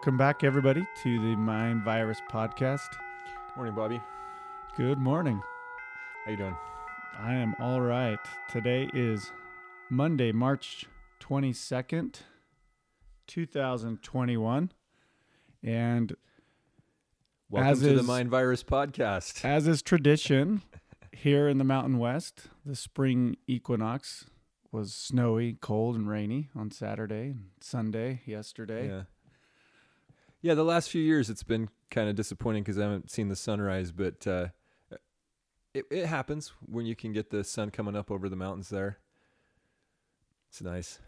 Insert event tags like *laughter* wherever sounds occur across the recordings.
Welcome back, everybody, to the Mind Virus Podcast. Morning, Bobby. Good morning. How you doing? I am all right. Today is Monday, March 22nd, 2021. And Welcome As to the Mind Virus Podcast. as is tradition here in the Mountain West, the spring equinox was snowy, cold, and rainy on Saturday and Sunday yesterday. Yeah. Yeah, the last few years it's been kind of disappointing because I haven't seen the sunrise, but uh, it, it happens when you can get the sun coming up over the mountains there. It's nice.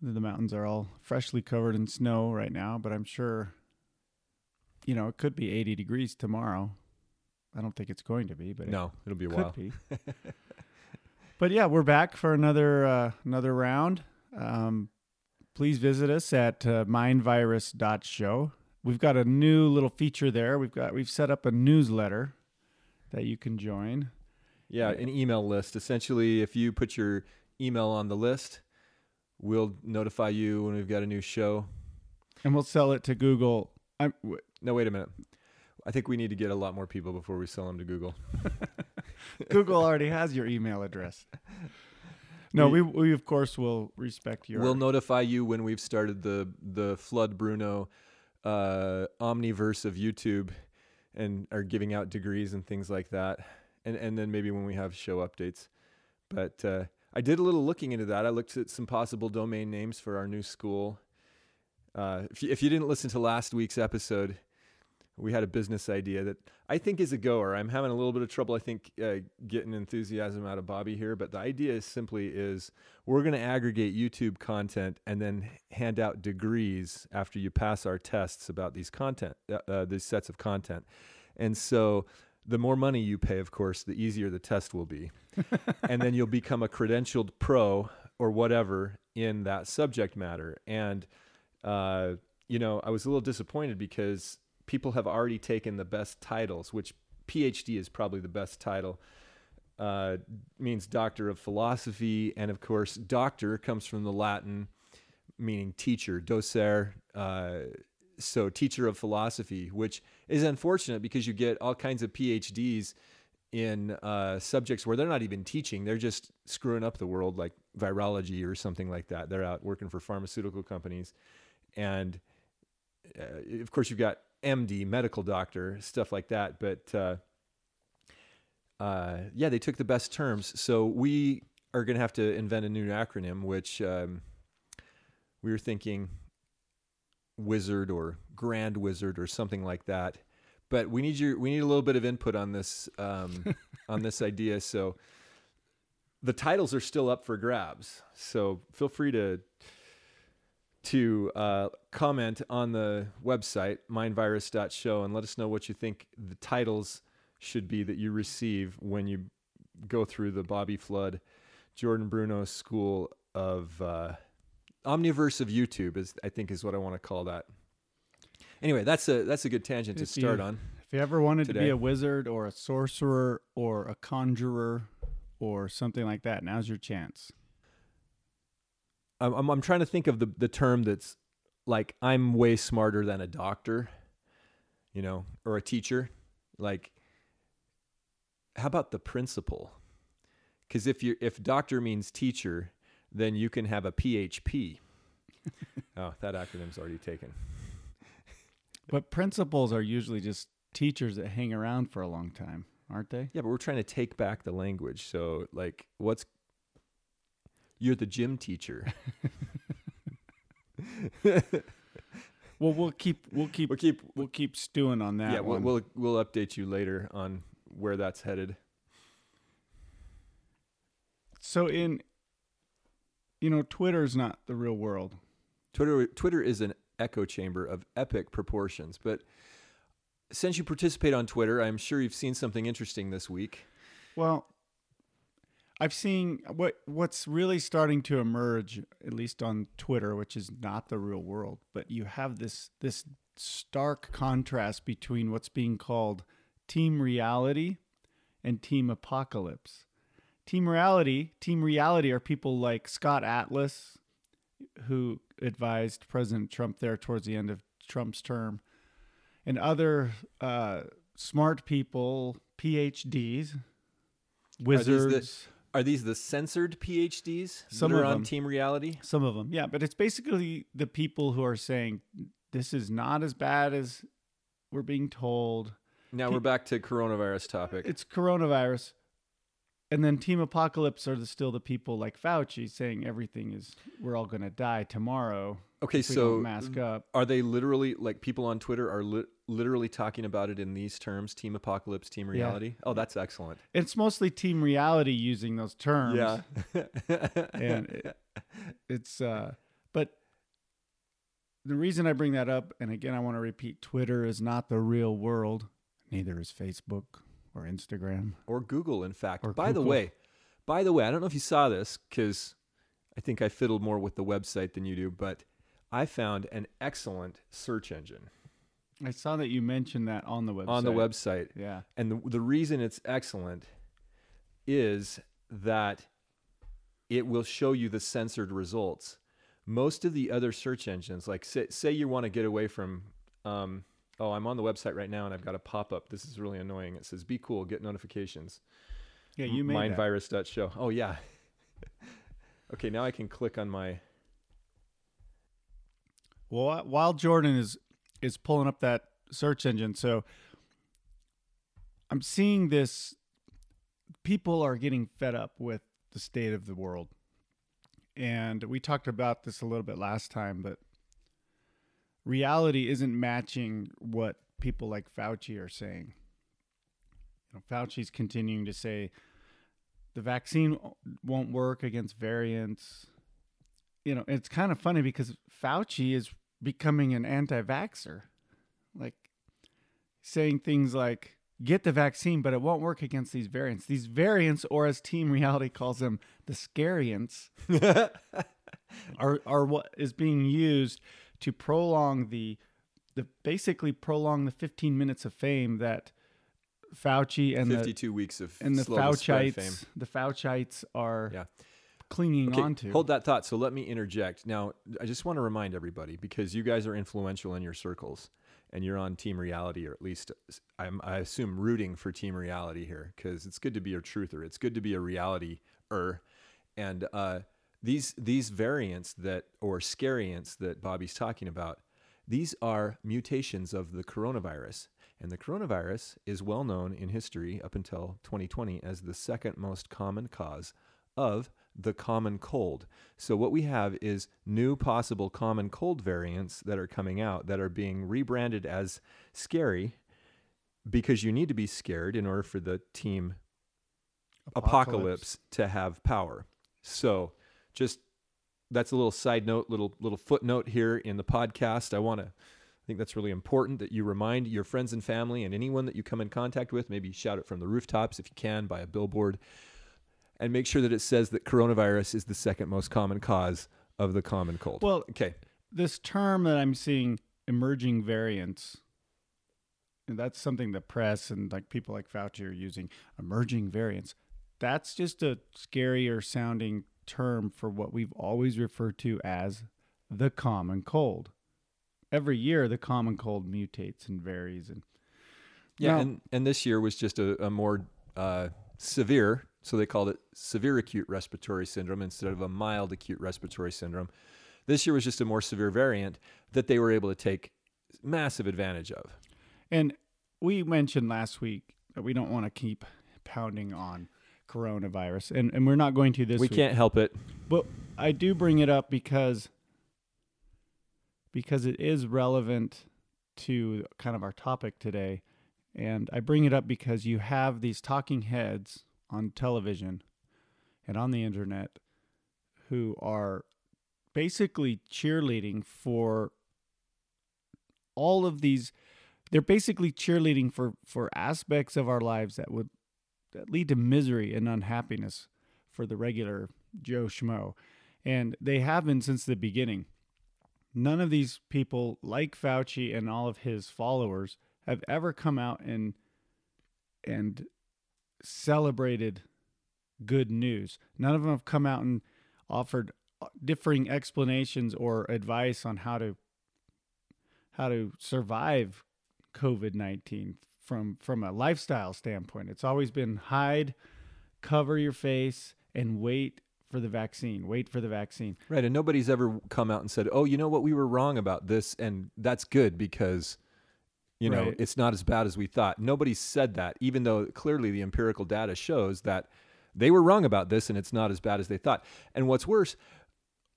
The mountains are all freshly covered in snow right now, but I'm sure, you know, it could be 80 degrees tomorrow. I don't think it's going to be, but No, it'll be a it while. be. *laughs* but yeah, we're back for another uh, another round. Um, please visit us at uh, mindvirus.show. We've got a new little feature there. We've got we've set up a newsletter that you can join. Yeah, an email list. Essentially, if you put your email on the list, we'll notify you when we've got a new show. And we'll sell it to Google. I'm, w- No, wait a minute. I think we need to get a lot more people before we sell them to Google. *laughs* Google already has your email address. *laughs* No, we we of course will respect your. We'll notify you when we've started the the Flood Bruno uh, omniverse of YouTube and are giving out degrees and things like that. And and then maybe when we have show updates. But uh, I did a little looking into that. I looked at some possible domain names for our new school. Uh, if you, if you didn't listen to last week's episode, we had a business idea that I think is a goer. I'm having a little bit of trouble, I think, uh, getting enthusiasm out of Bobby here. But the idea is simply is we're going to aggregate YouTube content and then hand out degrees after you pass our tests about these content, uh, uh, these sets of content. And so the more money you pay, of course, the easier the test will be. *laughs* and then you'll become a credentialed pro or whatever in that subject matter. And, uh, you know, I was a little disappointed because people have already taken the best titles, which PhD is probably the best title. Uh, means doctor of philosophy, and of course, doctor comes from the Latin meaning teacher, docere. Uh, so, teacher of philosophy, which is unfortunate because you get all kinds of PhDs in uh, subjects where they're not even teaching; they're just screwing up the world, like virology or something like that. They're out working for pharmaceutical companies, and uh, of course, you've got MD, medical doctor, stuff like that. But uh, uh, yeah, they took the best terms. So we are going to have to invent a new acronym, which um, we were thinking wizard or grand wizard or something like that. But we need your we need a little bit of input on this um, *laughs* on this idea. So the titles are still up for grabs. So feel free to to uh, comment on the website mindvirus.show and let us know what you think the titles should be that you receive when you go through the Bobby Flood, Jordan Bruno School of uh, Omniverse of YouTube is I think is what I want to call that. Anyway, that's a that's a good tangent to start you- on. If you ever wanted to be a wizard or a sorcerer or a conjurer or something like that, now's your chance. I'm, I'm, trying to think of the, the term that's like I'm way smarter than a doctor, you know, or a teacher. Like, how about the principal? Because if you if doctor means teacher, then you can have a PHP. *laughs* oh, that acronym's already taken. But principals are usually just teachers that hang around for a long time, aren't they? Yeah, but we're trying to take back the language. So, like, what's you're the gym teacher. *laughs* Well, we'll keep we'll keep We'll keep we'll keep stewing on that yeah, we'll, one. we'll we'll update you later on where that's headed. so in you know, Twitter's not the real world. Twitter Twitter is an echo chamber of epic proportions, but since you participate on Twitter, I'm sure you've seen something interesting this week. Well, I've seen what what's really starting to emerge, at least on Twitter, which is not the real world, but you have this this stark contrast between what's being called team reality and team apocalypse. Team reality, team reality are people like Scott Atlas, who advised President Trump there towards the end of Trump's term, and other uh, smart people, PhDs, wizards. Are these the censored PhDs Some that are on them. Team Reality? Some of them, yeah, but it's basically the people who are saying this is not as bad as we're being told. Now Pe- we're back to coronavirus topic. It's coronavirus. And then Team Apocalypse are the, still the people like Fauci saying everything is we're all going to die tomorrow. Okay, so mask up. are they literally like people on Twitter are li- literally talking about it in these terms? Team apocalypse, team Yeah. reality. Oh, that's excellent. It's mostly Team Reality using those terms. Yeah. *laughs* and it, it's uh but the reason I bring that up, and again I want to repeat, Twitter is not the real world. Neither is Facebook or Instagram. or Google, in fact. Or by the way, by the way, I don't know if you saw this because I think I fiddled more with the website than you do, but I found an excellent search engine I saw that you mentioned that on the website. on the website. Yeah. And the, the reason it's excellent is that it will show you the censored results. Most of the other search engines, like say, say you want to get away from, um, oh, I'm on the website right now and I've got a pop up. This is really annoying. It says, be cool, get notifications. Yeah, you made. Mindvirus.show. Oh, yeah. *laughs* okay, now I can click on my. Well, while Jordan is is pulling up that search engine, so I'm seeing this. People are getting fed up with the state of the world, and we talked about this a little bit last time, but reality isn't matching what people like Fauci are saying. You know, Fauci's continuing to say the vaccine won't work against variants. You know, it's kind of funny because Fauci is becoming an anti-vaxxer, like saying things like "get the vaccine, but it won't work against these variants." These variants, or as Team Reality calls them, the scariants, *laughs* are are what is being used to prolong the the basically prolong the 15 minutes of fame that Fauci and the 52 weeks of and the. Fauciites the Fauciites are Yeah. clinging Okay, on to. hold that thought. So let me interject. Now, I just want to remind everybody because you guys are influential in your circles and you're on Team Reality, or at least I'm, I assume rooting for Team Reality here because it's good to be a truther. It's good to be a reality er. And uh, these these variants that or scariants that Bobby's talking about, these are mutations of the coronavirus. And the coronavirus is well known in history up until 2020 as the second most common cause of the common cold. So, what we have is new possible common cold variants that are coming out that are being rebranded as scary because you need to be scared in order for the team apocalypse, to have power. So, just that's a little side note, little little footnote here in the podcast. I want to I think that's really important that you remind your friends and family and anyone that you come in contact with, maybe shout it from the rooftops if you can by a billboard and make sure that it says that coronavirus is the second most common cause of the common cold. Well, okay. this term that I'm seeing, emerging variants, and that's something the press and like people like Fauci are using. Emerging variants. That's just a scarier sounding term for what we've always referred to as the common cold. Every year, the common cold mutates and varies, and Yeah, Now- and, and this year was just a, a more uh, severe, so they called it severe acute respiratory syndrome instead of a mild acute respiratory syndrome. This year was just a more severe variant that they were able to take massive advantage of. And we mentioned last week that we don't want to keep pounding on coronavirus, and, and we're not going to this we week. can't help it. But I do bring it up because because it is relevant to kind of our topic today. And I bring it up because you have these talking heads on television and on the internet who are basically cheerleading for all of these they're basically cheerleading for for aspects of our lives that would that lead to misery and unhappiness for the regular Joe Schmo. And they have been since the beginning. None of these people, like Fauci and all of his followers, have ever come out and and celebrated good news. None of them have come out and offered uh, differing explanations or advice on how to how to survive COVID-19 from from a lifestyle standpoint. It's always been hide, cover your face and wait for the vaccine. Wait for the vaccine. Right, and nobody's ever come out and said, "Oh, you know what? We were wrong about this, and that's good because." You know, Right. it's not as bad as we thought. Nobody said that, even though clearly the empirical data shows that they were wrong about this and it's not as bad as they thought. And what's worse,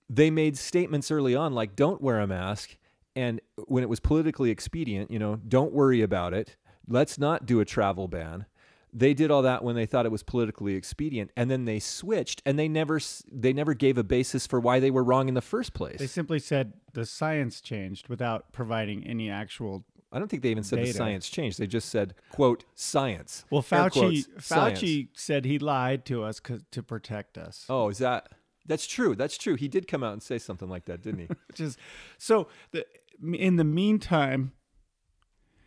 they made statements early on like, don't wear a mask. And when it was politically expedient, you know, don't worry about it. Let's not do a travel ban. They did all that when they thought it was politically expedient, and then they switched, and they never they never gave a basis for why they were wrong in the first place. They simply said the science changed without providing any actual I don't think they even said the science changed. They just said, "quote science." Well, Fauci quotes, science. Fauci said he lied to us to protect us. Oh, is that? That's true. That's true. He did come out and say something like that, didn't he? *laughs* Which is so. The, in the meantime,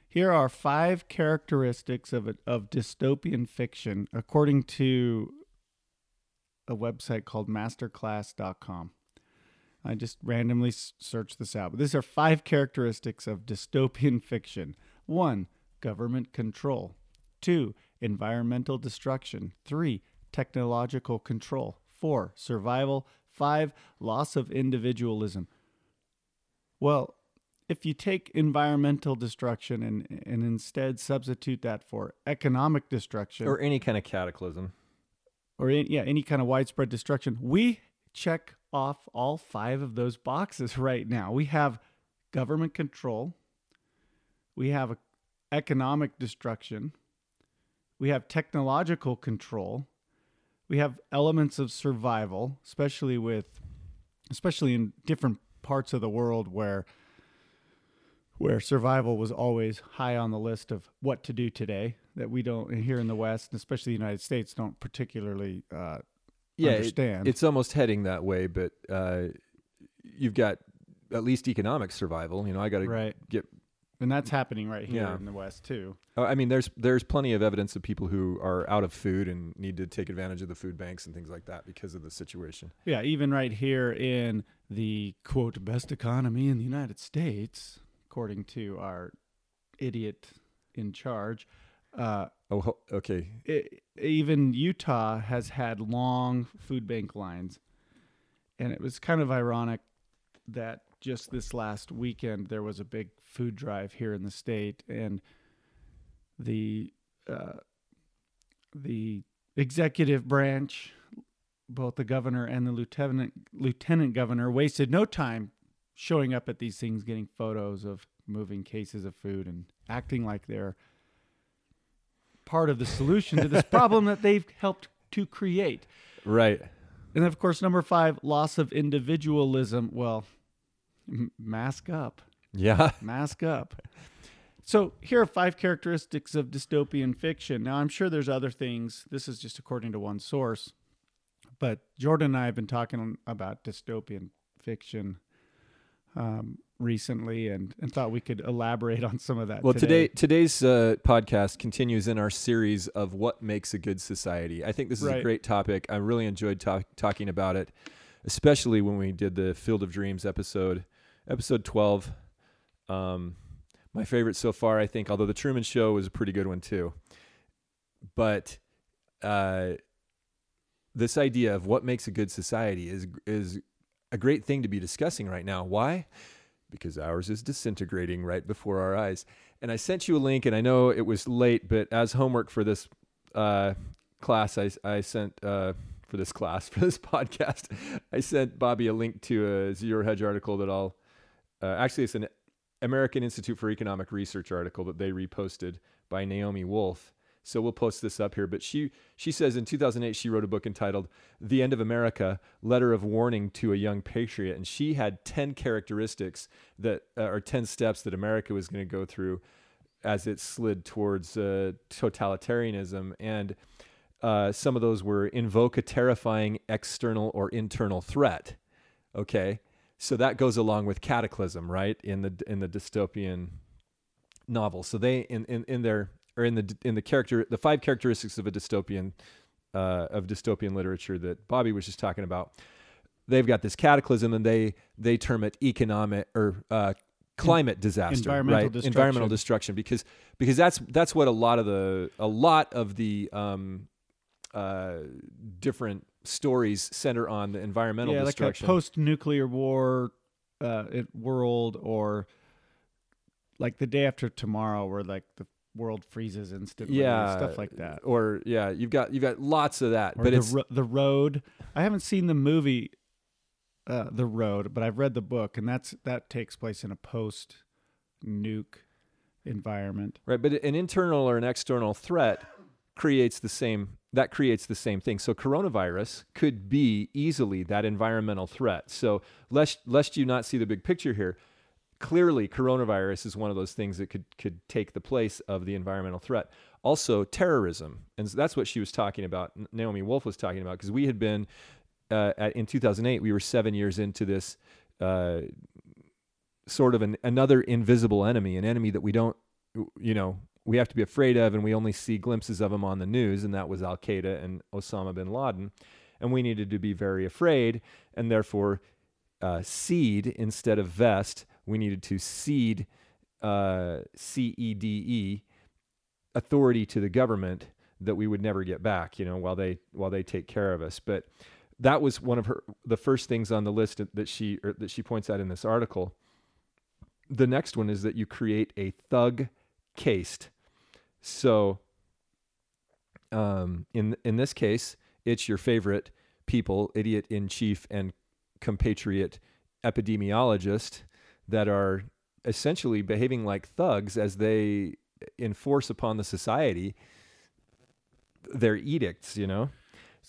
here are five characteristics of a, of dystopian fiction, according to a website called Masterclass.com. I just randomly searched this out. But these are five characteristics of dystopian *laughs* fiction. One, government control. Two, environmental destruction. Three, technological control. Four, survival. Five, loss of individualism. Well, if you take environmental destruction and, and instead substitute that for economic destruction or any kind of cataclysm. or in, yeah, any kind of widespread destruction, we check off all five of those boxes *laughs* right now. We have government control, we have economic destruction, we have technological control, we have elements of survival, especially with, especially in different parts of the world where where survival was always high on the list of what to do today that we don't here in the west and especially the united states don't particularly uh, Yeah, it- understand it's almost heading that way, but uh, you've got at least economic survival. You know, I got to right get. and that's happening right here Yeah. in the west too uh, I mean, there's there's plenty of evidence of people who are out of food and need to take advantage of the food banks and things like that because of the situation. yeah even right here in the quote best economy in the united states according to our idiot in charge uh, Oh, okay. e- even Utah has had long food bank lines. And it was kind of ironic that just this last weekend there was a big food drive here in the state and the uh, the executive branch both the governor and the lieutenant lieutenant governor wasted no time showing up at these things getting photos of moving cases of food and acting like they're part of the solution to this *laughs* problem that they've helped to create. Right. And of course, number five, loss of individualism. Well, m- mask up, Yeah. *laughs* mask up. So here are five characteristics of dystopian fiction. Now, I'm sure there's other things. This is just according to one source. But Jordan and I have been talking about dystopian fiction um, recently and, and thought we could elaborate on some of that. Well, today. today today's uh, podcast continues in our series of what makes a good society. I think this is a great topic. I really enjoyed talk, talking about it, especially when we did the Field of Dreams episode, episode twelve. Um, my favorite so far, I think. Although the Truman Show was a pretty good one too, but uh, this idea of what makes a good society is is a great thing to be discussing right now. Why? because ours is disintegrating right before our eyes. And I sent you a link, and I know it was late, but as homework for this uh, class, I, I sent uh, for this class *laughs* for this podcast, I sent Bobby a link to a Zero Hedge article that I'll uh, actually it's an American Institute for Economic Research article that they reposted by Naomi Wolf. So we'll post this up here. But she she says in 2008 she wrote a book entitled "The End of America: Letter of Warning to a Young Patriot," and she had 10 characteristics that uh, or 10 steps that America was going to go through as it slid towards uh, totalitarianism. And uh, some of those were invoke a terrifying external or internal threat. Okay? So that goes along with cataclysm right? In the in the dystopian novel. So they in in, in their or in the in the character the five characteristics of a dystopian uh, of dystopian literature that Bobby was just talking about they've got this cataclysm and they they term it economic or uh, climate disaster environmental right destruction. environmental destruction because because that's that's what a lot of the a lot of the um uh different stories center on the environmental destruction. yeah, like a post-nuclear war uh, world, or like the day after tomorrow, where like the world freezes instantly, yeah stuff like that. or yeah you've got you've got lots of that Or but the it's ro- the road. I haven't seen the movie, uh, the road, but I've read the book, and that's that takes place in a post-nuke environment. right but an internal or an external threat creates the same that creates the same thing so coronavirus could be easily that environmental threat so lest lest you not see the big picture here clearly coronavirus is one of those things that could could take the place of the environmental threat. Also terrorism and that's what she was talking about naomi wolf was talking about because we had been uh, at, in 2008 we were seven years into this uh, sort of an, another invisible enemy an enemy that we don't you know we have to be afraid of and we only see glimpses of him on the news and that was al-qaeda and osama bin laden. And we needed to be very afraid and therefore uh, cede instead of vest we needed to cede uh, c-e-d-e authority to the government that we would never get back you know while they while they take care of us. But that was one of her the first things on the list that she that she points out in this article. The next one is that you create a thug cased so um, in in this case it's your favorite people idiot in chief and compatriot epidemiologist that are essentially behaving like thugs as they enforce upon the society their edicts you know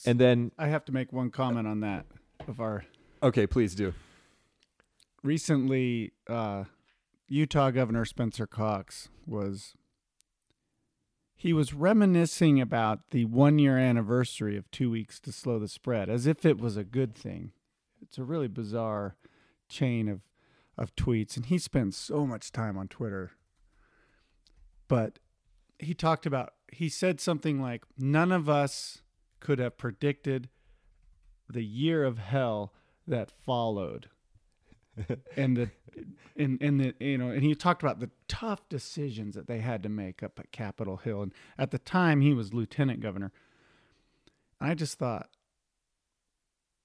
and then I have to make one comment on that of our okay please do recently uh, Utah Governor Spencer Cox was he was reminiscing about the one year anniversary of two weeks to slow the spread as if it was a good thing. It's a really bizarre chain of of tweets and he spends so much time on Twitter. But he talked about he said something like none of us could have predicted the year of hell that followed. *laughs* And the and and the you know and he talked about the tough decisions that they had to make up at Capitol Hill. And at the time he was lieutenant governor. I just thought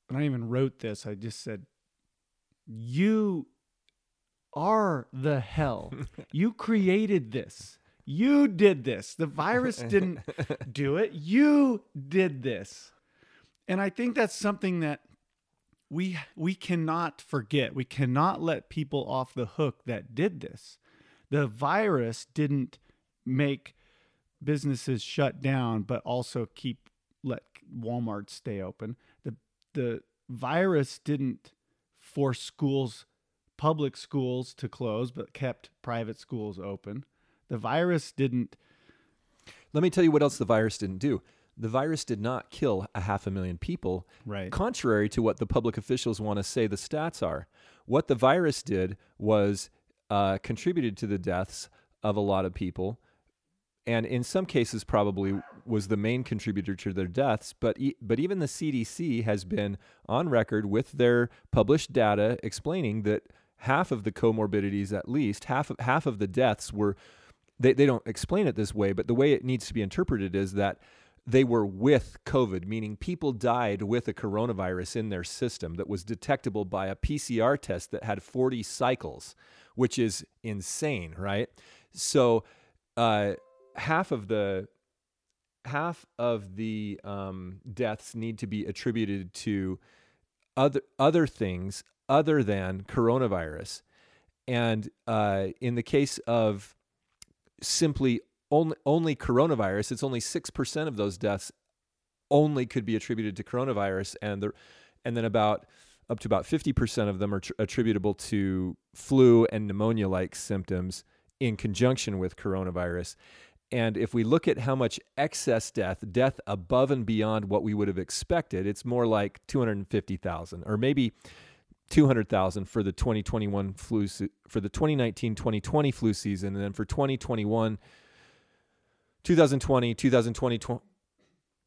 and I even wrote this I just said you are the hell *laughs* you created this you did this the virus didn't *laughs* do it you did this and I think that's something that we we cannot forget. We cannot let people off the hook that did this. The virus didn't make businesses shut down, but also keep let Walmart stay open. The the virus didn't force schools, public schools to close, but kept private schools open. The virus didn't let me tell you what else the virus didn't do the virus did not kill a half a million people right. contrary to what the public officials want to say the stats are. What the virus did was uh, contributed to the deaths of a lot of people, and in some cases probably was the main contributor to their deaths. But e- but even the CDC has been on record with their published data explaining that half of the comorbidities, at least half of half of the deaths, were. They, they don't explain it this way, but the way it needs to be interpreted is that they were with COVID, meaning people died with a coronavirus in their system that was detectable by a PCR test that had 40 cycles, which is insane, right? So, uh, half of the half of the um, deaths need to be attributed to other other things other than coronavirus, and uh, in the case of simply only only coronavirus, it's only six percent of those deaths only could be attributed to coronavirus, and the and then about up to about fifty percent of them are tr- attributable to flu and pneumonia-like symptoms in conjunction with coronavirus. And if we look at how much excess death, death above and beyond what we would have expected, it's more like 250,000 or maybe 200,000 for the 2021 flu for the 2019-2020 flu season and then for 2021 2020 2020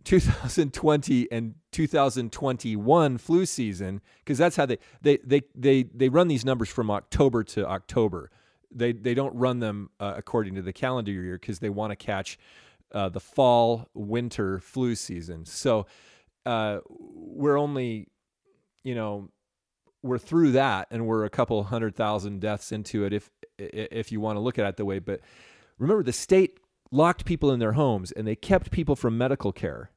2020 and 2021 flu season because that's how they, they they they they run these numbers from October to October. They they don't run them uh, according to the calendar year because they want to catch uh, the fall winter flu season. So uh, we're only you know we're through that and we're a couple hundred thousand deaths into it if if you want to look at it that way. But remember, the state locked people in their homes and they kept people from medical care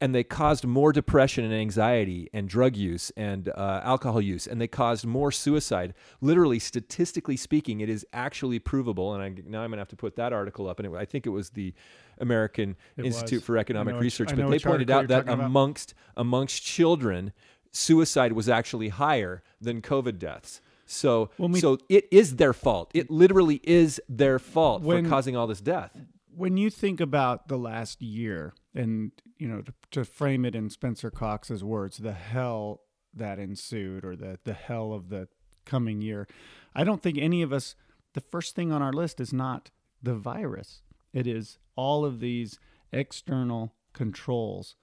and they caused more depression and anxiety and drug use and uh, alcohol use and they caused more suicide literally statistically speaking it is actually provable and I, now i'm going to have to put that article up and it, i think it was the american It institute was. for economic research but they pointed out that talking about. amongst amongst children suicide was actually higher than covid deaths. So we- so it is their fault. It literally is their fault When- for causing all this death. When you think about the last year and you know to, to frame it in spencer cox's words the hell that ensued or the, the hell of the coming year i don't think any of us the first thing on our list is not the virus. It is all of these external controls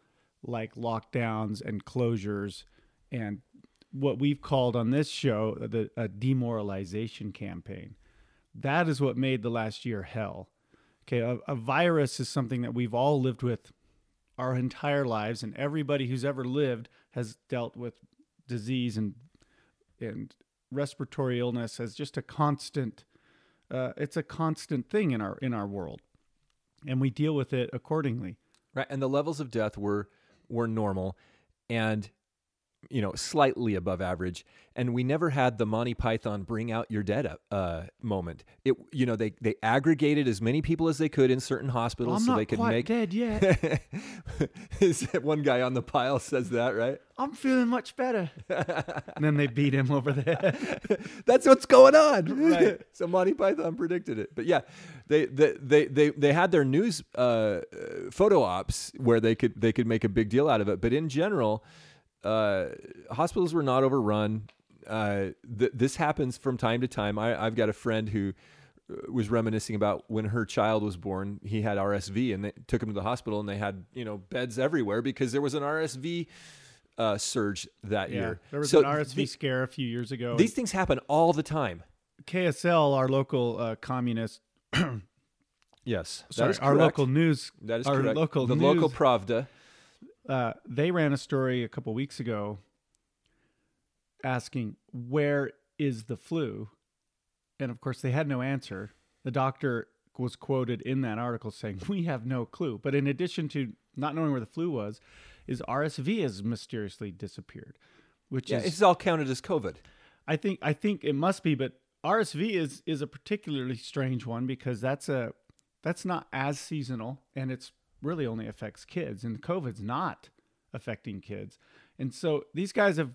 like lockdowns and closures and what we've called on this show the a demoralization campaign that is what made the last year hell Okay, a, a virus is something that we've all lived with our entire lives, and everybody who's ever lived has dealt with disease and and respiratory illness as just a constant. Uh, it's a constant thing in our in our world, and we deal with it accordingly. right and the levels of death were were normal and you know slightly above average and we never had the monty python bring out your dead uh, moment it you know they they aggregated as many people as they could in certain hospitals I'm so they could make dead yet. *laughs* Is that one guy on the pile says that right I'm feeling much better. and then they beat him over the head. *laughs* That's what's going on. Right. *laughs* so Monty Python predicted it. But yeah, they they they they, they had their news uh, photo ops where they could they could make a big deal out of it. But in general, uh, hospitals were not overrun. Uh, th- this happens from time to time. I, I've got a friend who uh, was reminiscing about when her child was born. He had RSV, and they took him to the hospital, and they had you know beds everywhere because there was an RSV uh, surge that Yeah, year. there was So an RSV the- scare a few years ago. these things happen all the time. KSL, our local uh, communist, Yes, that sorry, our local news, That is our correct. local the local Pravda. Uh, they ran a story a couple weeks ago asking where is the flu, and of course they had no answer. The doctor was quoted in that article saying, "We have no clue." But in addition to not knowing where the flu was, is RSV has mysteriously disappeared, which Yeah, is it's all counted as COVID. I think I think it must be, but RSV is is a particularly strange one because that's a that's not as seasonal and it's really only affects kids and COVID's not affecting kids. And so these guys have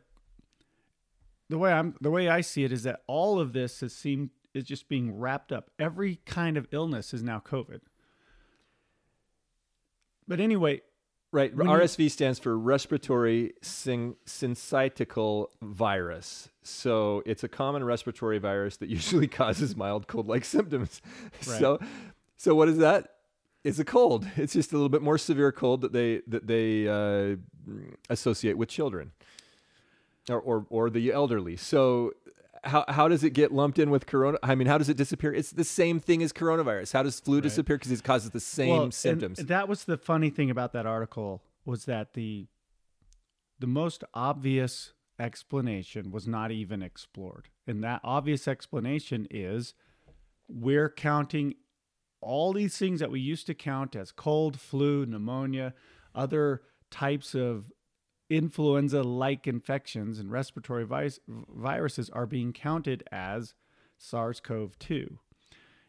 the way I'm the way I see it is that all of this has seemed is just being wrapped up. Every kind of illness is now COVID. But anyway, Right. When you- RSV stands for respiratory syn- syncytial virus. So it's a common respiratory virus that *laughs* usually causes mild cold-like symptoms. Right. So, so what is that? It's a cold. *laughs* It's just a little bit more severe cold that they that they uh, associate with children, or, or or the elderly. So. How, how does it get lumped in with corona? I mean, how does it disappear? It's the same thing as coronavirus. How does flu disappear? Because it causes the same Well, symptoms. that was the funny thing about that article was that the the most obvious explanation was not even explored. And that obvious explanation is we're counting all these things that we used to count as cold, flu, pneumonia, other types of influenza like infections and respiratory vis- viruses are being counted as SARS CoV 2.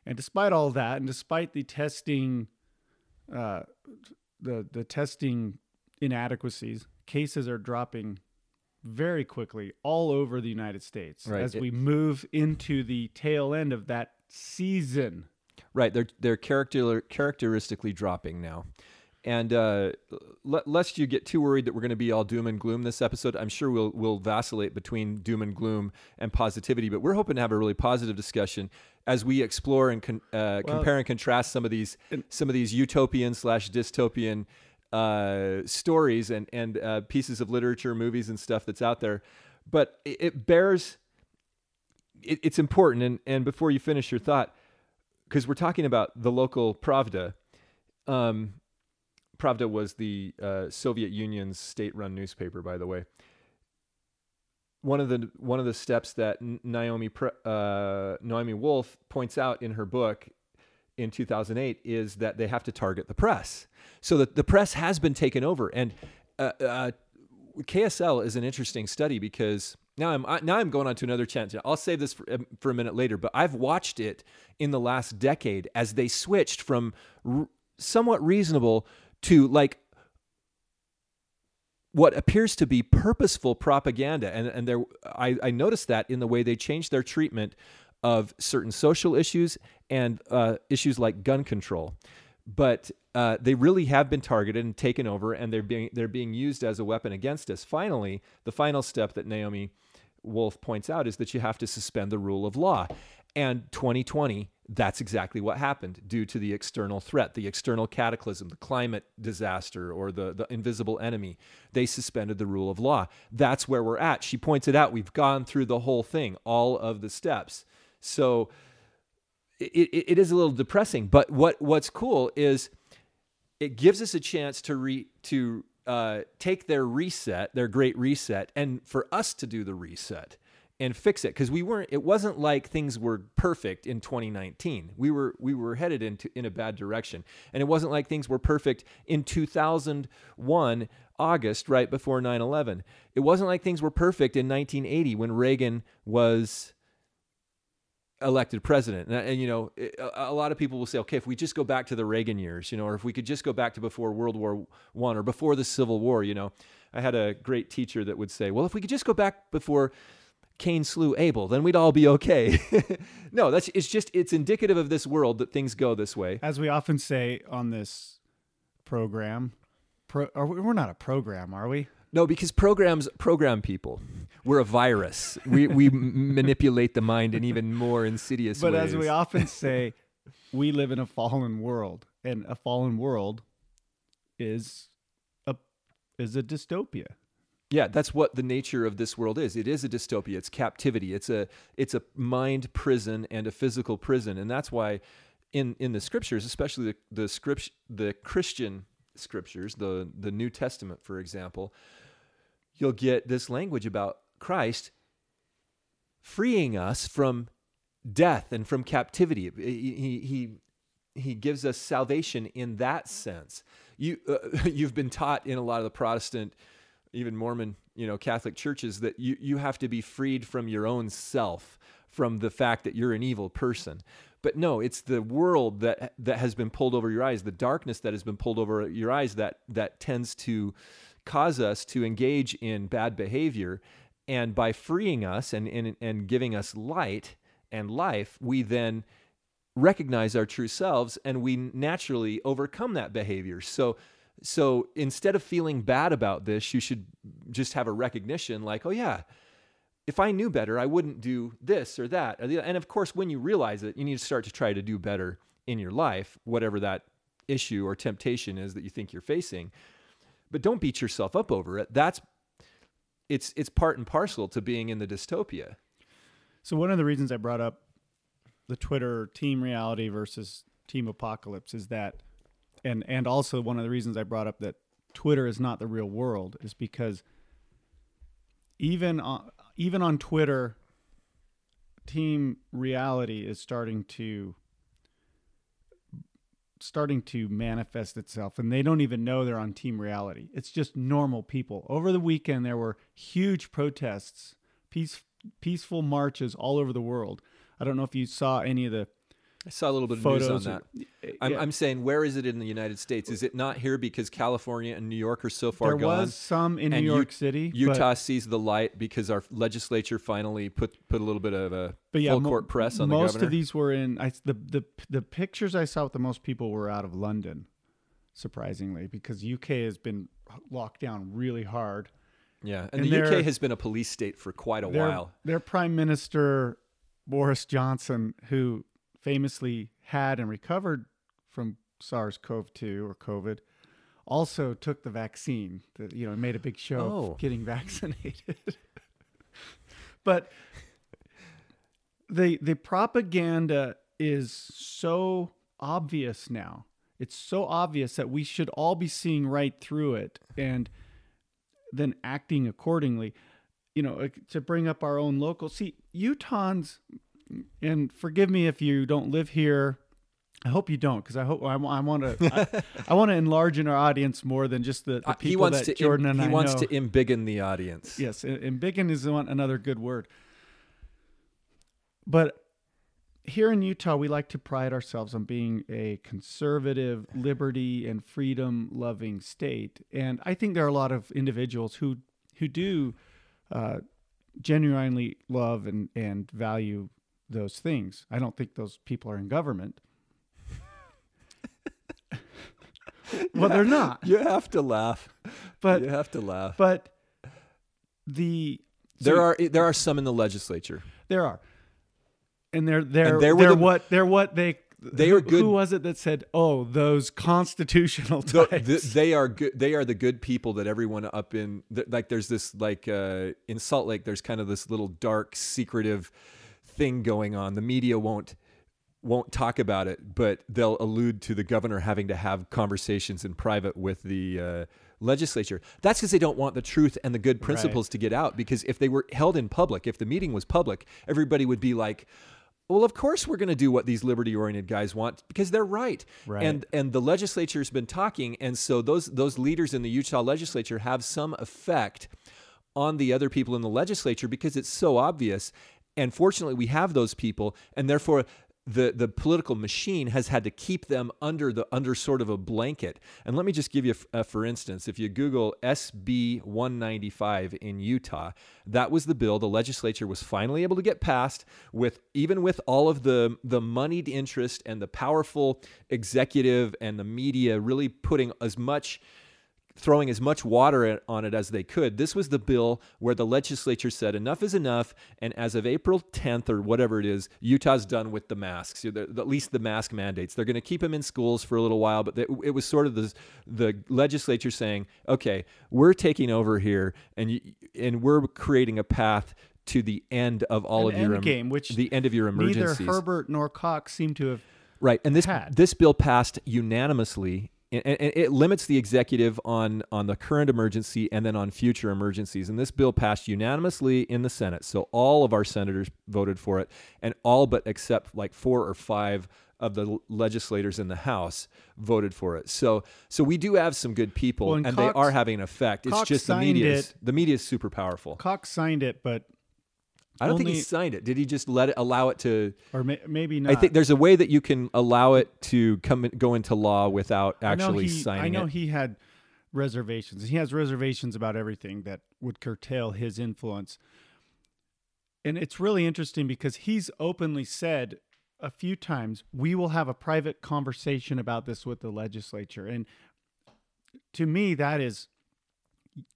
And despite all that, and despite the testing, uh, the the testing inadequacies, cases are dropping very quickly all over the United States Right. as It- we move into the tail end of that season. Right, they're they're character characteristically dropping now, and uh, l- lest you get too worried that we're going to be all doom and gloom this episode, I'm sure we'll we'll vacillate between doom and gloom and positivity, but we're hoping to have a really positive discussion as we explore and con- uh, Well- compare and contrast some of these some of these utopian slash dystopian uh, stories and and uh, pieces of literature, movies, and stuff that's out there. But it, it bears. It, it's important, and and before you finish your thought, because we're talking about the local Pravda. Um, Pravda was the uh, Soviet Union's state-run newspaper, by the way. One of the one of the steps that Naomi uh, Naomi Wolf points out in her book in 2008 is that they have to target the press. So that the press has been taken over, and uh, uh, KSL is an interesting study because now I'm now I'm going on to another tangent. I'll save this for, um, for a minute later, but I've watched it in the last decade as they switched from r- somewhat reasonable to like what appears to be purposeful propaganda and and there I, I noticed that in the way they changed their treatment of certain social issues and uh, issues like gun control but uh, they really have been targeted and taken over and they're being they're being used as a weapon against us finally the final step that Naomi Wolf points out is that you have to suspend the rule of law and 2020 that's exactly what happened due to the external threat, the external cataclysm, the climate disaster, or the, the invisible enemy. They suspended the rule of law. That's where we're at. She points it out. We've gone through the whole thing, all of the steps. So it, it, is a little depressing. But what, what's cool is it gives us a chance to re, to uh, take their reset, their great reset, and for us to do the reset and fix it because we weren't it wasn't like things were perfect in 2019 we were we were headed into in a bad direction and it wasn't like things were perfect in 2001 august right before 9-11 it wasn't like things were perfect in 1980 when reagan was elected president and, and you know it- a, a lot of people will say okay if we just go back to the reagan years you know or if we could just go back to before world war one or before the civil war you know i had a great teacher that would say well if we could just go back before Cain slew Abel, then we'd all be okay. *laughs* no, that's it's just it's indicative of this world that things go this way. As we often say on this program, pro, we, we're not a program, are we? No, because programs program people. We're a virus. We we manipulate the mind in even more insidious But ways. But as we often *laughs* say, we live in a fallen world, and a fallen world is a is a dystopia. Yeah, that's what the nature of this world is. It is a dystopia. It's captivity. It's a it's a mind prison and a physical prison, and that's why in in the scriptures, especially the the script the Christian scriptures, the the New Testament, for example, you'll get this language about Christ freeing us from death and from captivity. He he he, gives us salvation in that sense. You uh, *laughs* you've been taught in a lot of the Protestant even Mormon, you know, Catholic churches that you, you have to be freed from your own self, from the fact that you're an evil person. But no, it's the world that that has been pulled over your eyes, the darkness that has been pulled over your eyes that that tends to cause us to engage in bad behavior. And by freeing us and, and, and giving us light and life, we then recognize our true selves and we naturally overcome that behavior. So so instead of feeling bad about this, you should just have a recognition like, oh, yeah, if I knew better, I wouldn't do this or that. And of course, when you realize it, you need to start to try to do better in your life, whatever that issue or temptation is that you think you're facing. But don't beat yourself up over it. That's it's it's part and parcel to being in the dystopia. So one of the reasons I brought up the Twitter team reality versus team apocalypse is that and and also one of the reasons I brought up that Twitter is not the real world is because even on even on Twitter team reality is starting to starting to manifest itself and they don't even know they're on team reality. It's just normal people. Over the weekend there were huge protests peace, peaceful marches all over the world. I don't know if you saw any of the I saw a little bit of photos. news on or- that. Eh, I'm, Yeah. I'm saying, where is it in the United States? Is it not here because California and New York are so far there gone? was some in New and U- York City, but- Utah sees the light because our legislature finally put put a little bit of a But yeah, full court press on the most of these were in I, the the the pictures I saw with the most people were out of London, surprisingly, because UK has been locked down really hard. yeah, and, and the UK has been a police state for quite a their, while. Their Prime Minister Boris Johnson, who famously had and recovered from SARS-CoV-2 or COVID, also took the vaccine. The, you know, made a big show Oh. of getting *laughs* vaccinated. but the the propaganda is so obvious now. It's so obvious that we should all be seeing right through it and then acting accordingly. You know, to bring up our own local. See, Utahns, and forgive me if you don't live here. I hope you don't, because I hope I, want to. I, I *laughs* want to enlarge in our audience more than just the, the Uh, people he wants that to Jordan im- and I know. he wants to embiggen the audience. Yes, and is another good word. But here in Utah, we like to pride ourselves on being a conservative, liberty and freedom loving state, and I think there are a lot of individuals who who do uh, genuinely love and and value those things. I don't think those people are in government. *laughs* well, they're not. You have to laugh. But you have to laugh. but the there so- are there are some in the legislature. There are, and they're they're And they they're, the- what they're what they They who, are good- Who was it that said, "Oh, those constitutional *laughs* The- types"? the- they are good. They are the good people that everyone up in th- like. There's this like uh, in Salt Lake. There's kind of this little dark, secretive thing going on. The media won't won't talk about it, but they'll allude to the governor having to have conversations in private with the uh, legislature. That's because they don't want the truth and the good principles to get out. Because if they were held in public, if the meeting was public, everybody would be like. Well, of course we're going to do what these liberty-oriented guys want because they're right. Right. And and the legislature's been talking, and so those those leaders in the Utah legislature have some effect on the other people in the legislature because it's so obvious. And fortunately, we have those people, and therefore the the political machine has had to keep them under the under sort of a blanket. And let me just give you, for instance, if you Google SB 195 in Utah, that was the bill the legislature was finally able to get passed with even with all of the the moneyed interest and the powerful executive and the media really putting as much throwing as much water on it as they could. This was the bill where the legislature said enough is enough, and as of April 10th or whatever it is, Utah's done with the masks. You know, the- At least the mask mandates. They're going to keep them in schools for a little while, but it was sort of the the legislature saying, "Okay, we're taking over here, and you, and we're creating a path." To the end of all An of your game, which the end of your Neither. Herbert nor Cox seem to have. Right, and this had. this bill passed unanimously, and, and it limits the executive on on the current emergency and then on future emergencies. And this bill passed unanimously in the Senate, so all of our senators voted for it, and all but except like four or five of the legislators in the House voted for it. So so we do have some good people, Well, and, and they are having an effect. It's Cox just the media. The media is super powerful. Cox signed it, but I don't think he signed it. Did he just let it allow it to? or may, maybe not. I think there's a way that you can allow it to come go into law without I actually he, signing I know it. he had reservations. He has reservations about everything that would curtail his influence. And it's really interesting because he's openly said a few times, we will have a private conversation about this with the legislature. And to me, that is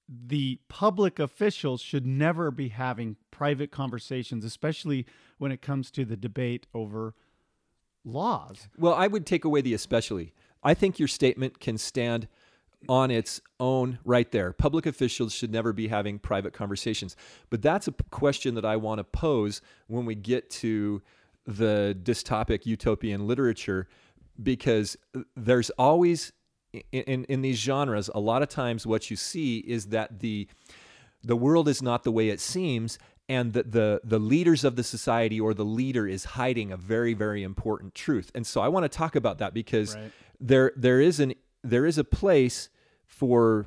the public officials should never be having private conversations, especially when it comes to the debate over laws. Well, I would take away the especially. I think your statement can stand on its own right there. Public officials should never be having private conversations. But that's a question that I want to pose when we get to the dystopic utopian literature because uh, there's always in, in, in these genres a lot of times what you see is that the the world is not the way it seems and that the the leaders of the society or the leader is hiding a very very important truth. And so i want to talk about that because Right. there there is an there is a place for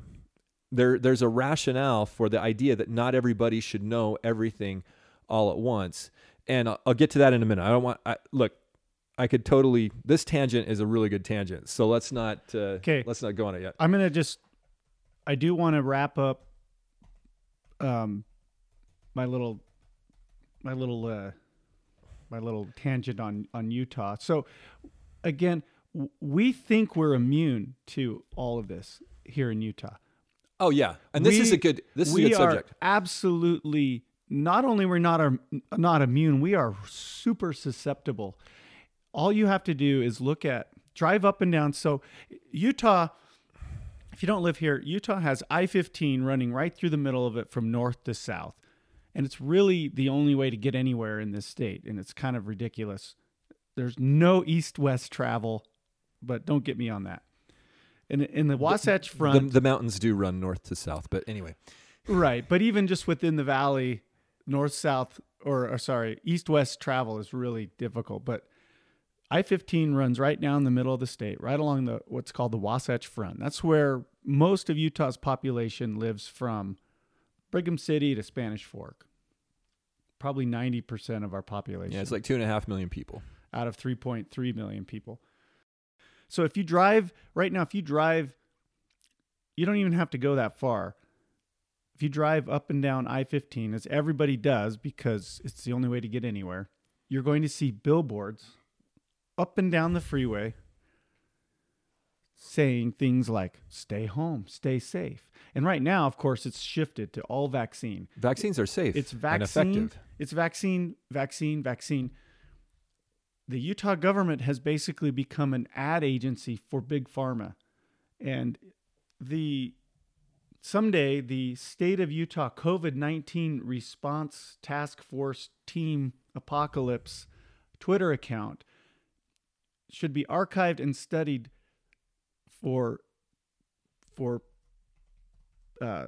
there there's a rationale for the idea that not everybody should know everything all at once. And i'll, I'll get to that in a minute. I don't want I, look I could totally. This tangent is a really good tangent. So let's not. Uh, 'Kay. Let's not go on it yet. I'm gonna just. I do want to wrap up. Um, my little, my little, uh, my little tangent on on Utah. So, again, w- we think we're immune to all of this here in Utah. Oh yeah, and this is a good. This is a we good are subject. absolutely not only we're not are not immune, we are super susceptible. All you have to do is look at drive up and down. So Utah, if you don't live here, Utah has I-15 running right through the middle of it from north to south. And it's really the only way to get anywhere in this state. And it's kind of ridiculous. There's no east-west travel, but don't get me on that. In, in the Wasatch Front, The, the mountains do run north to south, but anyway. Right, but even just within the valley, north south or, or sorry, east west travel is really difficult. But I fifteen runs right down the middle of the state, right along the what's called the Wasatch Front. That's where most of Utah's population lives from Brigham City to Spanish Fork. Probably ninety percent of our population Yeah, it's like two and a half million people. out of 3.3 million people. So if you drive right now, if you drive, you don't even have to go that far. If you drive up and down I 15, as everybody does because it's the only way to get anywhere, you're going to see billboards up and down the freeway saying things like stay home, stay safe. And right now, of course, it's shifted to all vaccine. Vaccines are safe. It's and vaccine. effective. It's vaccine, vaccine, vaccine. The Utah government has basically become an ad agency for big pharma, and the someday the state of Utah COVID nineteen response task force team apocalypse Twitter account should be archived and studied for for uh,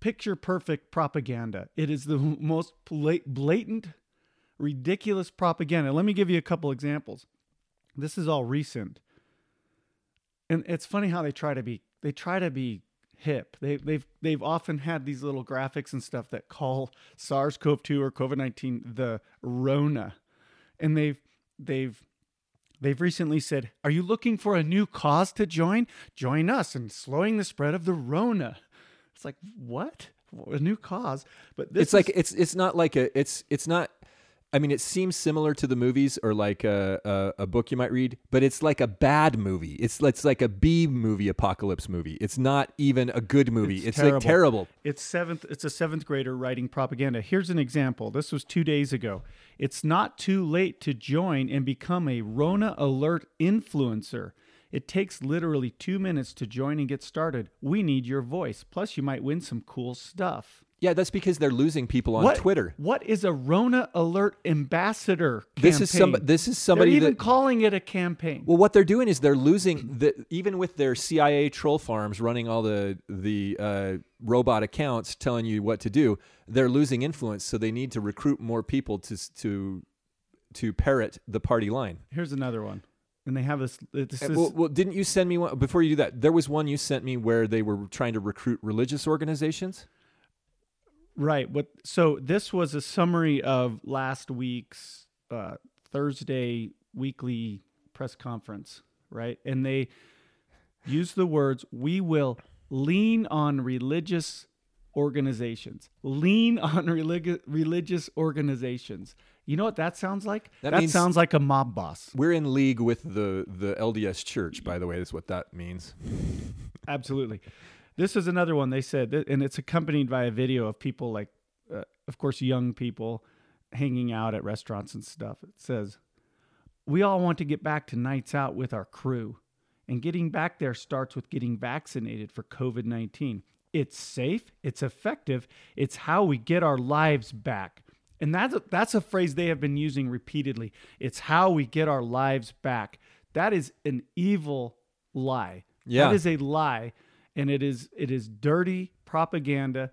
picture perfect propaganda. It is the *laughs* most blatant, ridiculous propaganda. Let me give you a couple examples. This is all recent, and it's funny how they try to be. They try to be hip. They, they've they've often had these little graphics and stuff that call SARS-CoV-2 or COVID-19 the Rona, and they've they've They've recently said, Are you looking for a new cause to join? Join us in slowing the spread of the Rona. It's like, what? A new cause? But this it's like it's it's not like a it's it's not I mean, it seems similar to the movies or like a, a, a book you might read, but it's like a bad movie. It's it's like a B movie apocalypse movie. It's not even a good movie. It's It's, terrible. like terrible. It's seventh. It's a seventh grader writing propaganda. Here's an example. This was two days ago. It's not too late to join and become a Rona alert influencer. It takes literally two minutes to join and get started. We need your voice. Plus, you might win some cool stuff. Yeah, that's because they're losing people on what, Twitter. What is a Rona alert ambassador? This is some this is somebody They're even that calling it a campaign. Well, what they're doing is they're losing the even with their CIA troll farms running all the the uh, robot accounts telling you what to do. They're losing influence, so they need to recruit more people to to to parrot the party line. Here's another one, and they have this. This Uh, is well, well, didn't you send me one before you do that? There was one you sent me where they were trying to recruit religious organizations. Right. What? So this was a summary of last week's uh, Thursday weekly press conference, right? And they used the words, "We will lean on religious organizations. Lean on religi- religious organizations." You know what that sounds like? That that sounds like a mob boss. We're in league with the the LDS Church, by the way. That's what that means. Absolutely. This is another one they said, and it's accompanied by a video of people like, uh, of course, young people hanging out at restaurants and stuff. It says, We all want to get back to nights out with our crew, and getting back there starts with getting vaccinated for COVID 19. It's safe, it's effective, it's how we get our lives back. And that's a, that's a phrase they have been using repeatedly. It's how we get our lives back. That is an evil lie. Yeah. That is a lie and it is it is dirty propaganda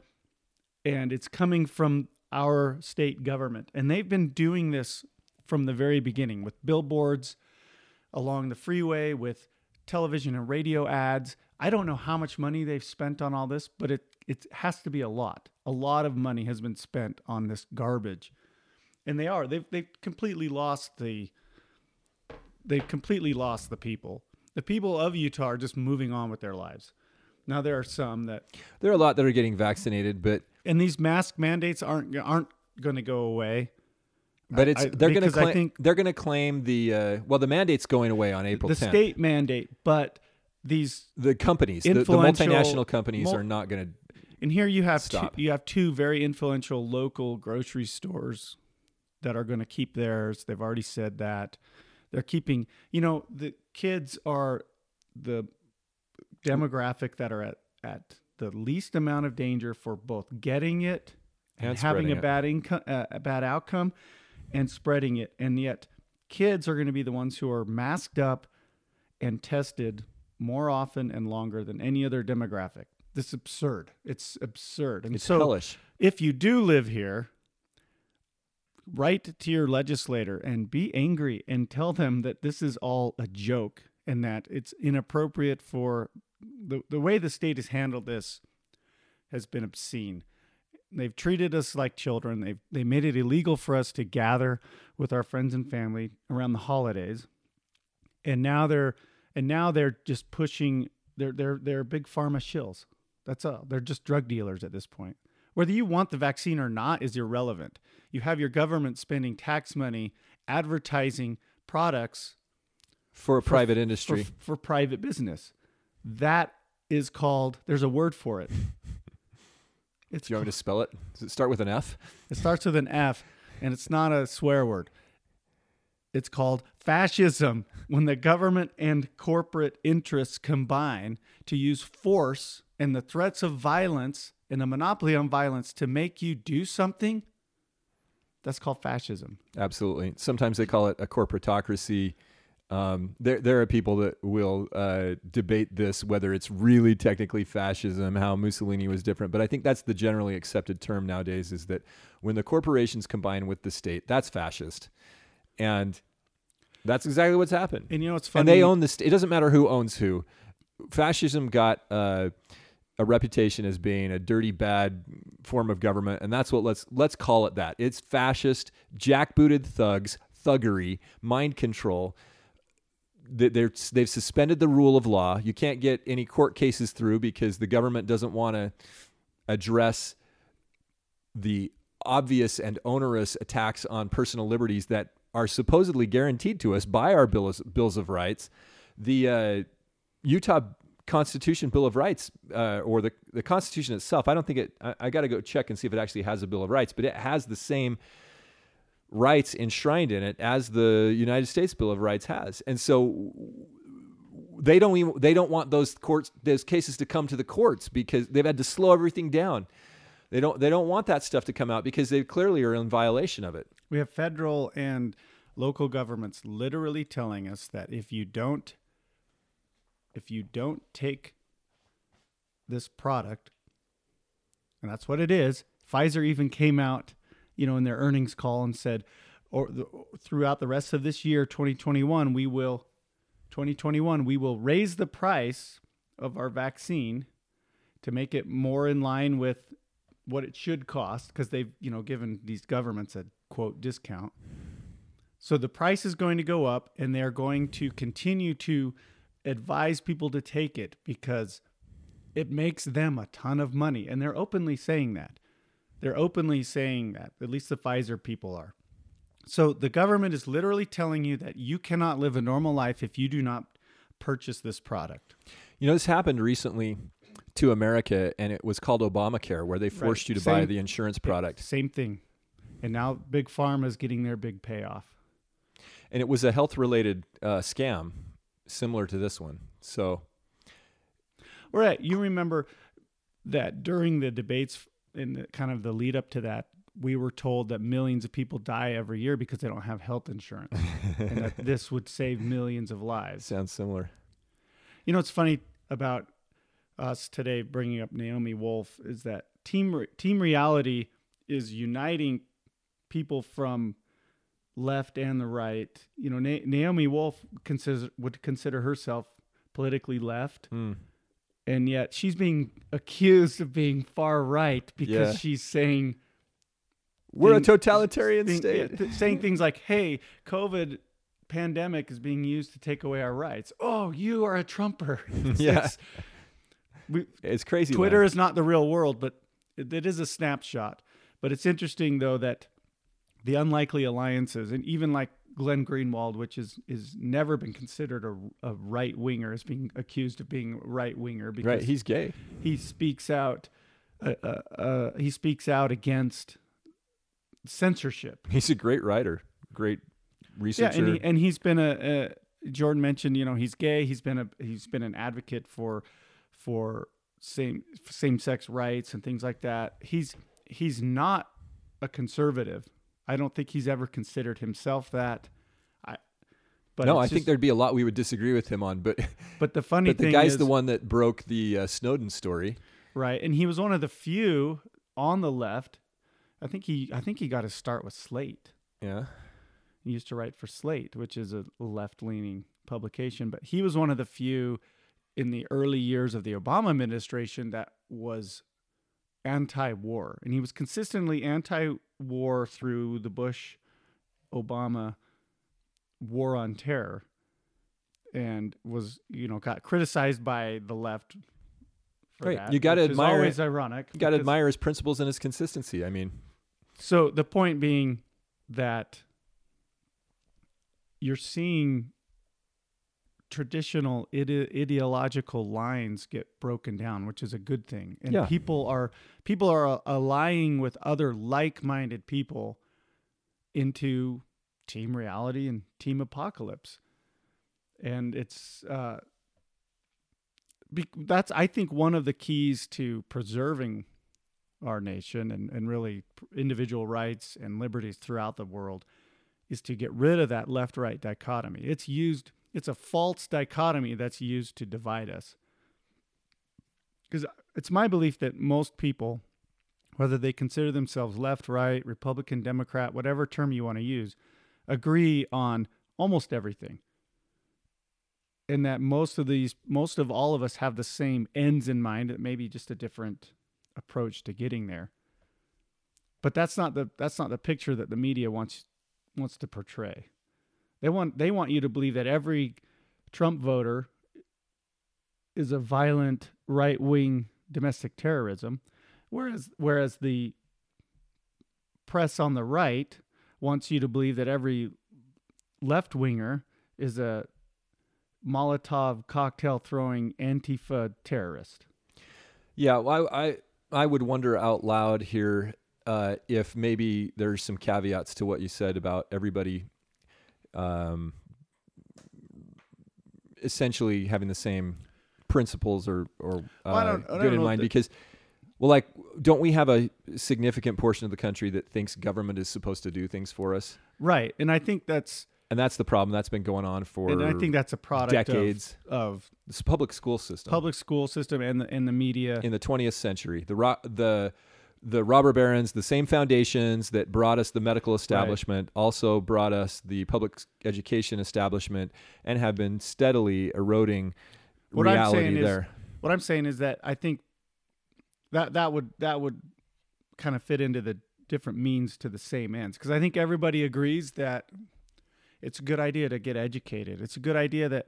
and it's coming from our state government. And they've been doing this from the very beginning with billboards along the freeway with television and radio ads. I don't know how much money they've spent on all this, but it it has to be a lot. A lot of money has been spent on this garbage. And they are. They've they've completely lost the they've completely lost the people. The people of Utah are just moving on with their lives. Now there are some that, There are a lot that are getting vaccinated, but and these mask mandates aren't aren't going to go away. but it's I- they're going to because I claim think- they're going to claim the uh, well the mandate's going away on April the 10th. state mandate, but these the companies, the, the multinational companies mul- are not going to. And here you have two, you have two very influential local grocery stores that are going to keep theirs. They've already said that they're keeping. You know, the kids are the demographic that are at at the least amount of danger for both getting it and, And having a it. bad income, uh, a bad outcome, and spreading it. And yet, kids are going to be the ones who are masked up and tested more often and longer than any other demographic. This is absurd. It's absurd. And It's so, hellish. if you do live here, write to your legislator and be angry and tell them that this is all a joke and that it's inappropriate for the, the way the state has handled this has been obscene. They've treated us like children. They've they made it illegal for us to gather with our friends and family around the holidays. And now they're and now they're just pushing they're they're they're big pharma shills. That's all. They're just drug dealers at this point. Whether you want the vaccine or not is irrelevant. You have your government spending tax money advertising products for a private for, industry. for private business. That is called there's a word for it. *laughs* It's Do you want me to spell it? Does it start with an F? It starts with an F, and it's not a swear word. It's called fascism when the government and corporate interests combine to use force and the threats of violence and a monopoly on violence to make you do something. That's called fascism. Absolutely. Sometimes they call it a corporatocracy. Um, there, there are people that will uh, debate this whether it's really technically fascism, how Mussolini was different. But I think that's the generally accepted term nowadays: is that when the corporations combine with the state, that's fascist, and that's exactly what's happened. And you know what's funny? And they own the state. It doesn't matter who owns who. Fascism got uh, a reputation as being a dirty, bad form of government, and that's what let's let's call it that. It's fascist, jackbooted thugs, thuggery, mind control. They- They're, they've suspended the rule of law. You can't get any court cases through because the government doesn't want to address the obvious and onerous attacks on personal liberties that are supposedly guaranteed to us by our bills, bills of rights. The uh, Utah Constitution Bill of Rights, uh, or the, the Constitution itself, I don't think it, I, I got to go check and see if it actually has a Bill of Rights, but it has the same rights enshrined in it as the United States Bill of Rights has. And so they don't even, they don't want those courts those cases to come to the courts because they've had to slow everything down. They don't they don't want that stuff to come out because they clearly are in violation of it. We have federal and local governments literally telling us that if you don't if you don't take this product and that's what it is, Pfizer even came out, you know, in their earnings call and said or the, throughout the rest of this year 2021 we will 2021 we will raise the price of our vaccine to make it more in line with what it should cost because they've you know given these governments a quote discount. So the price is going to go up and they're going to continue to advise people to take it because it makes them a ton of money. And they're openly saying that they're openly saying that at least the Pfizer people are so the government is literally telling you that you cannot live a normal life if you do not purchase this product You know, this happened recently to America, and it was called Obamacare, where they forced you to buy the insurance product. same thing and now big pharma is getting their big payoff And it was a health related uh, scam similar to this one. So, Right. You remember that during the debates in the, kind of the lead up to that, we were told that millions of people die every year because they don't have health insurance, and that *laughs* this would save millions of lives. sounds similar. You know, what's funny about us today bringing up Naomi Wolf is that team team reality is uniting people from left and the right. You know, Na- Naomi Wolf consider would consider herself politically left Hmm. And yet she's being accused of being far right because Yeah. she's saying We're a totalitarian thing- state. saying things like, "Hey, COVID pandemic is being used to take away our rights. Oh, you are a Trumper. *laughs* It's- Yeah. it's- we, It's crazy. Twitter land. is not the real world, but it, it is a snapshot. But it's interesting though that the unlikely alliances, and even like Glenn Greenwald, which is is never been considered a, a right winger, is being accused of being right winger because right. He's gay. he speaks out. Uh, uh, uh, he speaks out against censorship. He's a great writer. Great researcher. Yeah, and, he, and he's been a, a Jordan mentioned, you know, he's gay. He's been a he's been an advocate for for same same sex rights and things like that. He's he's not a conservative. I don't think he's ever considered himself that. I but no, I it's think there'd be a lot we would disagree with him on, but *laughs* But the funny thing but the guy's is, the one that broke the uh, Snowden story. right? And he was one of the few on the left. I think he I think he got his start with Slate. Yeah. He used to write for Slate, which is a left leaning publication, but he was one of the few in the early years of the Obama administration that was anti war. And he was consistently anti war through the Bush Obama war on terror and was, you know, got criticized by the left. For Right. that, You which is admire- always ironic. You got to admire his principles and his consistency. I mean, so the point being that you're seeing traditional ide- ideological lines get broken down, which is a good thing. And Yeah. people are people are uh, allying with other like-minded people into team reality and team apocalypse. And it's uh be- that's I think one of the keys to preserving our nation and, and really individual rights and liberties throughout the world is to get rid of that left right dichotomy. It's used, it's a false dichotomy that's used to divide us. Because it's my belief that most people, whether they consider themselves left, right, Republican, Democrat, whatever term you want to use, agree on almost everything. And that most of these, most of all of us have the same ends in mind, it may be just a different approach to getting there. But that's not the that's not the picture that the media wants wants to portray. They want they want you to believe that every Trump voter is a violent right wing domestic terrorism, whereas whereas the press on the right wants you to believe that every left winger is a Molotov cocktail throwing Antifa terrorist. yeah, well, I, I I would wonder out loud here uh, if maybe there's some caveats to what you said about everybody um, essentially having the same principles or or uh, Well, I don't- I good in mind that- because well like don't we have a significant portion of the country that thinks government is supposed to do things for us Right. And I think that's and that's the problem that's been going on for and I think that's a product of- decades of this public school system public school system and the and the media. in the 20th century. The ro- the the robber barons, the same foundations that brought us the medical establishment, also brought us the public education establishment, and have been steadily eroding What I'm reality saying is- there. what I'm saying is that I think that that would that would kind of fit into the different means to the same ends because I think everybody agrees that it's a good idea to get educated. It's a good idea that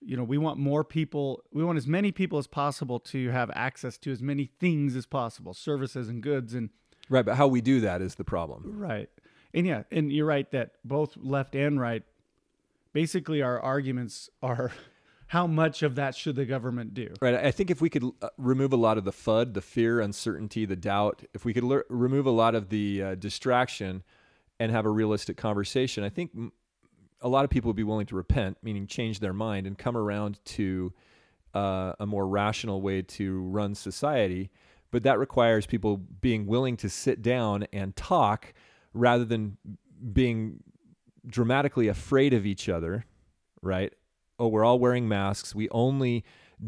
you know we want more people we want as many people as possible to have access to as many things as possible services and goods and right, but how we do that is the problem. Right. And yeah, and you're right that both left and right basically our arguments are *laughs* how much of that should the government do? Right. I think if we could uh, remove a lot of the FUD, the fear, uncertainty, the doubt, if we could lear remove a lot of the uh, distraction and have a realistic conversation, I think m- a lot of people would be willing to repent, meaning change their mind and come around to uh, a more rational way to run society. But that requires people being willing to sit down and talk rather than being dramatically afraid of each other, right? Oh, we're all wearing masks. We only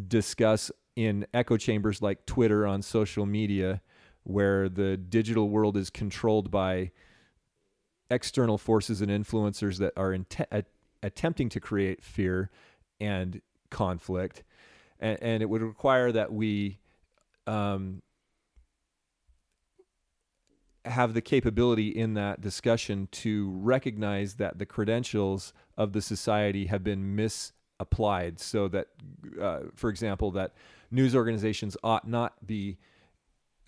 discuss in echo chambers like Twitter on social media, where the digital world is controlled by external forces and influencers that are inte- a- attempting to create fear and conflict. And, and it would require that we um, have the capability in that discussion to recognize that the credentials of the society have been misapplied so that uh, for example that news organizations ought not be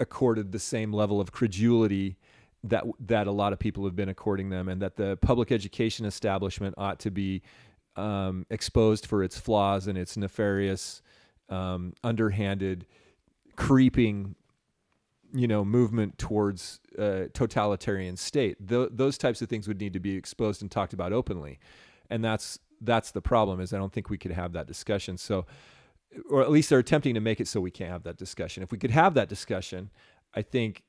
accorded the same level of credulity that that a lot of people have been according them and that the public education establishment ought to be um, exposed for its flaws and its nefarious um, underhanded creeping you know movement towards uh, totalitarian state. Th- those types of things would need to be exposed and talked about openly. And that's that's the problem is i don't think we could have that discussion. So or at least they're attempting to make it so we can't have that discussion. If we could have that discussion i think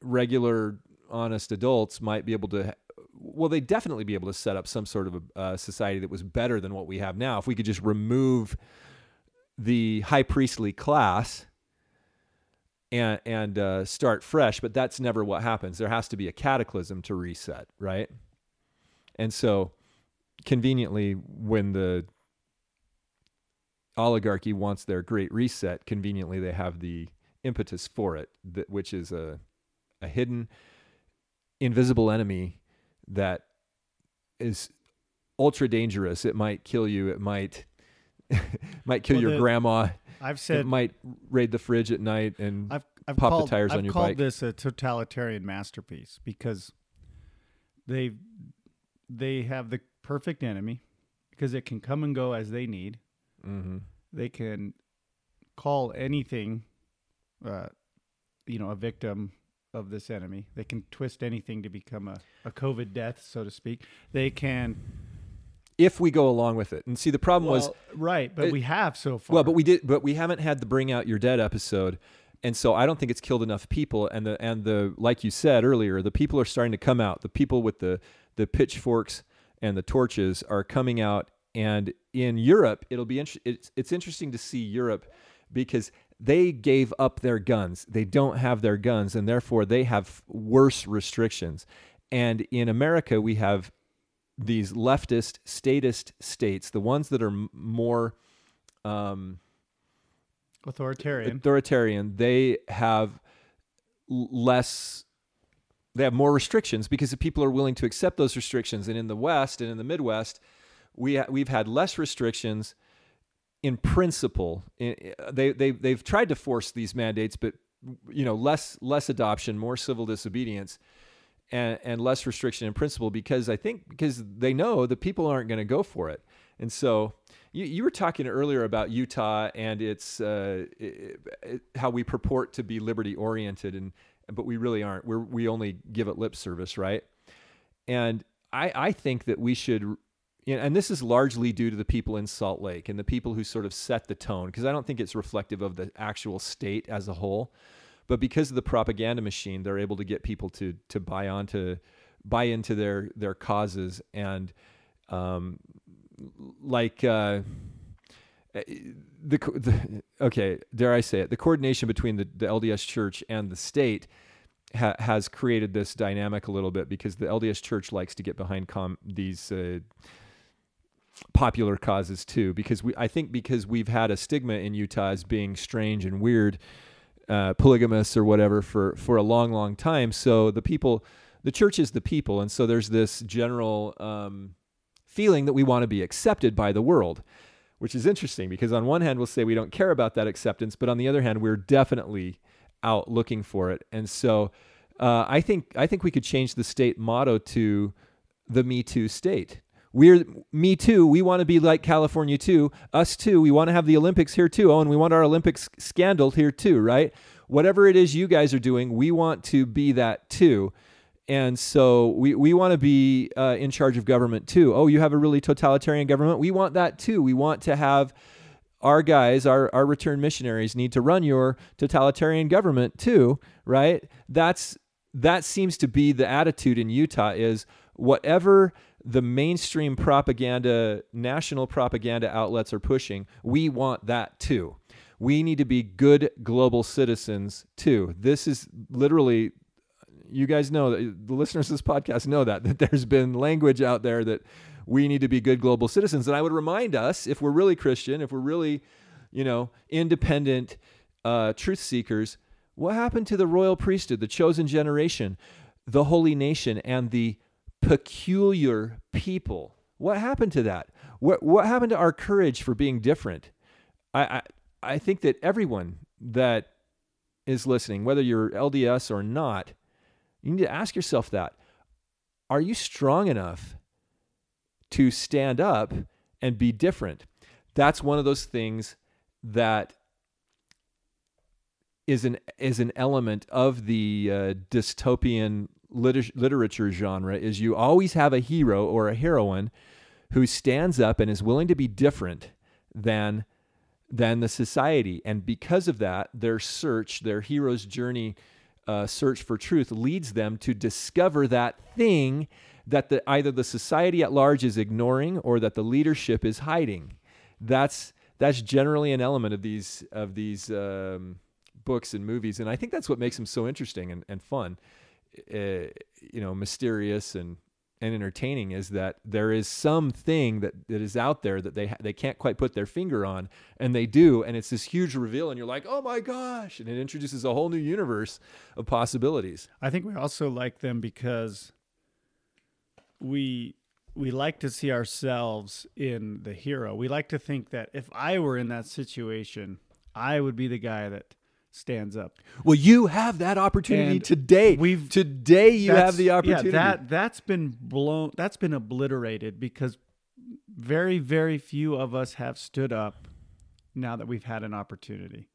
regular honest adults might be able to well they definitely be able to set up some sort of a society that was better than what we have now if we could just remove the high priestly class and and uh, start fresh. But that's never what happens. There has to be a cataclysm to reset, right? And so, conveniently, when the oligarchy wants their great reset, conveniently they have the impetus for it, which is a a hidden, invisible enemy that is ultra dangerous. It might kill you. It might *laughs* might kill Well, your the- grandma. I've said It might raid the fridge at night and I've, I've pop the called, tires I've on your called this a totalitarian masterpiece because they they have the perfect enemy because it can come and go as they need. hmm They can call anything, uh, you know, a victim of this enemy. They can twist anything to become a, a COVID death, so to speak. They can. if we go along with it. And see, the problem was right, but it- we have so far. well, but we did, but we haven't had the bring out your dead episode, and so I don't think it's killed enough people. And the and the like you said earlier, the people are starting to come out. The people with the the pitchforks and the torches are coming out. And in Europe, it'll be inter- it's it's interesting to see Europe because they gave up their guns. They don't have their guns, and therefore they have worse restrictions. And in America, we have these leftist, statist states, the ones that are m- more um, authoritarian. authoritarian, they have less. They have more restrictions because the people are willing to accept those restrictions. And in the West and in the Midwest, we ha- we've had less restrictions in principle. They they they've tried to force these mandates, but you know less less adoption, more civil disobedience, and and less restriction in principle because I think because they know the people aren't going to go for it, and so. You, you were talking earlier about Utah and its uh, i i how we purport to be liberty oriented, and but we really aren't. We're we only give it lip service, right? And I I think that we should and this is largely due to the people in Salt Lake and the people who sort of set the tone, because I don't think it's reflective of the actual state as a whole. But because of the propaganda machine, they're able to get people to to buy onto buy into their their causes and um, like uh, the, the okay, dare I say it, the coordination between the, the LDS Church and the state ha- has created this dynamic a little bit because the LDS Church likes to get behind com- these uh, popular causes too. Because we, I think, because we've had a stigma in Utah as being strange and weird, uh, polygamous or whatever for for a long, long time. So the people, the church is the people, and so there's this general um, feeling that we want to be accepted by the world. Which is interesting because on one hand we'll say we don't care about that acceptance, but on the other hand we're definitely out looking for it. And so uh, I think I think we could change the state motto to the Me Too state. We're Me Too. We want to be like California too. Us too. We want to have the Olympics here too. Oh, and we want our Olympics scandal here too, right? Whatever it is you guys are doing, we want to be that too. And so we, we want to be uh, in charge of government too. Oh, you have a really totalitarian government? We want that too. We want to have our guys, our, our return missionaries need to run your totalitarian government too, right? That's that seems to be the attitude in Utah is whatever the mainstream propaganda, national propaganda outlets are pushing, we want that too. We need to be good global citizens too. This is literally you guys know that the listeners of this podcast know that *laughs* that there's been language out there that we need to be good global citizens and i would remind us if we're really christian if we're really you know independent uh, truth seekers What happened to the royal priesthood, the chosen generation, the holy nation, and the peculiar people? What happened to that? What what happened to our courage for being different? I I, I think that everyone that is listening, whether you're LDS or not, you need to ask yourself that. Are you strong enough to stand up and be different? That's one of those things that is an is an element of the uh, dystopian liter- literature genre is you always have a hero or a heroine who stands up and is willing to be different than than the society. And because of that their search their hero's journey uh, search for truth leads them to discover that thing that the, either the society at large is ignoring or that the leadership is hiding. That's that's generally an element of these of these um, books and movies, and I think that's what makes them so interesting and, and fun. Uh, you know, mysterious and and entertaining is that there is something that, that is out there that they ha- they can't quite put their finger on, and they do, and it's this huge reveal, and you're like, oh my gosh, and it introduces a whole new universe of possibilities. I think we also like them because we we like to see ourselves in the hero. We like to think that if I were in that situation, I would be the guy that stands up. Well, you have that opportunity And today. we've- today you have the opportunity. Yeah, that that's been blown. That's been obliterated because very very few of us have stood up now that we've had an opportunity.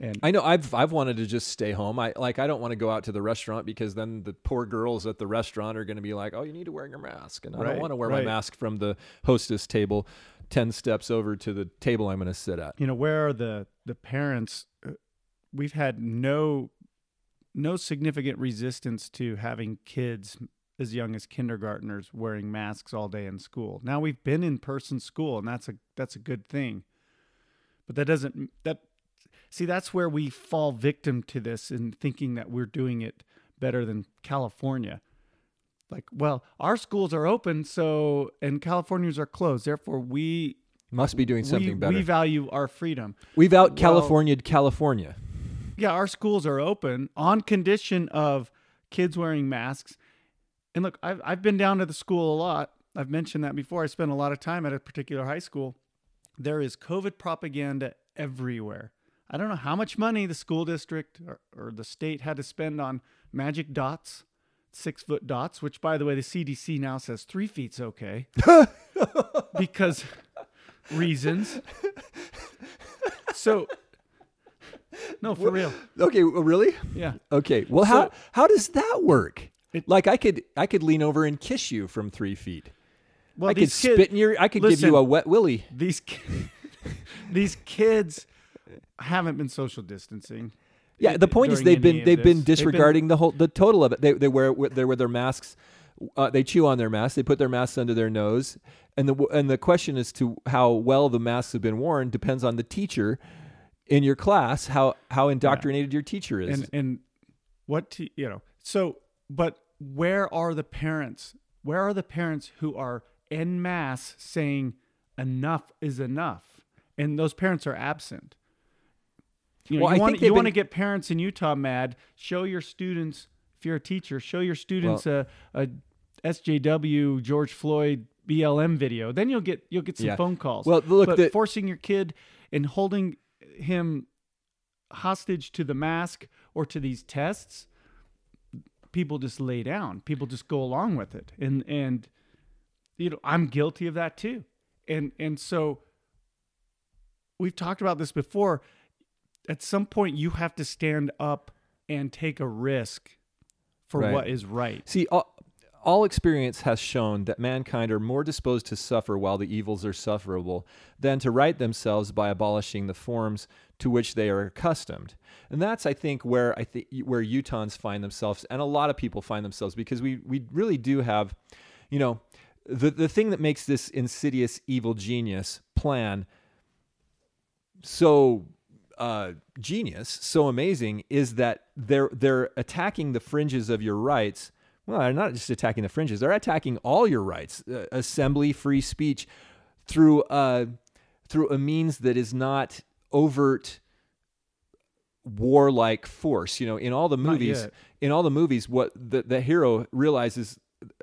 And I know I've I've wanted to just stay home. I like I don't want to go out to the restaurant because then the poor girls at the restaurant are going to be like, "Oh, you need to wear your mask." And I don't want to wear right. my mask from the hostess table 10 steps over to the table I'm going to sit at. you know where are the the parents uh, we've had no no significant resistance to having kids as young as kindergartners wearing masks all day in school. Now we've been in person school and that's a that's a good thing. But that doesn't that see that's where we fall victim to this in thinking that we're doing it better than california. Like well our schools are open so and californians are closed. Therefore we Must be doing something we, better. we value our freedom. We've out well- California. Yeah, our schools are open on condition of kids wearing masks. And look, I've, I've been down to the school a lot. I've mentioned that before. I spent a lot of time at a particular high school. There is COVID propaganda everywhere. I don't know how much money the school district or, or the state had to spend on magic dots, six foot dots, which, by the way, the CDC now says three feet's okay *laughs* because reasons. So, *laughs* no, for real. Okay, well, really? Yeah. Okay. Well, how So- how does that work? It- like I could I could lean over and kiss you from three feet. Well, I could spit in your. I could give you a wet willy. These ki- *laughs* these kids haven't been social distancing. Yeah, the point is they've been they've been disregarding the whole the total of it. They they wear they wear their masks. Uh, they chew on their masks. They put their masks under their nose, and the and the question as to how well the masks have been worn depends on the teacher in your class. How how indoctrinated your teacher is. and and what to, you know. So, but where are the parents? Where are the parents who are en masse saying enough is enough? And those parents are absent. You know, Well, I you want think you want to get parents in Utah mad. Show your students if you're a teacher, show your students a, a SJW George Floyd BLM video. Then you'll get you'll get some Yeah. phone calls. Well, look, but the- forcing your kid and holding him hostage to the mask or to these tests, people just lay down. People just go along with it. And and you know, I'm guilty of that too. And and so we've talked about this before. At some point you have to stand up and take a risk for Right. what is right. See, all, all experience has shown that mankind are more disposed to suffer while the evils are sufferable than to right themselves by abolishing the forms to which they are accustomed. And that's, I think, where I think where Utahns find themselves, and a lot of people find themselves, because we we really do have, you know, the the thing that makes this insidious evil genius plan so uh, genius, so amazing, is that they're they're attacking the fringes of your rights. Well, they're not just attacking the fringes; they're attacking all your rights, uh, assembly, free speech, through uh, through a means that is not overt warlike force. You know, in all the movies, in all the movies, what the the hero realizes.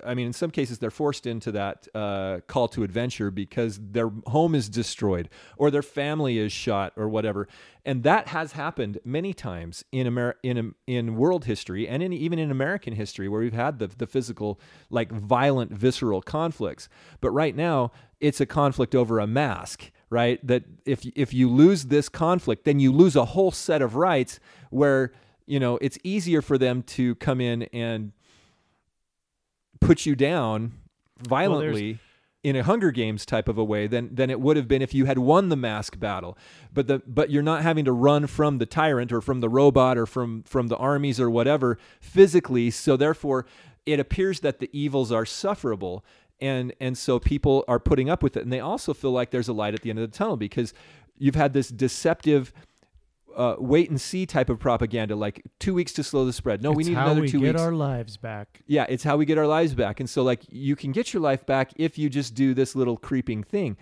I mean, in some cases, they're forced into that uh, call to adventure because their home is destroyed or their family is shot or whatever, and that has happened many times in Amer- in in world history and in even in American history where we've had the the physical, like violent, visceral conflicts. But right now, it's a conflict over a mask, right? That if if you lose this conflict, then you lose a whole set of rights where you know it's easier for them to come in and put you down violently in a Hunger Games type of a way than than it would have been if you had won the mask battle. But the but you're not having to run from the tyrant or from the robot or from from the armies or whatever physically. So therefore, it appears that the evils are sufferable. And and so people are putting up with it, and they also feel like there's a light at the end of the tunnel because you've had this deceptive uh, wait and see type of propaganda, like two weeks to slow the spread. No, we It's need how another we two get our lives back. Yeah, it's how we get our lives back. And so like you can get your life back if you just do this little creeping thing.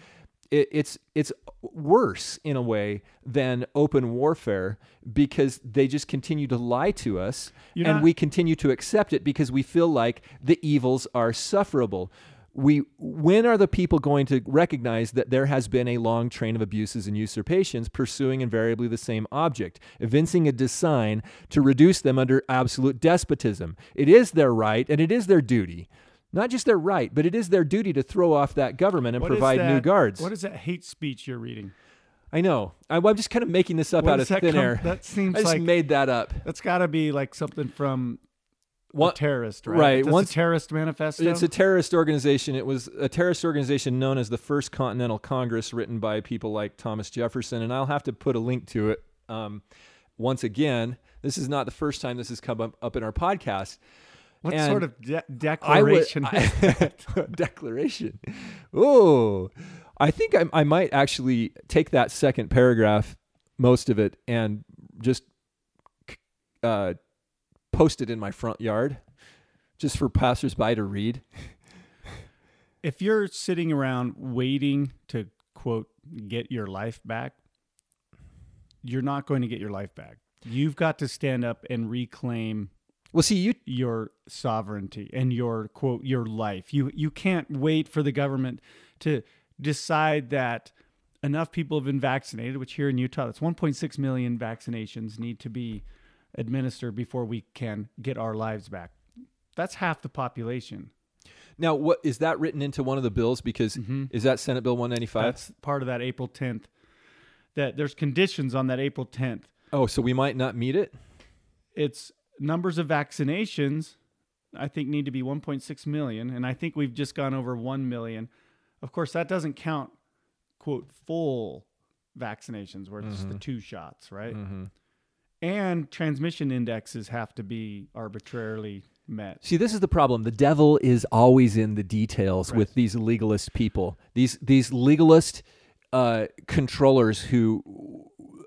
It, it's it's worse in a way than open warfare because they just continue to lie to us You're and not- we continue to accept it because we feel like the evils are sufferable. We when are the people going to recognize that there has been a long train of abuses and usurpations pursuing invariably the same object, evincing a design to reduce them under absolute despotism? It is their right and it is their duty. Not just their right, but it is their duty to throw off that government and What provide new guards. What is that hate speech you're reading? I know. I, I'm just kind of making this up Where out of thin come- air. *laughs* That seems I just like made that up. that's got to be like something from A terrorist, right? right, That's once- a terrorist manifesto. It's a terrorist organization. It was a terrorist organization known as the First Continental Congress, written by people like Thomas Jefferson. And I'll have to put a link to it. Um, once again, this is not the first time this has come up, up in our podcast. what and sort of de- I would declaration? I- *laughs* declaration. Oh, I think I, I might actually take that second paragraph, most of it, and just uh, post it in my front yard, just for passersby to read. if you're sitting around waiting to quote get your life back, you're not going to get your life back. You've got to stand up and reclaim Well, see, you your sovereignty and your quote your life. You you can't wait for the government to decide that enough people have been vaccinated, which here in Utah, that's 1.6 million vaccinations need to be administered before we can get our lives back. That's half the population. now what is that written into one of the bills? Because mm-hmm. is that Senate Bill 195? That's part of that April 10th. That there's conditions on that April 10th. oh, so we might not meet it. It's numbers of vaccinations. I think need to be 1.6 million, and I think we've just gone over 1 million. Of course, that doesn't count quote full vaccinations where it's the mm-hmm. two shots, right? Mm-hmm. And transmission indexes have to be arbitrarily met. See, this is the problem. The devil is always in the details with these legalist people. These these legalist uh, controllers who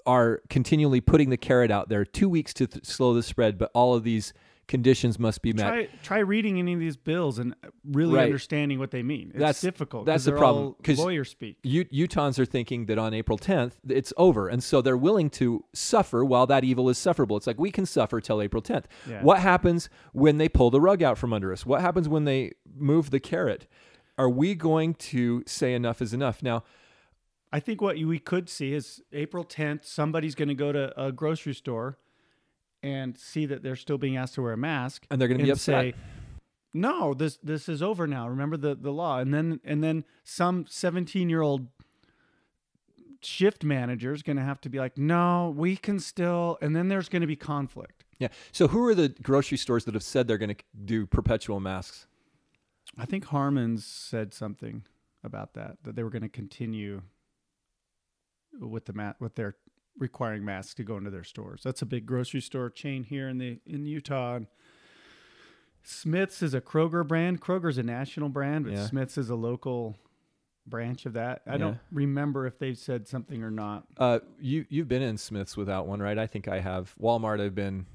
are continually putting the carrot out there. Two weeks to th- slow the spread, but all of these conditions must be met. Try try reading any of these bills and really Right. understanding what they mean. It's That's- difficult. That's the problem, all 'cause lawyer speak. U- Utahns are thinking that on April 10th it's over, and so they're willing to suffer while that evil is sufferable. It's like we can suffer till April 10th. Yeah. What happens when they pull the rug out from under us? What happens when they move the carrot? Are we going to say enough is enough? Now, I think what we could see is April 10th, somebody's going to go to a grocery store and see that they're still being asked to wear a mask, And they're gonna be upset. say, "No, this this is over now. Remember the the law." And then and then some 17 year old shift manager is going to have to be like, "No, we can still." And then there's going to be conflict. yeah. So who are the grocery stores that have said they're going to do perpetual masks? I think Harmon's said something about that that they were going to continue with the mat with their requiring masks to go into their stores. That's a big grocery store chain here in the in Utah. And Smith's is a Kroger brand. Kroger's a national brand, but Yeah. Smith's is a local branch of that. I Yeah. don't remember if they've said something or not. Uh, you you've been in Smiths without one, right? I think I have. Walmart, I've been.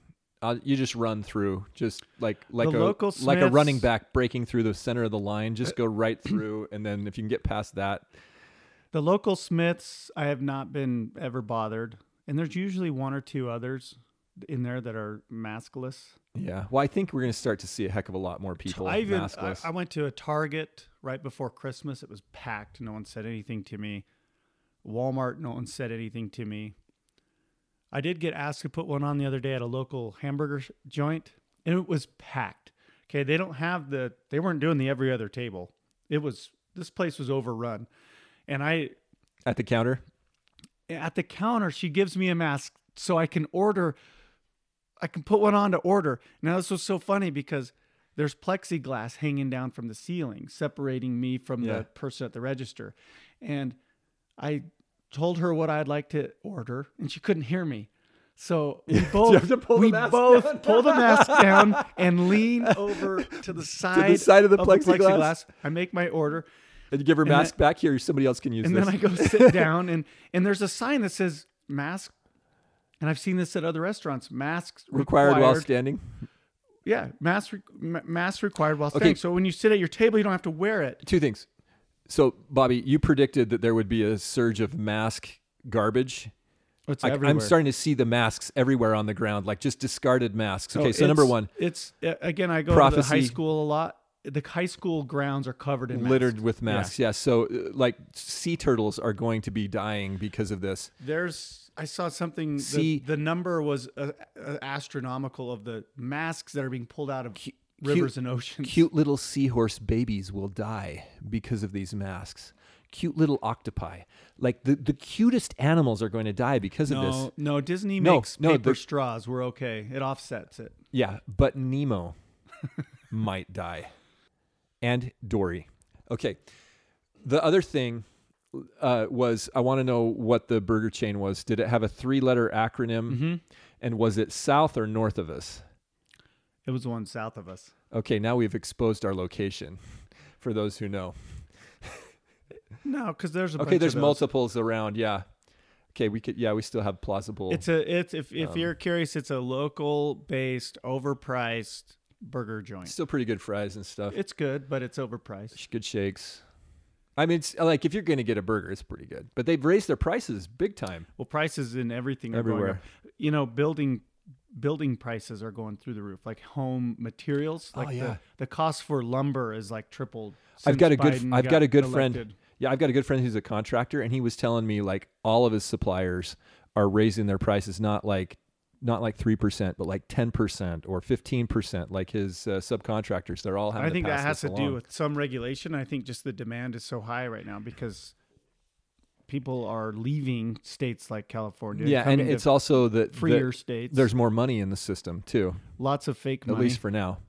Uh, you just run through, just like like The a local like a running back breaking through the center of the line. Just go right through, and then if you can get past that, The local Smiths, I have not been ever bothered. and there's usually one or two others in there that are maskless. Yeah. Well, I think we're going to start to see a heck of a lot more people I even I, maskless. I went to a Target right before Christmas. It was packed. No one said anything to me. Walmart, no one said anything to me. I did get asked to put one on the other day at a local hamburger joint, and it was packed. Okay, they don't have the they weren't doing the every other table. It was this place was overrun. And I At the counter? at the counter, she gives me a mask so I can order I can put one on to order. Now this was so funny because there's plexiglass hanging down from the ceiling, separating me from Yeah. the person at the register. And I told her what I'd like to order, and she couldn't hear me. So we *laughs* both to pull the we mask both down? pull the mask *laughs* down and lean over to the side side of the plexiglass? I make my order, Did you give her And mask back here? Somebody else can use it. and this. then I go sit *laughs* down, and and there's a sign that says mask, and I've seen this at other restaurants. Masks required, required. while standing. Yeah, mask re- mask required while standing. Okay. So when you sit at your table, you don't have to wear it. Two things. So, Bobby, you predicted that there would be a surge of mask garbage. It's I, I'm starting to see the masks everywhere on the ground, like just discarded masks. Oh, okay, Oh, so number one, it's again. I go to the high school a lot. The high school grounds are covered in littered masks. with masks. Yeah. So, uh, like, sea turtles are going to be dying because of this. There's. I saw something. The, See- the number was uh, uh, astronomical of the masks that are being pulled out of Cute- rivers and oceans. Cute little seahorse babies will die because of these masks. Cute little octopi, like the, the cutest animals, are going to die because of this. No, no. Disney No, makes no, paper straws. We're okay. It offsets it. Yeah, but Nemo *laughs* might die. And Dory. Okay. The other thing uh, was I want to know what the burger chain was. Did it have a three letter acronym? Mm-hmm. And was it south or north of us? It was the one south of us. Okay, now we've exposed our location *laughs* for those who know. No, because there's a Okay, bunch there's multiples around. Yeah. Okay, we could, yeah, we still have plausible. It's a it's if if Um, you're curious, it's a local based, overpriced burger joint. still pretty good fries and stuff. It's good, but it's overpriced. good shakes. I mean, it's like if you're going to get a burger, it's pretty good. But they've raised their prices big time. Well, prices in everything are going Everywhere. up. You know, building building prices are going through the roof. Like home materials, Oh, like yeah. the the cost for lumber is like tripled. I've got a since good Biden I've got a good friend. Yeah, I've got a good friend who's a contractor and he was telling me like all of his suppliers are raising their prices not like not like 3% but like 10% or 15% like his uh, subcontractors they're all having I think that has to this do with some regulation. I think just the demand is so high right now because people are leaving states like California. Yeah, and it's also that, freer that states. there's more money in the system too. lots of fake money. At least for now.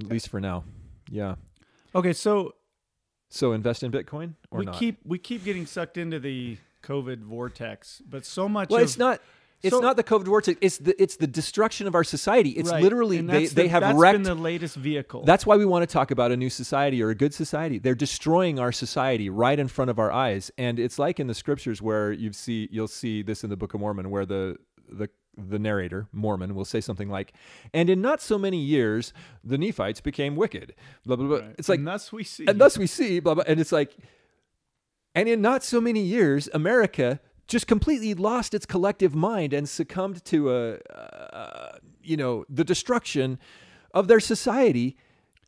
At least for now. Yeah. okay, so So invest in Bitcoin or we not? keep we keep getting sucked into the COVID vortex, but so much. well, of, it's not. It's so- not the COVID vortex. It's the it's the destruction of our society. It's Right, literally they, that's they have that's wrecked. been the latest vehicle. that's why we want to talk about a new society or a good society. They're destroying our society right in front of our eyes, and it's like in the scriptures where you see you'll see this in the Book of Mormon, where the the the narrator Mormon will say something like, "And in not so many years, the Nephites became wicked." Blah blah blah. Right. It's like and thus we see. and thus we see blah blah and it's like and in not so many years america just completely lost its collective mind and succumbed to a you know the destruction of their society.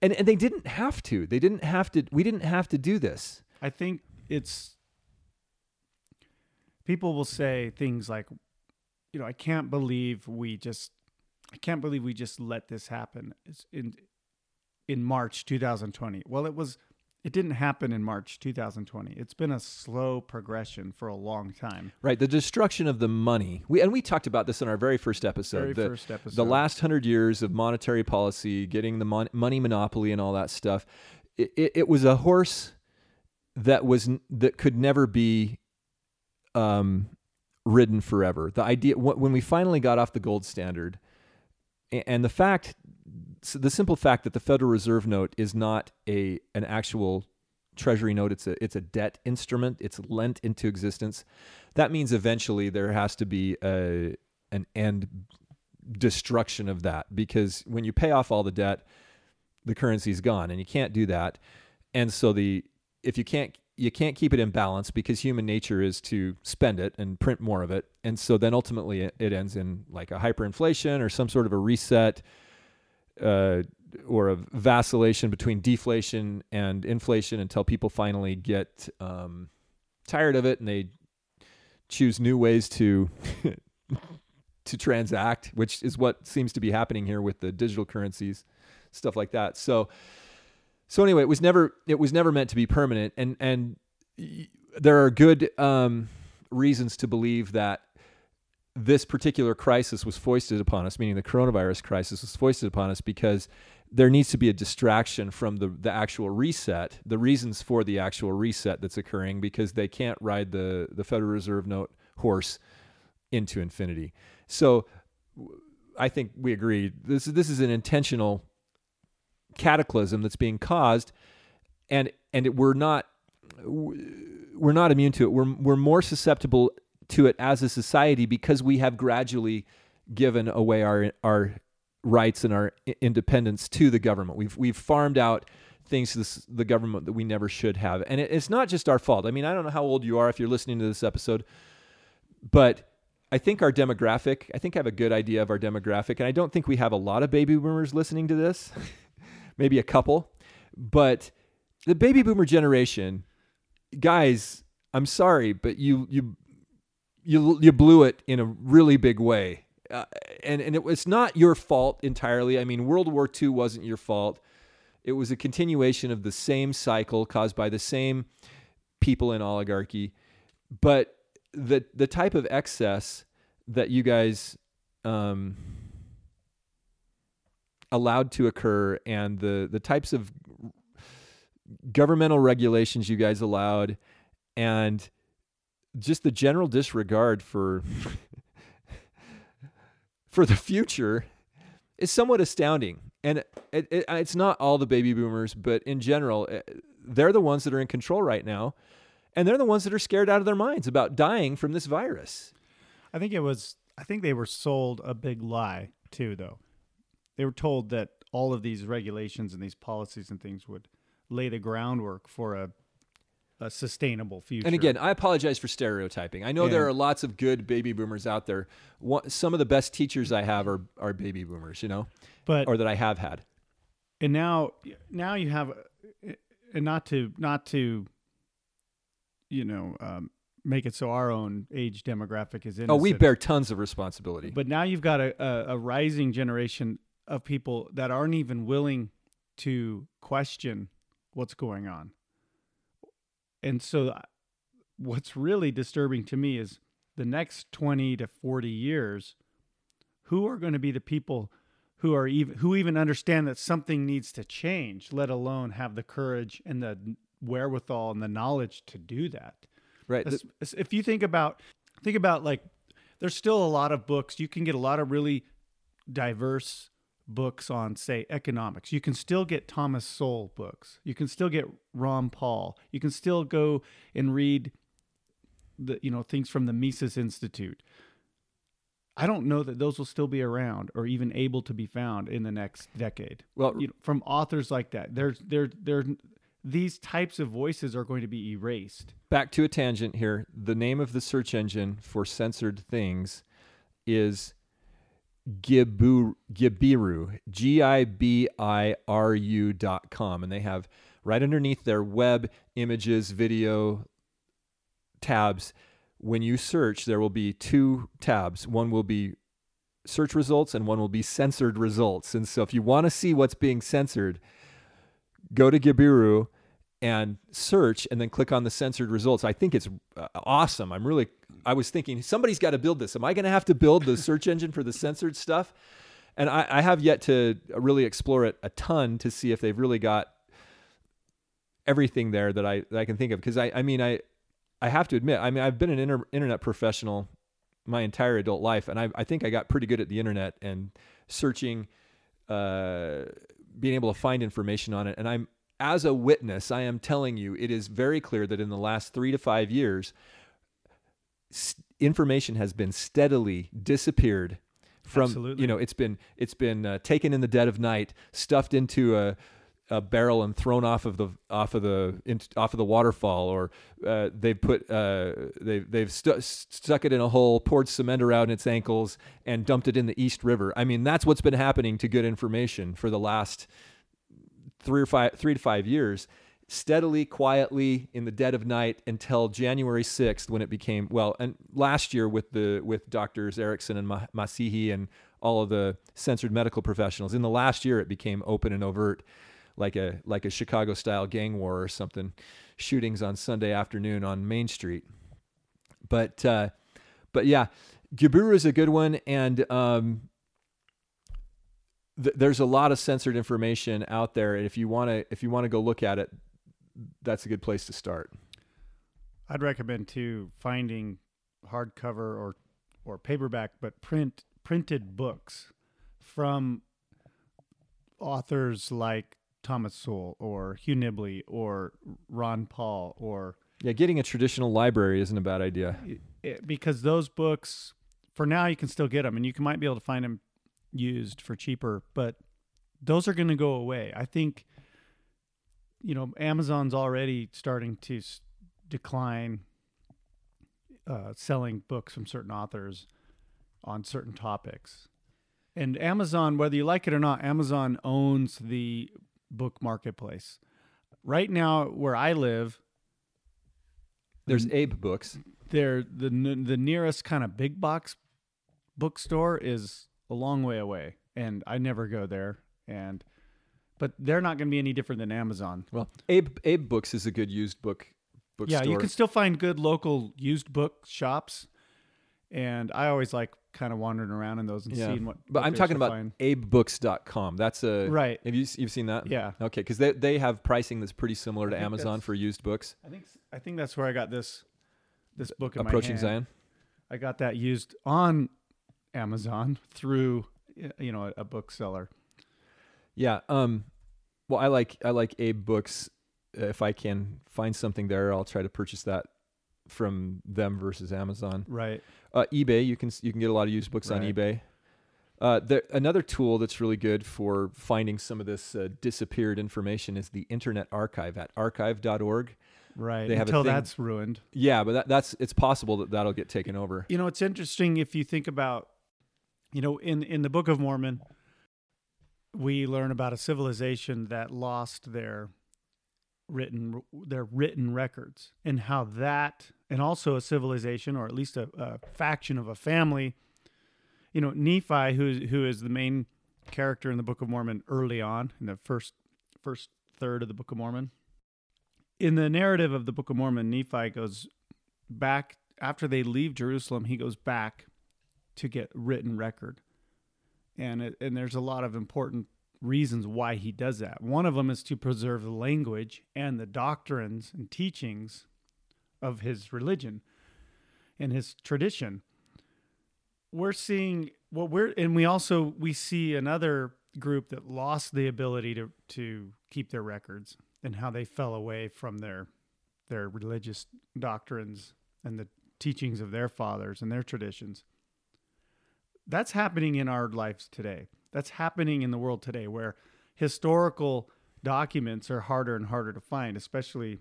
And and they didn't have to. They didn't have to we didn't have to do this. I think it's people will say things like, you know, I can't believe we just, I can't believe we just let this happen. It's in in March 2020. Well, it was, it didn't happen in March 2020. It's been a slow progression for a long time. right the destruction of the money we and we talked about this in our very first episode Very the, first episode. the last hundred years of monetary policy, getting the mon- money monopoly and all that stuff, it, it, it was a horse that was that could never be um, ridden forever. The idea when we finally got off the gold standard, and the fact, the simple fact that the Federal Reserve note is not a an actual treasury note it's a it's a debt instrument it's lent into existence that means eventually there has to be a an end destruction of that because when you pay off all the debt the currency's gone and you can't do that and so the if you can't you can't keep it in balance because human nature is to spend it and print more of it, and so then ultimately it, it ends in like a hyperinflation or some sort of a reset. Uh, or a vacillation between deflation and inflation until people finally get um, tired of it and they choose new ways to *laughs* to transact, which is what seems to be happening here with the digital currencies, stuff like that. So, so anyway, it was never it was never meant to be permanent, and and there are good um, reasons to believe that this particular crisis was foisted upon us, meaning the coronavirus crisis was foisted upon us because there needs to be a distraction from the, the actual reset, the reasons for the actual reset that's occurring, because they can't ride the, the Federal Reserve note horse into infinity. So I think we agree this this is an intentional cataclysm that's being caused, and and it, we're not we're not immune to it. We're we're more susceptible to it as a society because we have gradually given away our our rights and our independence to the government. We've we've farmed out things to this, the government that we never should have, and it, it's not just our fault. I mean, I don't know how old you are if you're listening to this episode, but I think our demographic. I think I have a good idea of our demographic, and I don't think we have a lot of baby boomers listening to this. *laughs* Maybe a couple, but the baby boomer generation, guys. I'm sorry, but you you you you blew it in a really big way uh, and and it was not your fault entirely. I mean, World War II wasn't your fault. It was a continuation of the same cycle caused by the same people in oligarchy, but the the type of excess that you guys um, allowed to occur and the the types of governmental regulations you guys allowed and just the general disregard for *laughs* for the future is somewhat astounding. And it, it, it's not all the baby boomers, but in general, eh, they're the ones that are in control right now. And they're the ones that are scared out of their minds about dying from this virus. I think it was, I think they were sold a big lie too, though. They were told that all of these regulations and these policies and things would lay the groundwork for a a sustainable future. And again, I apologize for stereotyping. I know and there are lots of good baby boomers out there. some of the best teachers I have are are baby boomers, you know, but or that I have had. And now, now you have, and not to not to, you know, um, make it so our own age demographic is innocent. Oh, we bear tons of responsibility. But now you've got a, a, a rising generation of people that aren't even willing to question what's going on and so uh, what's really disturbing to me is the next 20 to 40 years who are going to be the people who are even who even understand that something needs to change let alone have the courage and the wherewithal and the knowledge to do that? Right if you think about think about like there's still a lot of books. You can get a lot of really diverse books on, say, economics. You can still get Thomas Sowell books. You can still get Ron Paul. You can still go and read the you know things from the Mises Institute. I don't know that those will still be around or even able to be found in the next decade. Well, you know, from authors like that, there's there there these types of voices are going to be erased. Back to a tangent here. The name of the search engine for censored things is Gibiru, Gibiru, G I B I R U dot com. And they have right underneath their web images, video tabs. When you search, there will be two tabs. One will be search results and one will be censored results. And so if you want to see what's being censored, go to Gibiru and search and then click on the censored results. I think it's uh, awesome. I'm really I was thinking somebody's got to build this. Am I going to have to build the search engine for the censored stuff? And I, I have yet to really explore it a ton to see if they've really got everything there that I that I can think of. Because I I mean I I have to admit I mean I've been an inter- internet professional my entire adult life, and I I think I got pretty good at the internet and searching, uh, being able to find information on it. And I'm as a witness, I am telling you, it is very clear that in the last three to five years, information has been steadily disappeared from Absolutely. you know it's been it's been uh, taken in the dead of night stuffed into a a barrel and thrown off of the off of the in, off of the waterfall, or uh, they've put uh, they've they've stu- stuck it in a hole, poured cement around its ankles, and dumped it in the East River. I mean, that's what's been happening to good information for the last three or five three to five years steadily, quietly in the dead of night until January 6th when it became well, and last year with the with doctors Erickson and Ma- Massihi and all of the censored medical professionals. In the last year, it became open and overt, like a like a Chicago style gang war or something, shootings on Sunday afternoon on Main Street. But uh, but yeah, Gibiru is a good one, and um, th- there's a lot of censored information out there. And if you want to if you want to go look at it, that's a good place to start. I'd recommend too finding hardcover or or paperback, but print printed books from authors like Thomas Sowell or Hugh Nibley or Ron Paul or Yeah, getting a traditional library isn't a bad idea. it, because those books for now you can still get them and you can, might be able to find them used for cheaper, but those are going to go away. I think you know Amazon's already starting to s- decline uh, selling books from certain authors on certain topics. And Amazon, whether you like it or not, Amazon owns the book marketplace. Right now, where I live, There's Abe Books. there the n- the nearest kind of big box bookstore is a long way away, and I never go there. And but they're not going to be any different than Amazon. Well, Abe Abe Books is a good used book bookstore. Yeah, you can still find good local used book shops, and I always like kind of wandering around in those and Yeah. seeing what. But I'm talking about find. abebooks.com. That's a right. Have you you've seen that? Yeah, Okay, because they they have pricing that's pretty similar to Amazon for used books. I think I think that's where I got this this book in Approaching. Zion. I got that used on Amazon *laughs* through you know a, a bookseller. Yeah. Um. Well, I like I like Abe Books. Uh, If I can find something there, I'll try to purchase that from them versus Amazon. Right. Uh, eBay, you can you can get a lot of used books on eBay. Uh, there, another tool that's really good for finding some of this uh, disappeared information is the Internet Archive at archive.org. Right. They have Until that's ruined. Yeah, but that, that's it's possible that that'll get taken over. You know, it's interesting if you think about, you know, in in the Book of Mormon, we learn about a civilization that lost their written their written records and how that and also a civilization or at least a, a faction of a family. You know nephi who who is the main character in the book of mormon early on in the first first third of the book of mormon. In the narrative of the book of mormon nephi goes back after they leave jerusalem he goes back to get written record and it, and there's a lot of important reasons why he does that. One of them is to preserve the language and the doctrines and teachings of his religion and his tradition. We're seeing what we're and we also we see another group that lost the ability to to keep their records and how they fell away from their their religious doctrines and the teachings of their fathers and their traditions. That's happening in our lives today. That's happening in the world today where historical documents are harder and harder to find, especially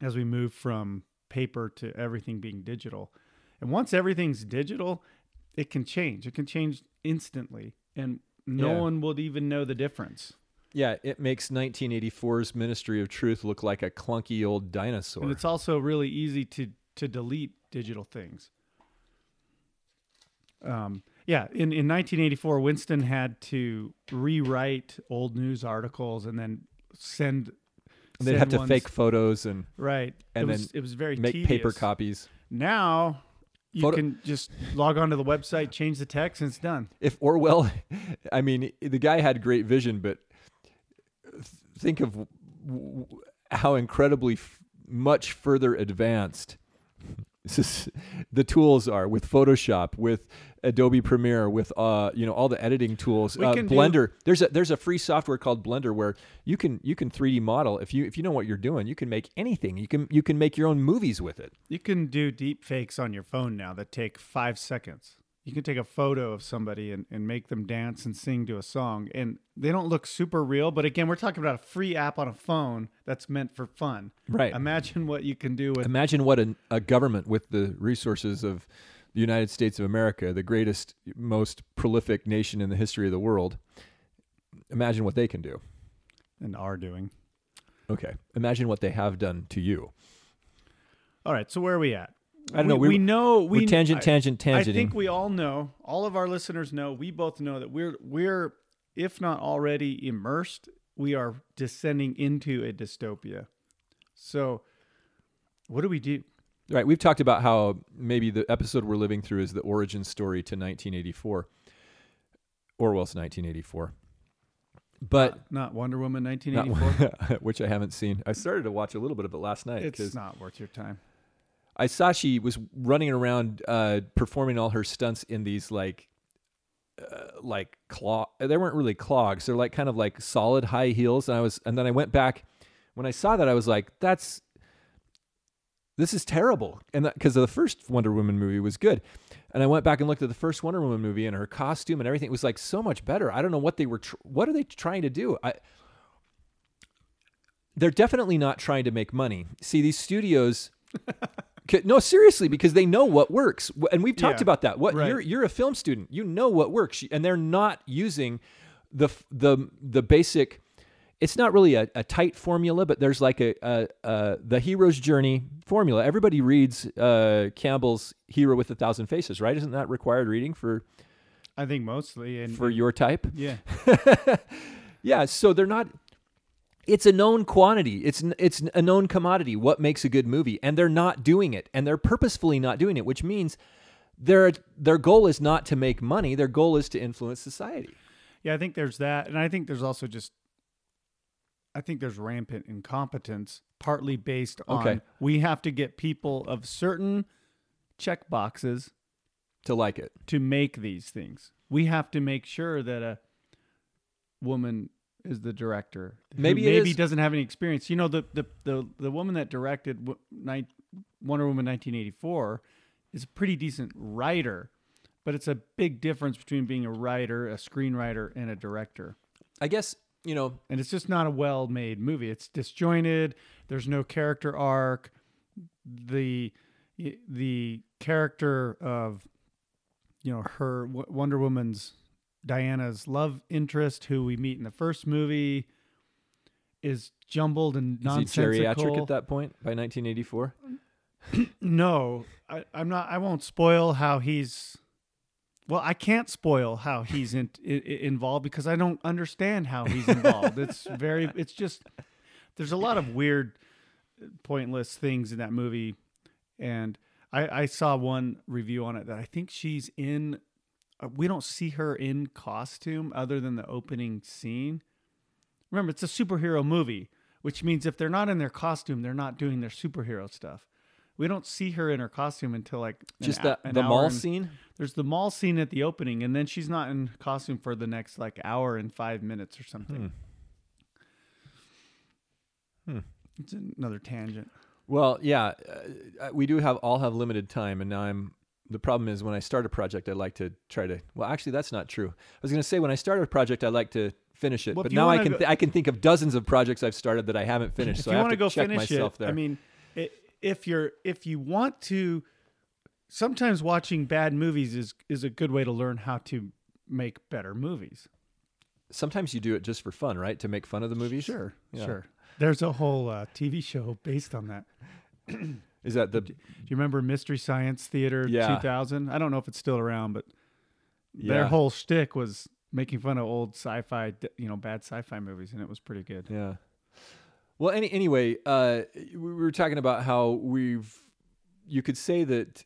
as we move from paper to everything being digital. And once everything's digital, it can change. It can change instantly, and no Yeah. one will even know the difference. Yeah, it makes 1984's Ministry of Truth look like a clunky old dinosaur. And it's also really easy to to delete digital things. Um, yeah, in, in 1984, Winston had to rewrite old news articles and then send. and they'd send have to ones- fake photos and right, and it was, then it was very make tedious. paper copies. Now you Photo- can just log onto the website, change the text, and it's done. If Orwell, *laughs* I mean, the guy had great vision, but th- think of w- w- how incredibly f- much further advanced this *laughs* is, the tools are with Photoshop, with Adobe Premiere, with uh, you know all the editing tools. Uh, can do- Blender. There's a there's a free software called Blender where you can you can 3D model if you if you know what you're doing, you can make anything. You can you can make your own movies with it. You can do deep fakes on your phone now that take five seconds. you can take a photo of somebody and, and make them dance and sing to a song and they don't look super real but again we're talking about a free app on a phone that's meant for fun Right. imagine what you can do with Imagine what an, a government with the resources of the United States of America, the greatest, most prolific nation in the history of the world. Imagine what they can do. and are doing Okay. Imagine what they have done to you. all right so where are we at I don't we, know. we, We- know we tangent, I- tangent, I think we all know, all of our listeners know, we both know that we're we're if not already immersed, we are descending into a dystopia. So what do we do? Right. We've talked about how maybe the episode we're living through is the origin story to 1984, Orwell's 1984. But Not Wonder Woman not- 1984. *laughs* which I haven't seen. I started to watch a little bit of it last night it's not worth your time. I saw she was running around uh, performing all her stunts in these like uh, like clog. They weren't really clogs. They're like kind of like solid high heels. And I was, and then I went back when I saw that. I was like, that's this is terrible. And because the first Wonder Woman movie was good, and I went back and looked at the first Wonder Woman movie and her costume and everything. It was like so much better. I don't know what they were. Tr- what are they trying to do? I. They're definitely not trying to make money. See, these studios *laughs* No, seriously, because they know what works, and we've talked Yeah, about that. What right. you're you're a film student, you know what works, and they're not using the the the basic. It's not really a, a tight formula, but there's like a, a, a the hero's journey formula. Everybody reads uh, Campbell's Hero with a Thousand Faces, right? Isn't that required reading for I think mostly and for your type? yeah. *laughs* Yeah, so they're not. It's a known quantity. It's it's a known commodity. What makes a good movie, and they're not doing it, and they're purposefully not doing it, which means their their goal is not to make money. Their goal is to influence society. Yeah, I think there's that, and I think there's also just, I think there's rampant incompetence, partly based on Okay. we have to get people of certain check boxes To like it, to make these things. We have to make sure that a woman is the director. Maybe maybe is- doesn't have any experience. You know, the the the, the woman that directed Wonder Woman 1984 is a pretty decent writer, but it's a big difference between being a writer, a screenwriter, and a director. I guess you know. And it's just not a well-made movie. It's disjointed. There's no character arc. The the character of you know her Wonder Woman's Diana's love interest, who we meet in the first movie, is jumbled and Is he nonsensical. geriatric at that point by 1984? *clears throat* No, I, I'm not. I won't spoil how he's. Well, I can't spoil how he's in, i i- involved because I don't understand how he's involved. it's very. It's just. There's a lot of weird, pointless things in that movie, and I, I saw one review on it that I think she's in. uh, We don't see her in costume other than the opening scene. Remember, it's a superhero movie, which means if they're not in their costume, they're not doing their superhero stuff. We don't see her in her costume until like Just an the mall scene. There's the mall scene at the opening, and then she's not in costume for the next like hour and five minutes or something. Hmm. It's another tangent. Well, yeah, uh, we do have all have limited time, and now I'm. The problem is when I start a project, I like to try to. Well, actually, that's not true. I was going to say when I start a project, I like to finish it, Well, but now I can go- th- I can think of dozens of projects I've started that I haven't *laughs* finished. so I have to go check finish myself it, there. I mean, i if you're if you want to, sometimes watching bad movies is is a good way to learn how to make better movies. sometimes you do it just for fun, right? To make fun of the movies. Sure, Yeah. sure. There's a whole uh, TV show based on that. Is that the Do you remember Mystery Science Theater Yeah. 2000? I don't know if it's still around, but their yeah whole shtick was making fun of old sci-fi, you know, bad sci-fi movies, and it was pretty good. Yeah. Well, any anyway, uh, we were talking about how we've. You could say that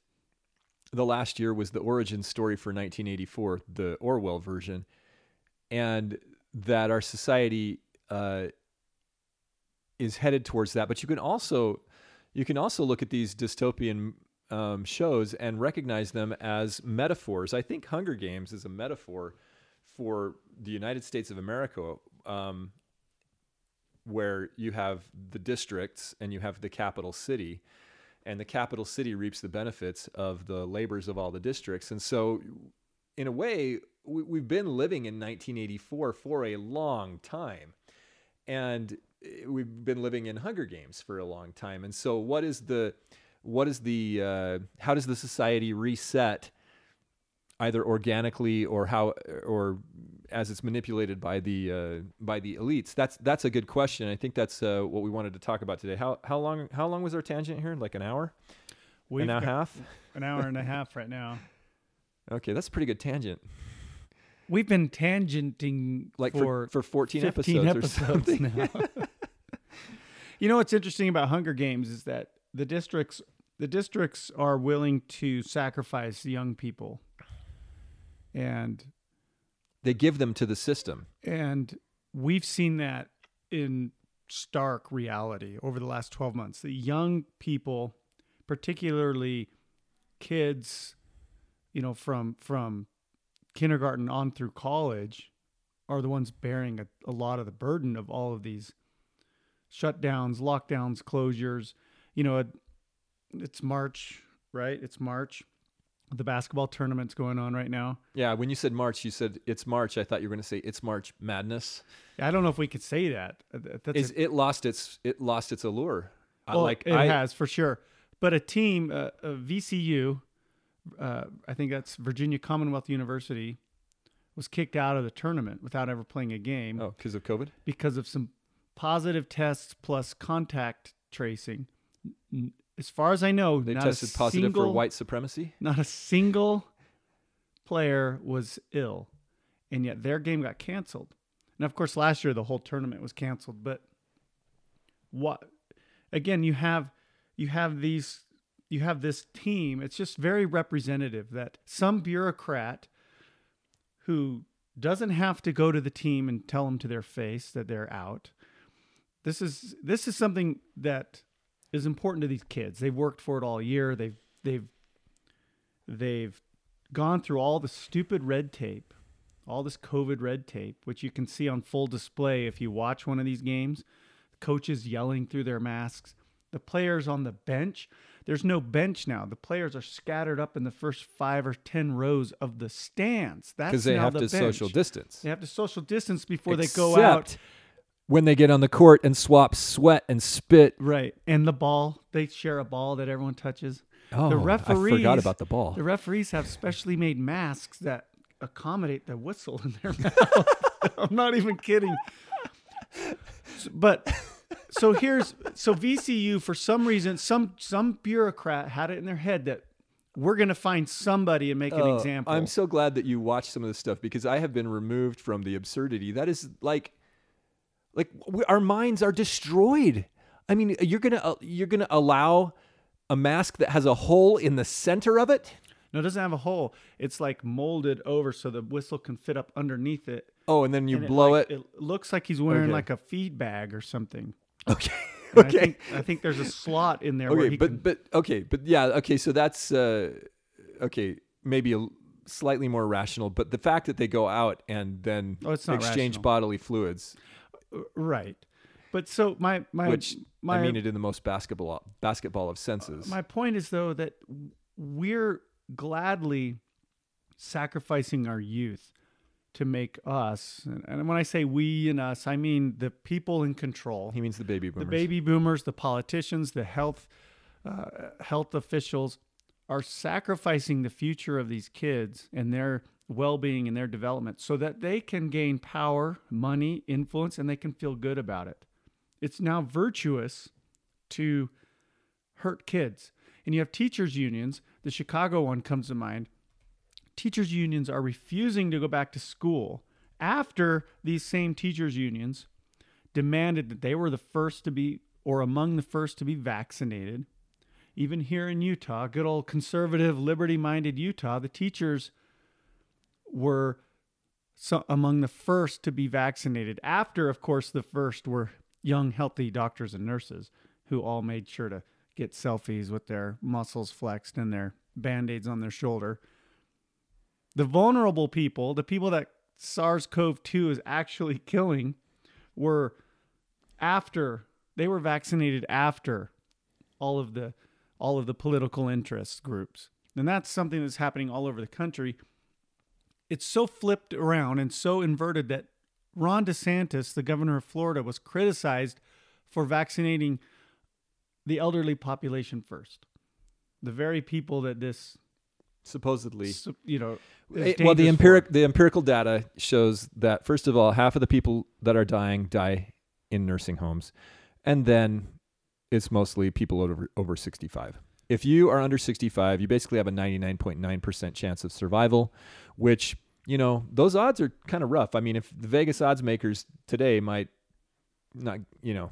the last year was the origin story for 1984, the Orwell version, and that our society uh, is headed towards that. But you can also you can also look at these dystopian um, shows and recognize them as metaphors. I think Hunger Games is a metaphor for the United States of America. Um, where you have the districts and you have the capital city and the capital city reaps the benefits of the labors of all the districts. And so, in a way, we, we've been living in 1984 for a long time, and eh, we've been living in Hunger Games for a long time. And so, what is the what is the uh, how does the society reset either organically or how or as it's manipulated by the uh, by the elites? That's that's a good question. I think that's uh, what we wanted to talk about today. How how long how long was our tangent here? Like an hour? We've an hour and a half? an hour and a half right now. *laughs* okay that's a pretty good tangent. We've been tangenting like for for, for 14 15 episodes, or something? now. *laughs* you know what's interesting about Hunger Games is that the districts the districts are willing to sacrifice young people. And they give them to the system and we've seen that in stark reality over the last 12 months. The young people, particularly kids, you know, from from kindergarten on through college, are the ones bearing a, a lot of the burden of all of these shutdowns, lockdowns, closures. You know, it, it's March, right? It's March. The basketball tournament's going on right now. yeah when you said march you said it's march i thought you were going to say it's march madness I don't know if we could say that. Uh, th- That's a- it lost its it lost its allure Well, like it I, has for sure. But a team, uh, a VCU, uh, I think that's Virginia Commonwealth University, was kicked out of the tournament without ever playing a game oh because of covid because of some positive tests plus contact tracing. As far as I know, they not tested a positive for white supremacy Not a single player was ill, and yet their game got canceled. And of course, last year the whole tournament was canceled. But what? Again, you have you have these you have this team. It's just very representative that some bureaucrat who doesn't have to go to the team and tell them to their face that they're out. This is this is something that is important to these kids. They've worked for it all year. They've they've they've gone through all the stupid red tape, all this COVID red tape, which you can see on full display if you watch one of these games. Coaches yelling through their masks. The players on the bench, there's no bench now. The players are scattered up in the first five or ten rows of the stands. That's because they now have the to bench. social distance They have to social distance before they go out. When they get on the court and swap sweat and spit. Right. And the ball, they share a ball that everyone touches. Oh, the I referees forgot about the ball. The referees have specially made masks that accommodate the whistle in their *laughs* mouth. I'm not even kidding. But so here's so VCU for some reason some some bureaucrat had it in their head that we're going to find somebody and make an Oh, example. I'm so glad that you watched some of this stuff because I have been removed from the absurdity. That is like, like we, our minds are destroyed. I mean, you're gonna uh, you're gonna allow a mask that has a hole in the center of it. no, it doesn't have a hole. It's like molded over so the whistle can fit up underneath it. Oh, and then you And blow like- it. It looks like he's wearing Okay. like a feed bag or something. Okay. And I okay. think, I think there's a slot in there where okay, he but can. but okay, but yeah, okay. So that's uh, okay. Maybe a slightly more rational, but the fact that they go out and then Oh, exchange rational. bodily fluids, right. But so my my which my I mean it in the most basketball basketball of senses. my point is though that we're gladly sacrificing our youth to make us and- and when I say we and us I mean the people in control he means the baby boomers. the baby boomers, the politicians, the health uh, health officials are sacrificing the future of these kids and their well-being and their development so that they can gain power, money, influence and they can feel good about it. It's now virtuous to hurt kids. And you have teachers unions, the Chicago one comes to mind. Teachers unions are refusing to go back to school after these same teachers unions demanded that they were the first to be or among the first to be vaccinated. Even here in Utah, good old conservative, liberty minded Utah, the teachers were so, among the first to be vaccinated. After, of course, the first were young, healthy doctors and nurses who all made sure to get selfies with their muscles flexed and their band aids on their shoulder. The vulnerable people, the people that SARS CoV 2 is actually *laughs* killing, were after they were vaccinated after all of the all of the political interest groups. And that's something that's happening all over the country. It's so flipped around and so inverted that Ron DeSantis, the governor of Florida, was criticized for vaccinating the elderly population first. The very people that this, Supposedly. you know, Eh, well, the empiric for. the empirical data shows that first of all, half of the people that are dying die in nursing homes, and then it's mostly people over over 65. If you are under 65, you basically have a 99.9% chance of survival, which you know those odds are kind of rough. I mean, if the Vegas odds makers today might not, you know,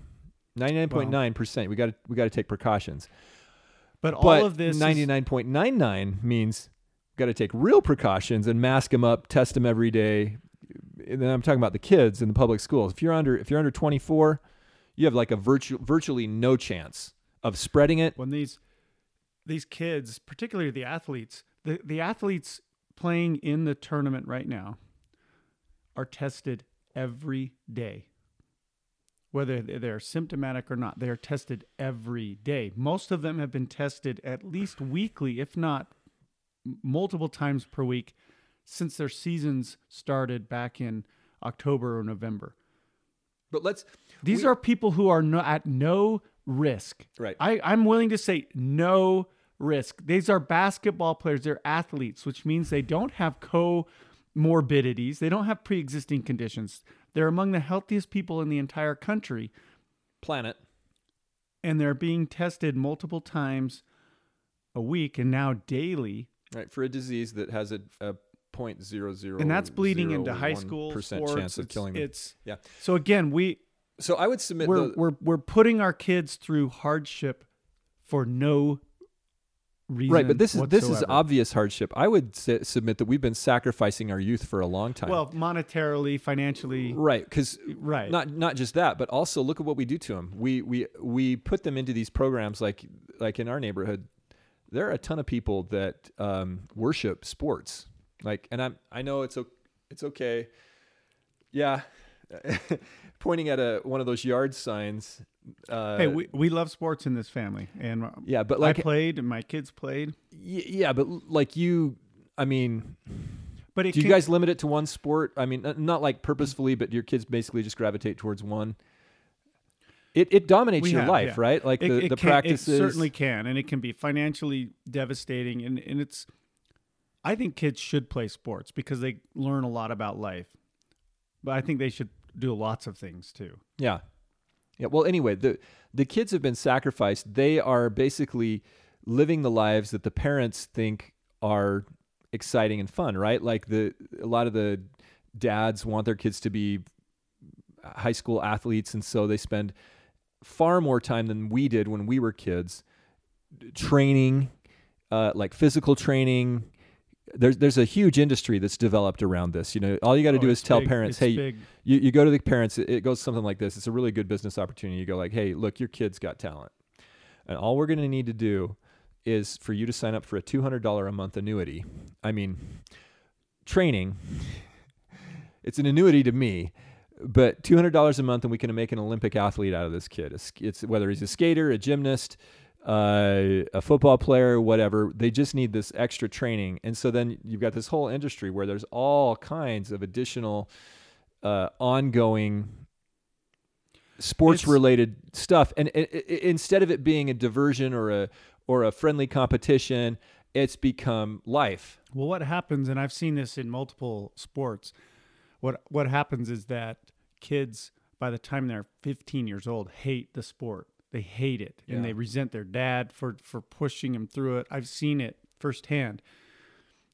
99.9%, we got to we got to take precautions. But all But of this is- 99.99 means we've got to take real precautions and mask them up, test them every day. And then I'm talking about the kids in the public schools. If you're under if you're under 24, you have like a virtu- virtually no chance of spreading it. when these these kids, particularly the athletes, the, the athletes playing in the tournament right now are tested every day. Whether they're symptomatic or not, they are tested every day. Most of them have been tested at least weekly, if not multiple times per week, since their seasons started back in October or November. But let's These we- are people who are no, at no risk. Right. I, I'm willing to say no risk. These are basketball players. They're athletes, which means they don't have comorbidities. They don't have pre existing conditions. They're among the healthiest people in the entire country, planet. and they're being tested multiple times a week and now daily. Right, for a disease that has a, a 0.00 And that's bleeding into high school percent sports. chance of It's- killing them. It's yeah. so again, we So I would submit we're, the, we're we're putting our kids through hardship for no reason. right, but this is this is obvious hardship. I would s- submit that we've been sacrificing our youth for a long time. Well, monetarily, financially, right, because right. not not just that, but also look at what we do to them. We we we put them into these programs like like in our neighborhood. There are a ton of people that um, worship sports. Like, and I'm I know it's it's okay. Yeah, *laughs* pointing at a one of those yard signs. Uh, hey, we, we love sports in this family, and yeah, but like I played, and my kids played. y- yeah, but like you, I mean, But it do you can- guys limit it to one sport? I mean, not like purposefully, but your kids basically just gravitate towards one. It it dominates your have, life, yeah. right? Like it, the it the can- practices. It certainly can, and it can be financially devastating. And, and it's, I think kids should play sports because they learn a lot about life. But I think they should do lots of things too. Yeah. Yeah. Well, anyway, the the kids have been sacrificed. They are basically living the lives that the parents think are exciting and fun, right? Like the a lot of the dads want their kids to be high school athletes and so they spend far more time than we did when we were kids training uh, like physical training there's there's a huge industry that's developed around this. You know all you got to Oh, do is tell big- parents it's hey big. you, you go to the parents it, it goes something like this. It's a really good business opportunity. You go like hey look your kid's got talent. And all we're going to need to do is for you to sign up for a $200 a month annuity. I mean training it's an annuity to me but $200 a month and we can make an olympic athlete out of this kid. It's, it's whether he's a skater a gymnast uh, a football player, whatever. They just need this extra training, and so then you've got this whole industry where there's all kinds of additional, uh, ongoing sports related stuff. And instead of it being a diversion or a or a friendly competition, it's become life. Well, what happens, and I've seen this in multiple sports, what what happens is that kids, by the time they're 15 years old, hate the sport. They hate it, and they resent their dad for for pushing them through it. I've seen it firsthand.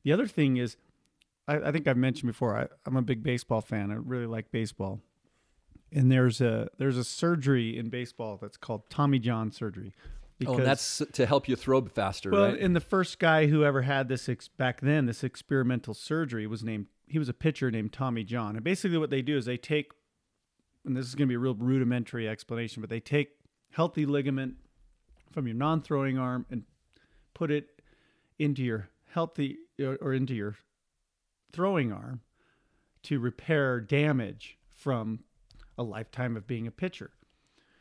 The other thing is, I, I think I've mentioned before. I, I'm a big baseball fan. I really like baseball, and there's a there's a surgery in baseball that's called Tommy John surgery. oh, and that's to help you throw faster, well, right? and the first guy who ever had this ex- back then, this experimental surgery was named. He was a pitcher named Tommy John. And basically, what they do is they take, and this is going to be a real rudimentary explanation, but they take healthy ligament from your non-throwing arm and put it into your healthy or, into your throwing arm to repair damage from a lifetime of being a pitcher.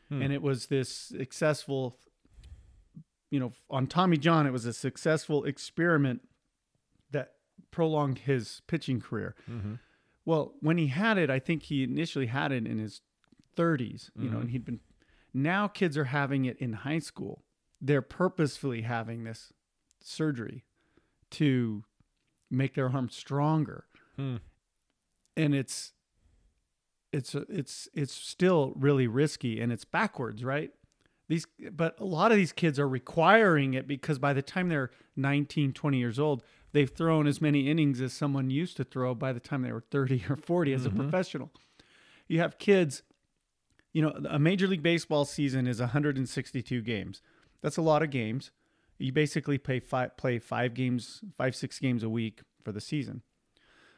Hmm. And it was this successful you know, on Tommy John, it was a successful experiment that prolonged his pitching career. Mm-hmm. Well, when he had it, I think he initially had it in his 30s, you know, Mhm. and he'd been. Now kids are having it in high school. They're purposefully having this surgery to make their arm stronger, Hmm. and it's it's it's it's still really risky and it's backwards, right? These but a lot of these kids are requiring it because by the time they're 19, 20 years old, they've thrown as many innings as someone used to throw by the time they were 30 or 40 as a Mhm. professional. You have kids, you know, a major league baseball season is 162 games. That's a lot of games. You basically play five, play five games, five, six games a week for the season.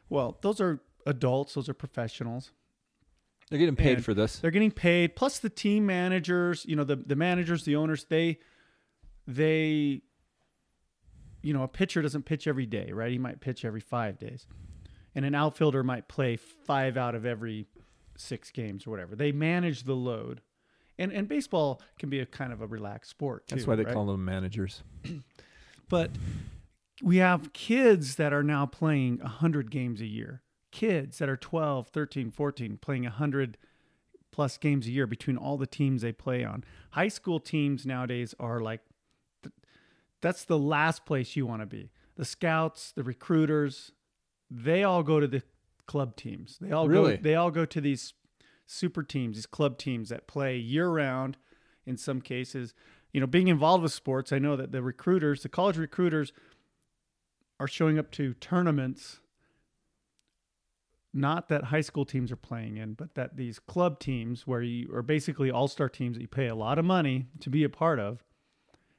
Well, those are adults, those are professionals. They're getting paid And for this. They're getting paid. Plus the team managers, you know, the, the managers, the owners, they they you know, a pitcher doesn't pitch every day, right? He might pitch every five days. And an outfielder might play five out of every six games or whatever. They manage the load. And and baseball can be a kind of a relaxed sport too. That's why they right? call them managers. *clears throat* But we have kids that are now playing 100 games a year. Kids that are 12, 13, 14 playing 100 plus games a year between all the teams they play on. High school teams nowadays are like that's the last place you want to be. The scouts, the recruiters, they all go to the club teams. They all Really? go they all go to these super teams, these club teams that play year round in some cases. You know, being involved with sports, I know that the recruiters, the college recruiters are showing up to tournaments not that high school teams are playing in, but that these club teams where you are basically all-star teams that you pay a lot of money to be a part of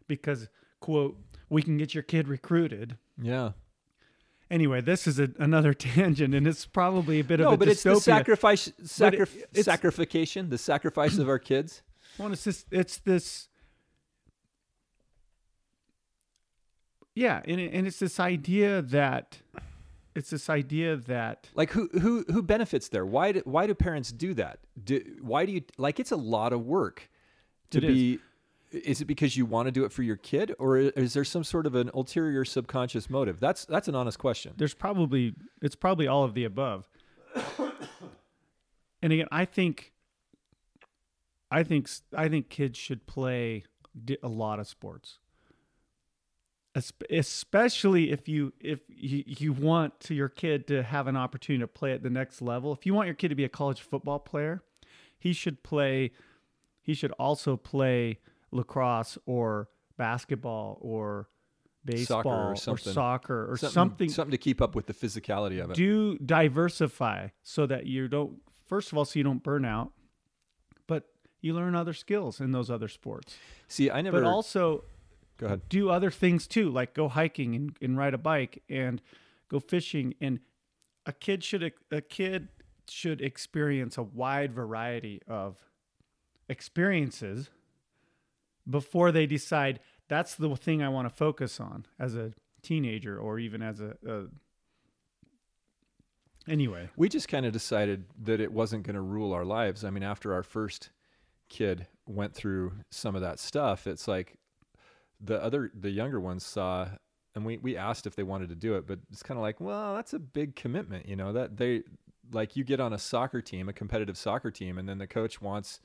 because quote, we can get your kid recruited. Yeah. Anyway, this is a, another *laughs* tangent, and it's probably a bit of No, a but it's the dystopia. sacrifice, sacri- it's- *clears throat* sacrification, the sacrifice of our kids. *clears throat* Well, it's this. It's this. Yeah, and and it's this idea that it's this idea that Like who who who benefits there? Why do, why do parents do that? Do, why do you like? It's a lot of work to It is. Is. it because you want to do it for your kid, or is there some sort of an ulterior subconscious motive? That's that's an honest question. there's probably it's probably all of the above. *coughs* and again, I think I think I think kids should play a lot of sports. Especially if you if you, you want to your kid to have an opportunity to play at the next level. If you want your kid to be a college football player, he should play he should also play lacrosse or basketball or baseball Soccer or or soccer or something, something something to keep up with the physicality of it. do diversify so that you don't first of all so you don't burn out but you learn other skills in those other sports See, I never. but also go ahead. do other things too like go hiking and, and ride a bike and go fishing and a kid should a kid should experience a wide variety of experiences before they decide that's the thing I want to focus on as a teenager or even as a, a anyway We just kind of decided that it wasn't going to rule our lives. I mean, after our first kid went through some of that stuff, it's like the other, the younger ones saw, and we, we asked if they wanted to do it, but it's kind of like, well, that's a big commitment, you know, that they, like you get on a soccer team, a competitive soccer team, and then the coach wants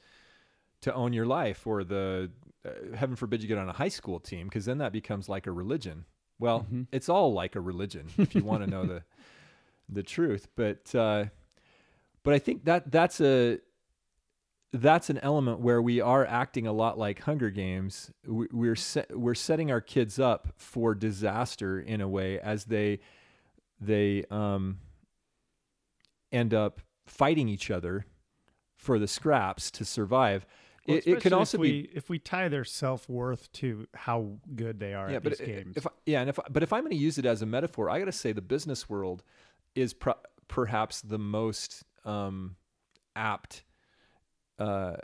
to own your life, or the, uh, heaven forbid you get on a high school team, because then that becomes like a religion. Well, Mhm. it's all like a religion if you want to know the *laughs* the truth. But uh, but I think that that's a that's an element where we are acting a lot like Hunger Games. We, we're se- we're setting our kids up for disaster in a way as they they um, end up fighting each other for the scraps to survive. Well, it, it could also if be if we tie their self worth to how good they are yeah, at but these i- games. if yeah, and if but if I'm going to use it as a metaphor, I got to say the business world is pro- perhaps the most um, apt uh,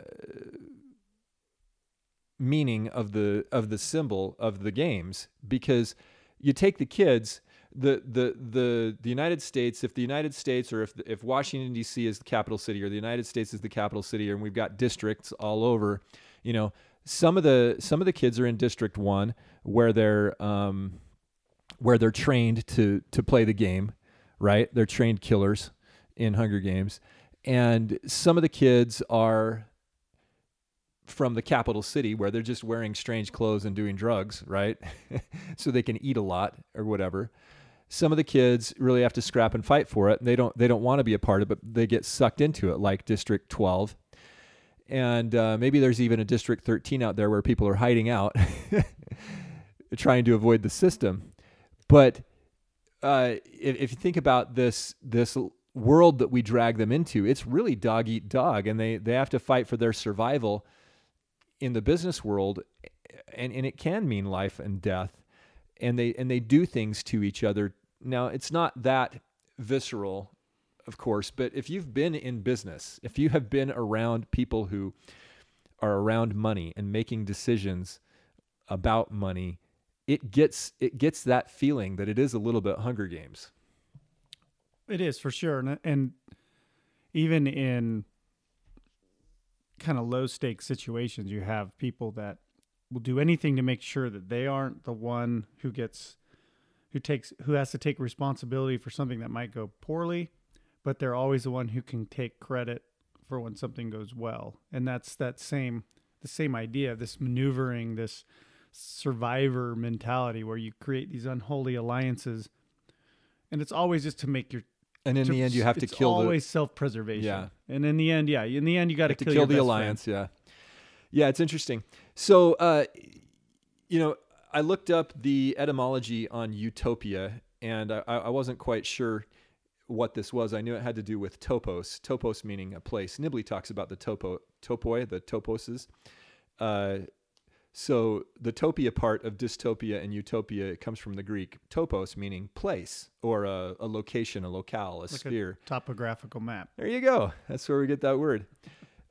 meaning of the of the symbol of the games because you take the kids the the the the United States if the United States or if if Washington D.C. is the capital city or the United States is the capital city and we've got districts all over you know some of the some of the kids are in District One where they're um, where they're trained to to play the game, right? They're trained killers in Hunger Games, and some of the kids are from the capital city where they're just wearing strange clothes and doing drugs, right? *laughs* so they can eat a lot or whatever. Some of the kids really have to scrap and fight for it. And they don't they don't want to be a part of it, but they get sucked into it, like District 12. And uh, maybe there's even a District 13 out there where people are hiding out, *laughs* trying to avoid the system. But uh, if, if you think about this this world that we drag them into, it's really dog eat dog, and they they have to fight for their survival in the business world and, and it can mean life and death and they and they do things to each other. Now it's not that visceral of course but if you've been in business if you have been around people who are around money and making decisions about money it gets it gets that feeling that it is a little bit hunger games. It is for sure, and, and even in kind of low stakes situations, you have people that will do anything to make sure that they aren't the one who gets who takes who has to take responsibility for something that might go poorly, but they're always the one who can take credit for when something goes well. And that's that same the same idea, this maneuvering, this survivor mentality where you create these unholy alliances and it's always just to make your and in to- the end you have to kill the always self-preservation. Yeah. and in the end, yeah, in the end, you got to kill, kill the alliance. Yeah, yeah, it's interesting. So, uh, you know, I looked up the etymology on utopia, and I, I wasn't quite sure what this was. I knew it had to do with topos. Topos meaning a place. Nibley talks about the topo topoi, the toposes. Uh, so the topia part of dystopia and utopia comes from the Greek topos, meaning place or a, a location, a locale, a Like sphere. a topographical map. There you go. That's where we get that word.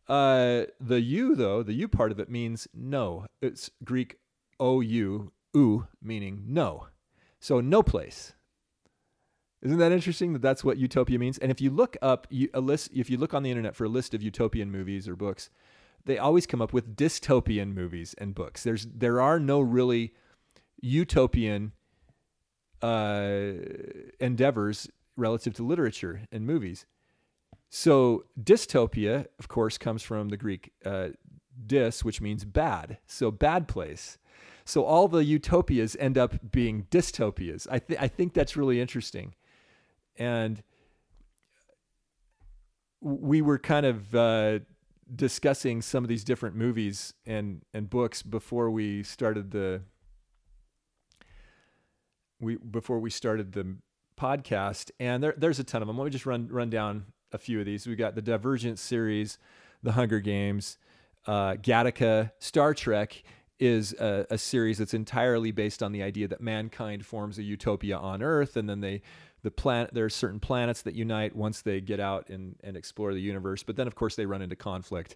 Uh, the U though, the U part of it means no. It's Greek O U meaning no. So no place. Isn't that interesting that that's what utopia means? And if you look up you- a list, if you look on the internet for a list of utopian movies or books, they always come up with dystopian movies and books. There's there are no really utopian uh, endeavors relative to literature and movies. So dystopia, of course, comes from the Greek uh, dys, which means bad. So bad place. So all the utopias end up being dystopias. I, th- I think that's really interesting. And we were kind of uh, discussing some of these different movies and, and books before we started the we before we started the podcast, and there, there's a ton of them. Let me just run run down a few of these. We got the Divergent series, The Hunger Games, uh, Gattaca, Star Trek is a, a series that's entirely based on the idea that mankind forms a utopia on Earth, and then they the planet there are certain planets that unite once they get out and, and explore the universe. But then, of course, they run into conflict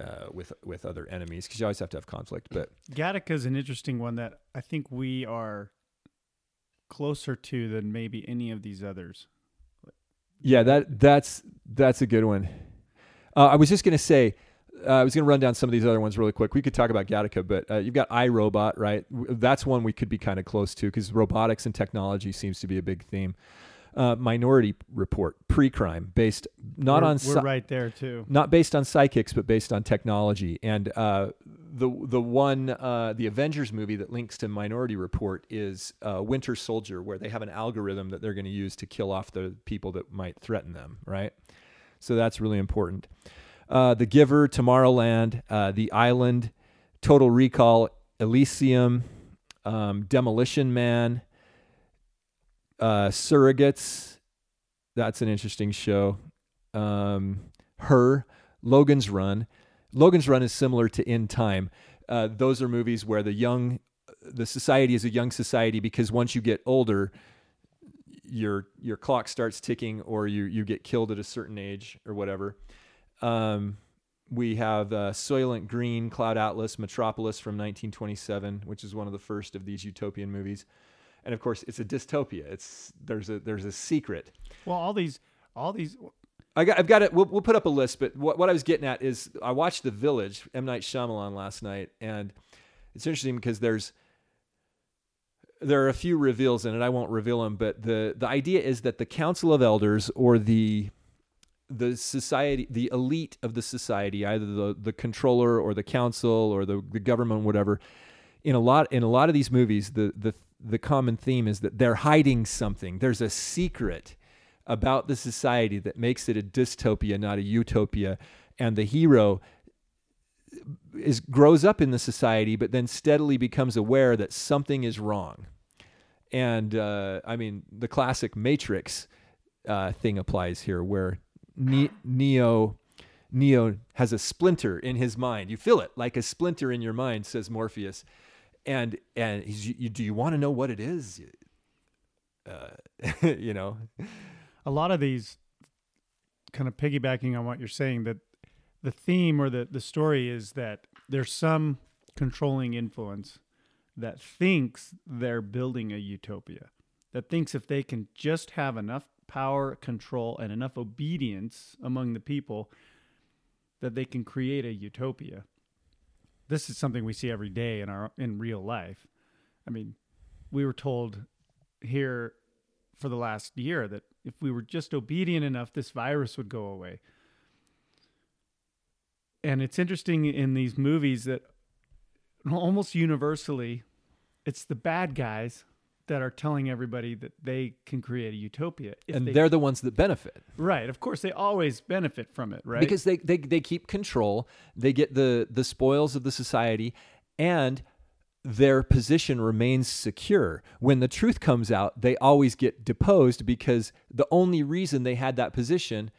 uh, with with other enemies because you always have to have conflict. But Gattaca is an interesting one that I think we are closer to than maybe any of these others. Yeah, that that's that's a good one. Uh, I was just gonna say, uh, I was gonna run down some of these other ones really quick. We could talk about Gattaca, but uh, you've got iRobot, right? That's one we could be kind of close to because robotics and technology seems to be a big theme. Uh, Minority Report, pre-crime, based not we're, on we're right there too. not based on psychics, but based on technology. And uh, the the one uh, the Avengers movie that links to Minority Report is uh, Winter Soldier, where they have an algorithm that they're going to use to kill off the people that might threaten them. Right. So that's really important. Uh, the Giver, Tomorrowland, uh, The Island, Total Recall, Elysium, um, Demolition Man, uh, Surrogates. That's an interesting show. Um, her, Logan's Run. Logan's Run is similar to In Time. Uh, those are movies where the young, the society is a young society because once you get older, your your clock starts ticking, or you you get killed at a certain age or whatever. Um, we have uh, Soylent Green, Cloud Atlas, Metropolis from 1927, which is one of the first of these utopian movies. And of course, it's a dystopia. It's there's a there's a secret. Well, all these, all these. I got, I've got it. We'll, we'll put up a list, but what, what I was getting at is I watched The Village, M Night Shyamalan last night, and it's interesting because there's there are a few reveals in it. I won't reveal them, but the the idea is that the Council of Elders or the the society, the elite of the society, either the the controller or the council or the, the government, whatever. In a lot in a lot of these movies, the the the common theme is that they're hiding something. There's a secret about the society that makes it a dystopia, not a utopia. And the hero is grows up in the society, but then steadily becomes aware that something is wrong. And uh, I mean, the classic Matrix uh, thing applies here, where ne- Neo Neo has a splinter in his mind. You feel it like a splinter in your mind, says Morpheus. And and he's, you, do you want to know what it is? Uh, *laughs* you know, a lot of these kind of piggybacking on what you're saying that the theme or the, the story is that there's some controlling influence that thinks they're building a utopia that thinks if they can just have enough power control and enough obedience among the people that they can create a utopia this is something we see every day in our in real life i mean we were told here for the last year that if we were just obedient enough, this virus would go away. And it's interesting in these movies that almost universally, it's the bad guys that are telling everybody that they can create a utopia. and they, they're the ones that benefit. right. Of course, they always benefit from it, right? Because they, they, they keep control, they get the, the spoils of the society, and their position remains secure. When the truth comes out, they always get deposed because the only reason they had that position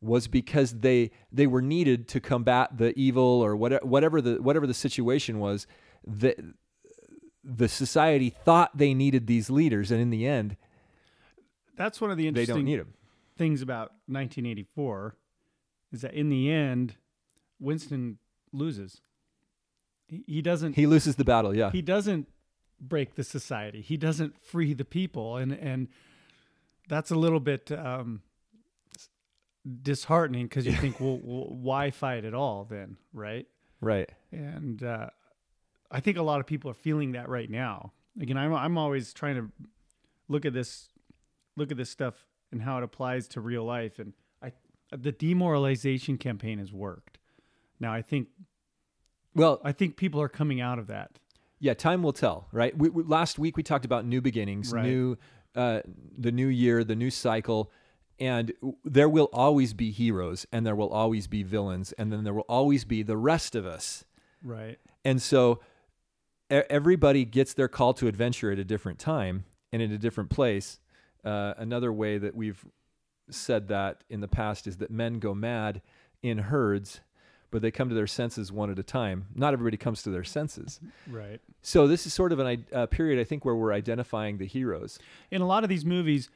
was because they they were needed to combat the evil or whatever whatever the whatever the situation was. The the society thought they needed these leaders, and in the end, that's one of the they interesting don't need them. things about 1984 is that in the end, Winston loses. He, he doesn't. He loses the battle. Yeah, he doesn't break the society. He doesn't free the people, and and that's a little bit um, disheartening because you *laughs* think, well, well, why fight at all then, right? right. And uh, I think a lot of people are feeling that right now. Again, I'm I'm always trying to look at this, look at this stuff and how it applies to real life, and I the demoralization campaign has worked. Now I think Well, I think people are coming out of that. Yeah, time will tell, right? We, we, last week we talked about new beginnings, Right. new, uh, the new year, the new cycle, and there will always be heroes, and there will always be villains, and then there will always be the rest of us. Right. And so, everybody gets their call to adventure at a different time and in a different place. Uh, another way that we've said that in the past is that men go mad in herds, but they come to their senses one at a time. Not everybody comes to their senses. Right. So this is sort of an uh, period, I think, where we're identifying the heroes. in a lot of these movies,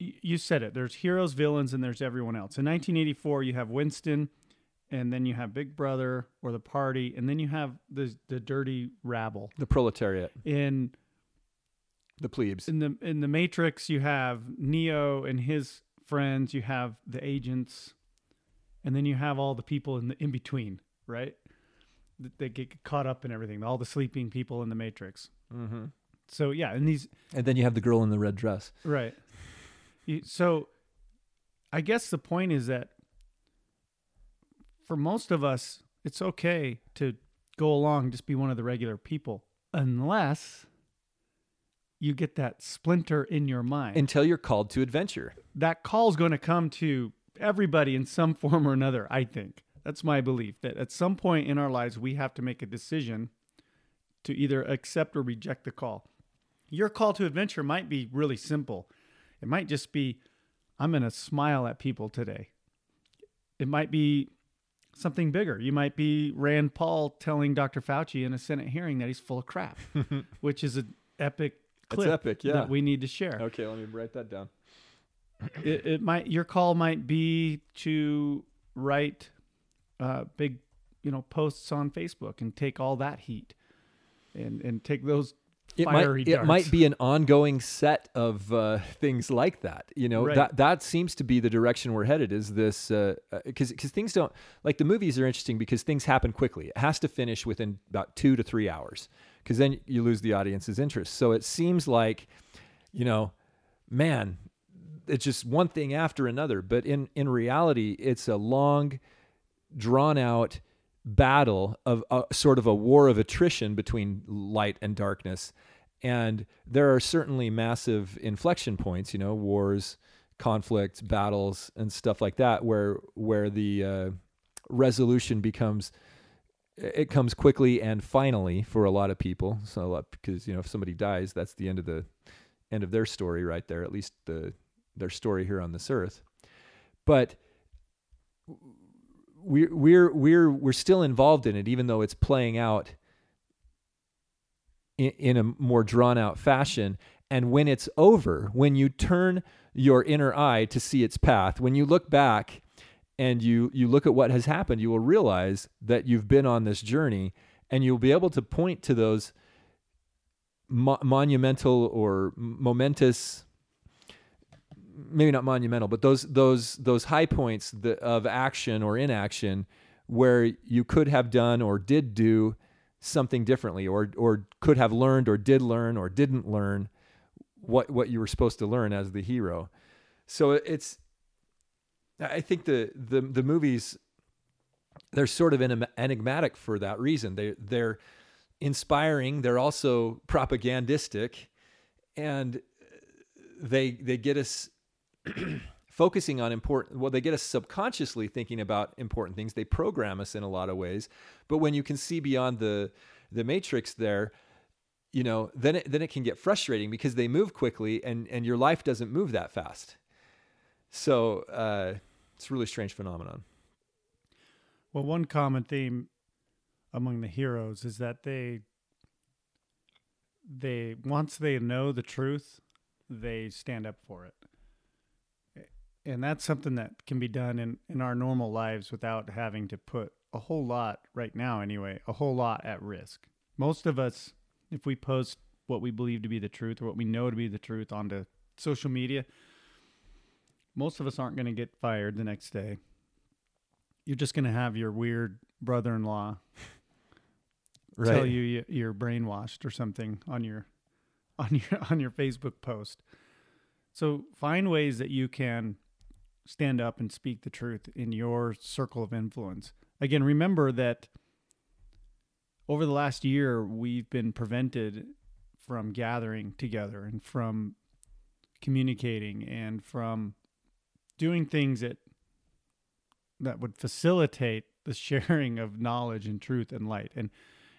y- you said it. There's heroes, villains, and there's everyone else. In 1984, you have Winston, and then you have Big Brother or the party, and then you have the the dirty rabble. The proletariat, In the plebes. in the in the Matrix, you have Neo and his friends. You have the agents, and then you have all the people in the in between, right? Th- They get caught up in everything. All the sleeping people in the Matrix. Mm-hmm. So yeah, and these And then you have the girl in the red dress. Right. You- So I guess the point is that for most of us, it's okay to go along, just be one of the regular people, unless you get that splinter in your mind. Until you're called to adventure. that call's going to come to everybody in some *laughs* form or another, I think. That's my belief that at some point in our lives, we have to make a decision to either accept or reject the call. Your call to adventure might be really simple. It might just be, I'm going to smile at people today. It might be something bigger. You might be Rand Paul telling Dr. Fauci in a Senate hearing that he's full of crap, *laughs* which is an epic It's clip epic, yeah. that we need to share Okay, let me write that down. it, it might your call might be to write uh, big you know posts on Facebook and take all that heat and and take those it fiery might it might be an ongoing set of uh, things like that. You know Right. that that seems to be the direction we're headed. Is this because because things don't like the movies are interesting because things happen quickly. It has to finish within about two to three hours because then you lose the audience's interest. So it seems like you know, man, it's just one thing after another. But in in reality, it's a long, drawn out battle of a, sort of a war of attrition between light and darkness. And there are certainly massive inflection points, you know, wars, conflicts, battles, and stuff like that, where where the uh, resolution becomes it comes quickly and finally for a lot of people. So because you know if somebody dies, that's the end of the end of their story right there. At least the their story here on this earth. But we're we're we're we're still involved in it, even though it's playing out in, in a more drawn out fashion. And when it's over, when you turn your inner eye to see its path, when you look back and you you look at what has happened, you will realize that you've been on this journey, and you'll be able to point to those mo- monumental or momentous maybe not monumental, but those those those high points of action or inaction where you could have done or did do something differently, or or could have learned or did learn or didn't learn what what you were supposed to learn as the hero. So it's I think the the the movies they're sort of enigmatic for that reason. They they're inspiring. They're also propagandistic, and they they get us *clears throat* focusing on important well they get us subconsciously thinking about important things. They program us in a lot of ways. But when you can see beyond the the matrix there you know then it, then it can get frustrating because they move quickly and and your life doesn't move that fast. So uh it's a really strange phenomenon. Well, one common theme among the heroes is that they they once they know the truth, they stand up for it. And that's something that can be done in, in our normal lives without having to put a whole lot right now anyway, a whole lot at risk. Most of us if we post what we believe to be the truth or what we know to be the truth onto social media, most of us aren't going to get fired the next day you're just going to have your weird brother-in-law *laughs* tell you you- you're brainwashed or something on your *laughs* on your on your Facebook post. So find ways that you can stand up and speak the truth in your circle of influence. Again, remember that over the last year we've been prevented from gathering together and from communicating and from doing things that that would facilitate the *laughs* sharing of knowledge and truth and light and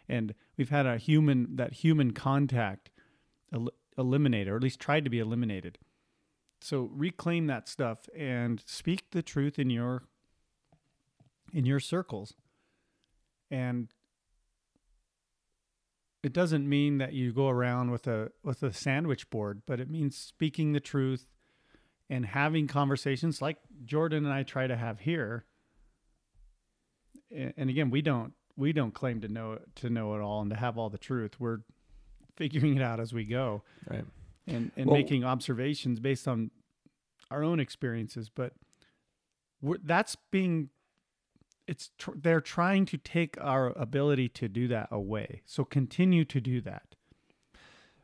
and we've had a human that human contact el- eliminated or at least tried to be eliminated so reclaim that stuff and speak the truth in your in your circles. And it doesn't mean that you go around with a with a sandwich board but it means speaking the truth and having conversations like Jordan and I try to have here. And again we don't we don't claim to know to know it all and to have all the truth. We're figuring it out as we go right. and and Well- making observations based on our own experiences but we're, that's being it's tr- they're trying to take our ability to do that away. So continue to do that.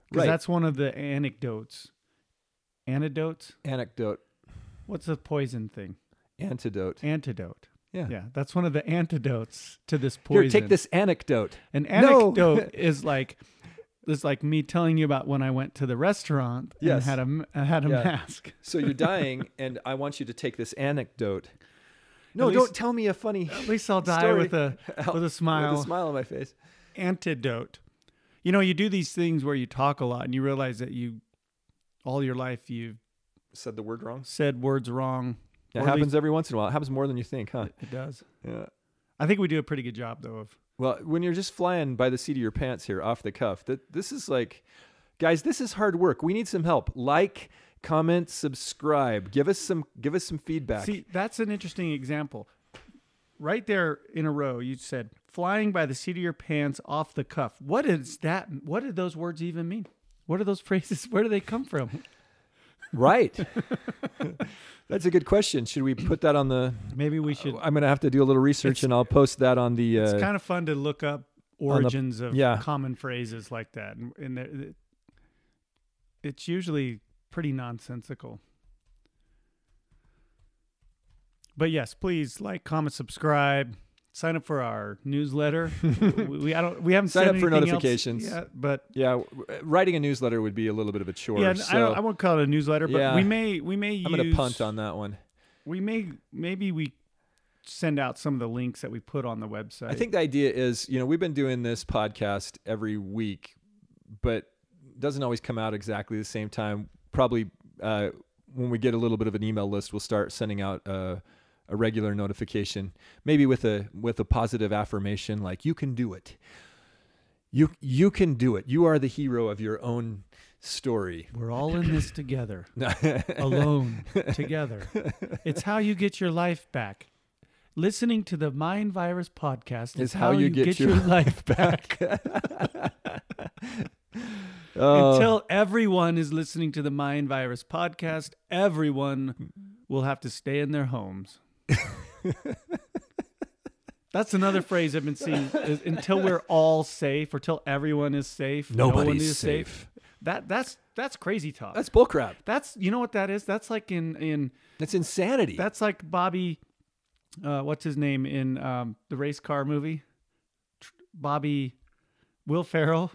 Because Right. that's one of the anecdotes. Antidotes? Anecdote. What's the poison thing? Antidote. Antidote. Yeah. Yeah that's one of the *laughs* antidotes to this poison. here take this anecdote. An No. anecdote *laughs* is like is like me telling you about when I went to the restaurant and Yes. had a m- uh, had a Yeah. mask. *laughs* so you're dying and i want you to take this anecdote no At don't tell me a funny At least I'll die Story. with a *laughs* with a smile. with a smile on my face Antidote. You know, you do these things where you talk a lot and you realize that you all your life you've said the word wrong said words wrong. it happens least- every once in a while it happens more than you think huh It does. yeah I think we do a pretty good job though of Well, when you're just flying by the seat of your pants here off the cuff, that this is like guys, this is hard work. We need some help. Like, comment, subscribe. Give us some give us some feedback. See, that's an interesting example. right there in a row, you said flying by the seat of your pants off the cuff. What is that? What did those words even mean? What are those *laughs* phrases? Where do they come from? Right. *laughs* That's a good question. Should we put that on the? Maybe we should. I'm gonna have to do a little research, and I'll post that on the. Uh, It's kind of fun to look up origins of yeah. common phrases like that, and, and they're- it's usually pretty nonsensical. But yes, please like, comment, subscribe, sign up for our newsletter. *laughs* we, we- I don't we haven't Sign up for notifications. yet, but yeah, writing a newsletter would be a little bit of a chore. yeah, so I, I won't call it a newsletter, but Yeah. we may we may I'm use gonna punt on that one. we may maybe we send out some of the links that we put on the website. I think the idea is, you know, we've been doing this podcast every week, but doesn't always come out exactly the same time. Probably uh, when we get a little bit of an email list, we'll start sending out uh, a regular notification, maybe with a with a positive affirmation like "You can do it." You you can do it. You are the hero of your own story. *clears throat* we're all in this together. *laughs* alone together. It's how you get your life back. Listening to the Mind Virus podcast is, how, you get, your, *laughs* life back. *laughs* Oh, Until everyone is listening to the Mind Virus podcast, everyone will have to stay in their homes. That's another phrase I've been seeing. Is until we're all safe, or till everyone is safe, no one nobody's is safe. That that's that's crazy talk. That's bullcrap. that's you know what that is. That's like in in That's insanity. That's like Bobby, uh, what's his name in um, the race car movie? Tr- Bobby, Will Ferrell.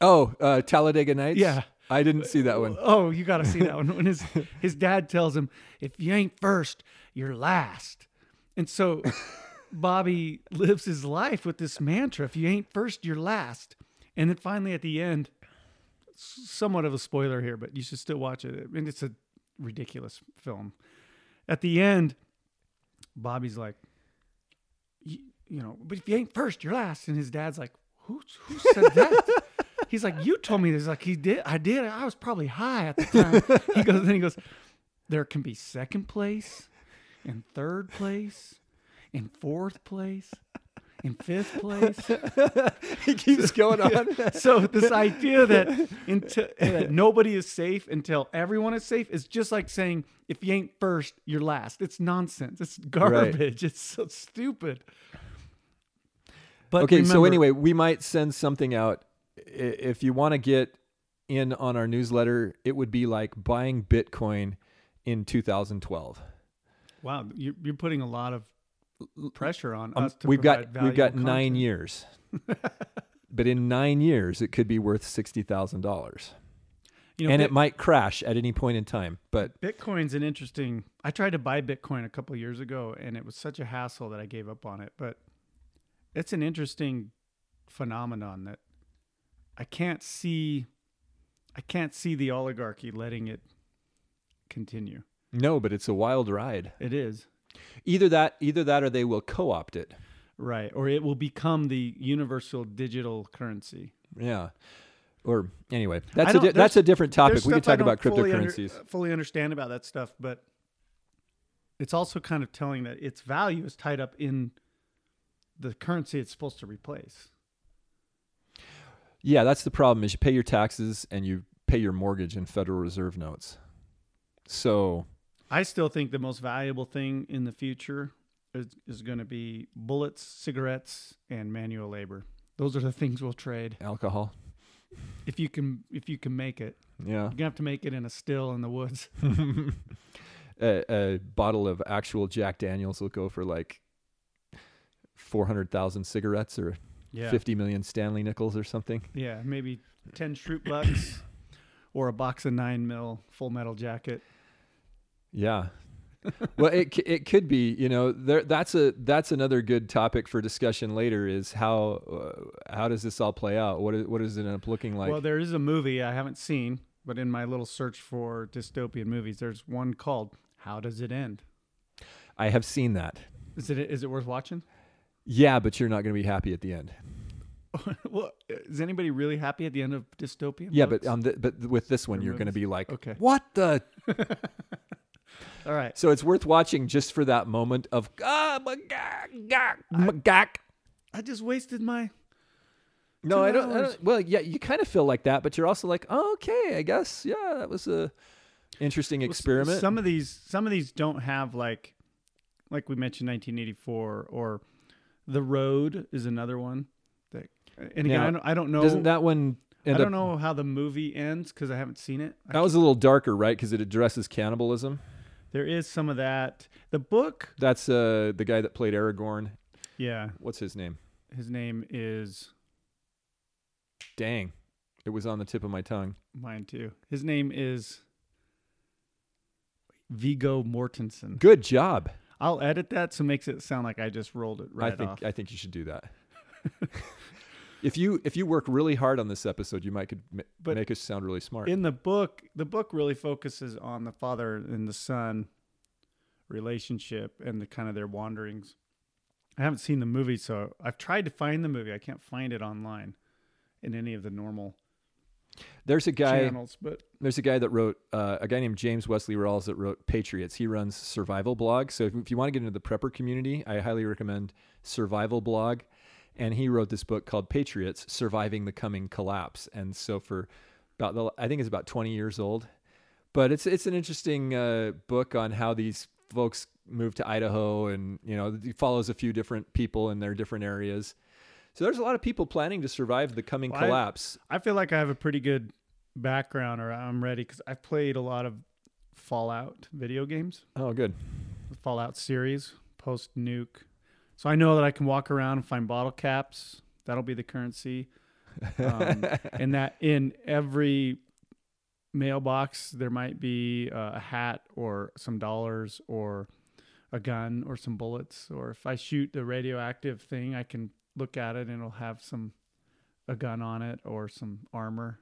oh, uh, Talladega Nights. Yeah. I didn't see that one. Oh, you got to see that one. When his his dad tells him, "If you ain't first, you're last," and so Bobby *laughs* lives his life with this mantra: "If you ain't first, you're last." And then finally, at the end, somewhat of a spoiler here, but you should still watch it. I mean, it's a ridiculous film. At the end, Bobby's like, you, you know, but if you ain't first, you're last. And his dad's like, who, who said that? *laughs* He's like, you told me this. Like he did. I did. I was probably high at the time. he goes, then he goes, there can be second place, and third place, in fourth place, in fifth place. *laughs* he keeps going on. *laughs* So this idea that until that nobody is safe until everyone is safe is just like saying if you ain't first, you're last. It's nonsense. It's garbage. It's so stupid. But okay, so anyway, we might send something out. If you want to get in on our newsletter, it would be like buying Bitcoin in 2012. Wow, you're, you're putting a lot of pressure on Um, us to we've got we've got valuable nine years, *laughs* but in nine years, it could be worth sixty thousand dollars, You know, and Bit- it might crash at any point in time. But Bitcoin's an interesting. I tried to buy Bitcoin a couple years ago, and it was such a hassle that I gave up on it. But it's an interesting phenomenon that I can't see. I can't see the oligarchy letting it continue. No, but it's a wild ride. It is Either that, either that, or they will co-opt it. right, or it will become the universal digital currency. Yeah. Or anyway, that's a di- that's a different topic. We could talk about fully under- cryptocurrencies. fully understand about that stuff, but it's also kind of telling that its value is tied up in the currency it's supposed to replace. Yeah, that's the problem. Is you pay your taxes and you pay your mortgage in Federal Reserve notes. So I still think the most valuable thing in the future is, is going to be bullets, cigarettes, and manual labor. Those are the things we'll trade alcohol. if you can if you can make it. Yeah. You're gonna have to make it in a still in the woods. *laughs* a, a bottle of actual Jack Daniels will go for like four hundred thousand cigarettes or Yeah, fifty million Stanley nickels or something. yeah, maybe ten Schrute bucks *coughs* or a box of nine mil Full Metal Jacket. Yeah. well, it it could be. You know, there that's a that's another good topic for discussion later. Is how uh, how does this all play out? What is what does it end up looking like? well, there is a movie I haven't seen, but in my little search for dystopian movies, there's one called "How Does It End." I have seen that. Is it is it worth watching? Yeah, but you're not going to be happy at the end. *laughs* well, is anybody really happy at the end of dystopian? Yeah, books? but um, th- but with this one, Or you're going to be like, Okay. what the? *laughs* All right. So it's worth watching just for that moment of ah, magak, gak, magak. I just wasted my. No, I don't, I hours. don't. Well, yeah, you kind of feel like that, but you're also like, oh, okay, I guess, yeah, that was a interesting Well, s- experiment. Some of these, some of these don't have like, like we mentioned, 1984 or The Road is another one. That, and again, Now, I don't, I don't know. Doesn't that one I don't up? know how the movie ends because I haven't seen it. I That was a little darker, right? Because it addresses cannibalism. There is some of that. The book, That's uh, the guy that played Aragorn. yeah, What's his name? his name is Dang, it was on the tip of my tongue. mine too. His name is Viggo Mortensen. Good job. I'll edit that so it makes it sound like I just rolled it right I think off. I think you should do that. *laughs* if you if you work really hard on this episode, you might could ma- But make us sound really smart. In the book, the book really focuses on the father and the son relationship and the kind of their wanderings. I haven't seen the movie, so I've tried to find the movie. I can't find it online in any of the normal There's a guy. channels, but There's a guy that wrote uh, a guy named James Wesley Rawles that wrote Patriots. He runs Survival Blog. So if, if you want to get into the prepper community, I highly recommend Survival Blog. And he wrote this book called Patriots: Surviving the Coming Collapse. And so for about the, I think it's about 20 years old, but it's it's an interesting uh, book on how these folks moved to Idaho, and you know it follows a few different people in their different areas. So there's a lot of people planning to survive the coming Well, I- collapse. I feel like I have a pretty good background or I'm ready because I've played a lot of Fallout video games, Oh, good. the Fallout series, post nuke. So I know that I can walk around and find bottle caps. That'll be the currency. Um, *laughs* and that in every mailbox there might be uh, a hat or some dollars or a gun or some bullets or if i shoot the radioactive thing i can look at it and it'll have some a gun on it or some armor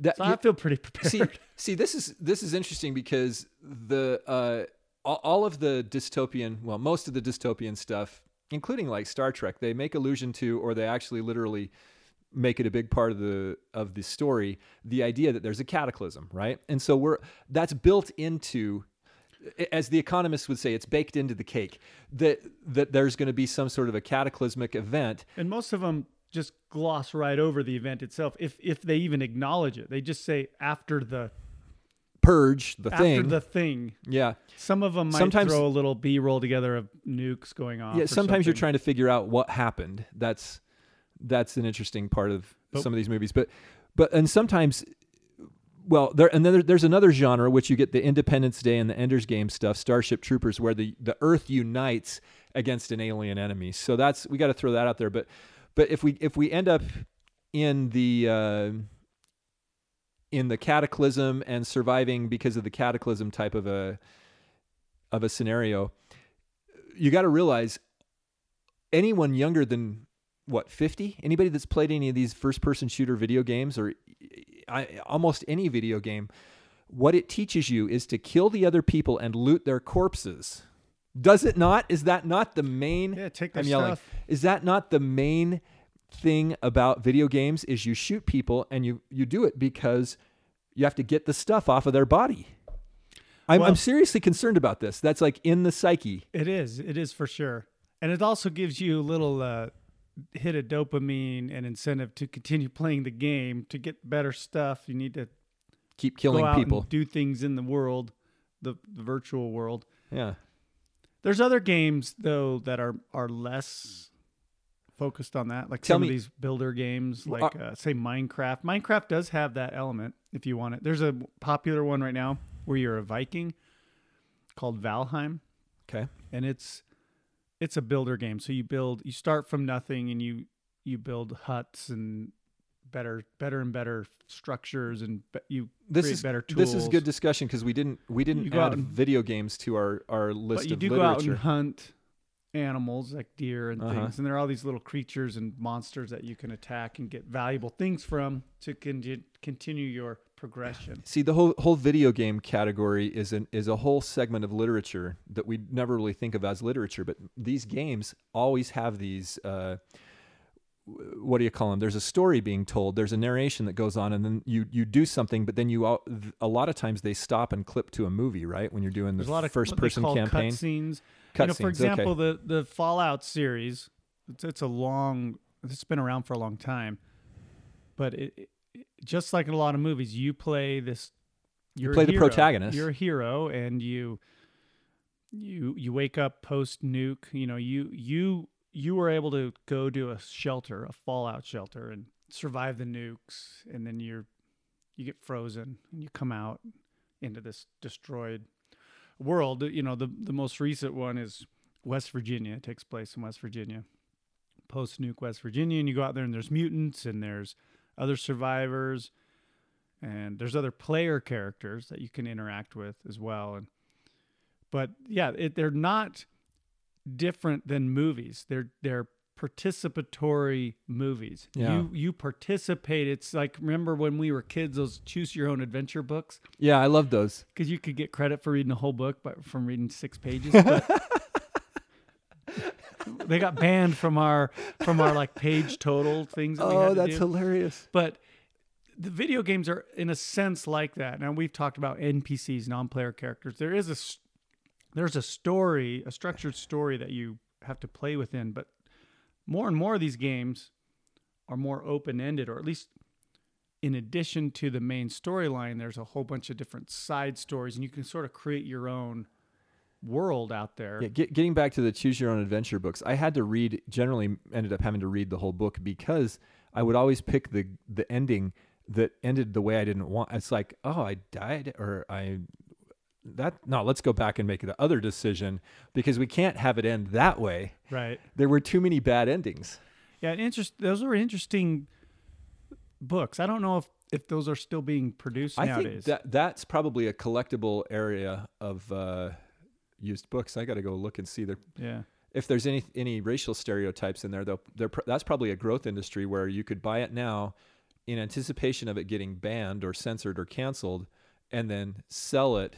That- so i feel pretty *laughs* prepared see, see, this is this is interesting because the uh, all, all of the dystopian, well, most of the dystopian stuff, including like Star Trek, they make allusion to, or they actually literally make it a big part of the of the story, the idea that there's a cataclysm, right? And so we're that's built into as the economists would say, it's baked into the cake that that there's going to be some sort of a cataclysmic event and most of them just gloss right over the event itself if if they even acknowledge it they just say after the purge the after thing. the thing yeah. Some of them might Sometimes- throw a little B-roll together of nukes going off. yeah sometimes you're trying to figure out what happened that's that's an interesting part of But- some of these movies but but and sometimes well there and then there- there's another genre which you get the independence day and the ender's game stuff starship troopers where the the earth unites against an alien enemy so that's we got to throw that out there but but if we if we end up in the uh in the cataclysm and surviving because of the cataclysm type of a of a scenario you got to realize anyone younger than what 50 anybody that's played any of these first person shooter video games or I, almost any video game what it teaches you is to kill the other people and loot their corpses. Does it not? Is that not the main Yeah, take their i'm yelling. stuff. is that not the main thing about video games is you shoot people and you you do it because you have to get the stuff off of their body I'm, Well- I'm seriously concerned about this that's like in the psyche It is. It is for sure. And it also gives you a little uh, hit of dopamine and incentive to continue *laughs* playing the game to get better stuff. You need to keep killing people do things in the world, the, the virtual world. yeah There's other games though that are are less focused on that, like Tell some me- of these builder games, like uh, say Minecraft. Minecraft does have that element if you want it. There's a popular one right now where you're a Viking called Valheim, okay and it's it's a builder game. So you build, you start from nothing, and you you build huts and better better and better structures, and be, you this create is better tools. this is good discussion because we didn't we didn't You go out add and- video games to our our list but you of do go out and hunt animals like deer and Uh-huh. things and there are all these little creatures and monsters that you can attack and get valuable things from to con- continue your progression See, the whole whole video game category is an is a whole segment of literature that we never really think of as literature. But these games always have these uh, what do you call them? There's a story being told. There's a narration that goes on, and then you you do something, but then you a lot of times they stop and clip to a movie, right? When you're doing the There's a lot of first person campaign. scenes. Cut you know, for scenes, okay. example, the the Fallout series. It's, it's a long. It's been around for a long time, but it, it just like in a lot of movies, you play this. You're a play the hero. protagonist. You're a hero, and you you you wake up post nuke. You know, you you you were able to go to a shelter, a Fallout shelter, and survive the nukes, and then you're you get frozen and you come out into this destroyed world. You know, the the most recent one is West Virginia. It takes place in West Virginia, post nuke West Virginia, and you go out there and there's mutants and there's other survivors, and there's other player characters that you can interact with as well. And but yeah, it, they're not different than movies. They're they're participatory movies. Yeah. You you participate. It's like remember when we were kids, those choose your own adventure books Yeah, I love those. because you could get credit for reading the whole book, but from reading six pages. *laughs* They got banned from our from our like page total things. That we Oh, that's do. hilarious. But the video games are in a sense like that. Now we've talked about NPCs, non-player characters. There is a there's a story, a structured story that you have to play within, but more and more of these games are more open-ended or at least in addition to the main storyline, there's a whole bunch of different side stories and you can sort of create your own world out there. Yeah, get, getting back to the choose your own adventure books, I had to read. Generally, ended up having to read the whole book because I would always pick the the ending that ended the way I didn't want. It's like, oh, I died, or I that no. Let's go back and make the other decision because we can't have it end that way. Right. There were too many bad endings. Yeah, interest. Those are interesting books. I don't know if if those are still being produced I nowadays. think that that's probably a collectible area of uh, used books. I got to go look and see there. yeah, if there's any any racial stereotypes in there though they're pr- that's probably a growth industry where you could buy it now in anticipation of it getting banned or censored or canceled and then sell it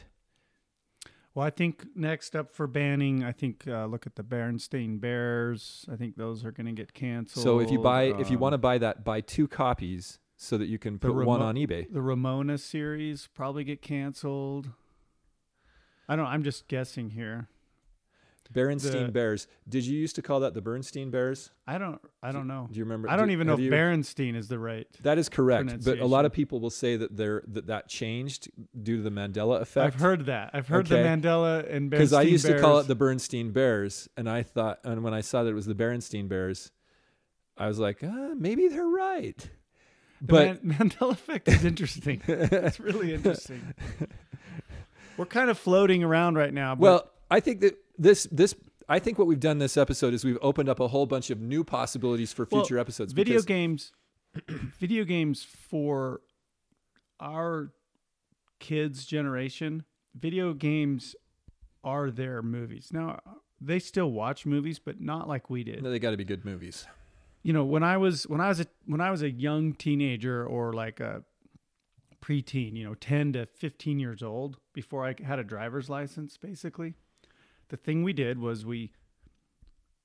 Well, I think next up for banning, I think uh, look at the Berenstain Bears. I think those are going to get canceled. so if you buy if you Um, want to buy that buy two copies so that you can put one on ebay the Ramona series probably get canceled. I don't. I'm just guessing here. Berenstein the- Bears did you used to call that the Bernstein Bears I don't. I don't know. do you remember I don't do- even know if you- Berenstein is the right. that is correct but a lot of people will say that there that that changed due to the Mandela effect I've heard that. I've heard Okay. the Mandela and Berenstein Bears. because I used to call it the Bernstein Bears, and I thought, and when I saw that it was the Berenstein Bears, I was like, uh, maybe they're right. The But Man- *laughs* Mandela effect is interesting. it's really interesting. *laughs* We're kind of floating around right now. But well, I think that this this I think what we've done this episode is we've opened up a whole bunch of new possibilities for Well, future episodes. video games, *clears throat* video games for our kids' generation, video games are their movies. Now they still watch movies, but not like we did. No, they got to be good movies. you know when i was when i was a when i was a young teenager or like a preteen you know 10 to 15 years old before i had a driver's license basically the thing we did was we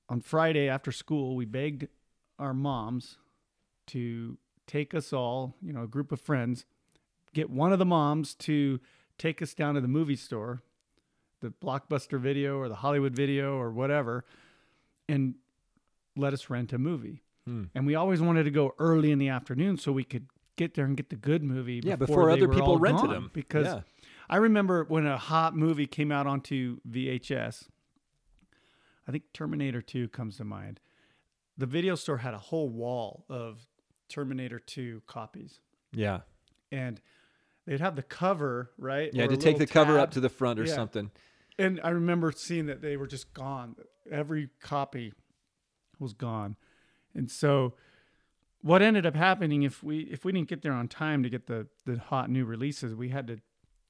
on friday after school we begged our moms to take us all you know a group of friends get one of the moms to take us down to the movie store the blockbuster video or the hollywood video or whatever and let us rent a movie Hmm. and we always wanted to go early in the afternoon so we could get there and get the good movie Yeah, before, before other people rented gone. them. because Yeah. I remember when a hot movie came out onto VHS. I think Terminator 2 comes to mind. The video store had a whole wall of Terminator 2 copies. Yeah, And they'd have the cover, right? yeah. To take the little cover up to the front or Yeah. something. And I remember seeing that they were just gone. Every copy was gone. And so what ended up happening if we if we didn't get there on time to get the the hot new releases, we had to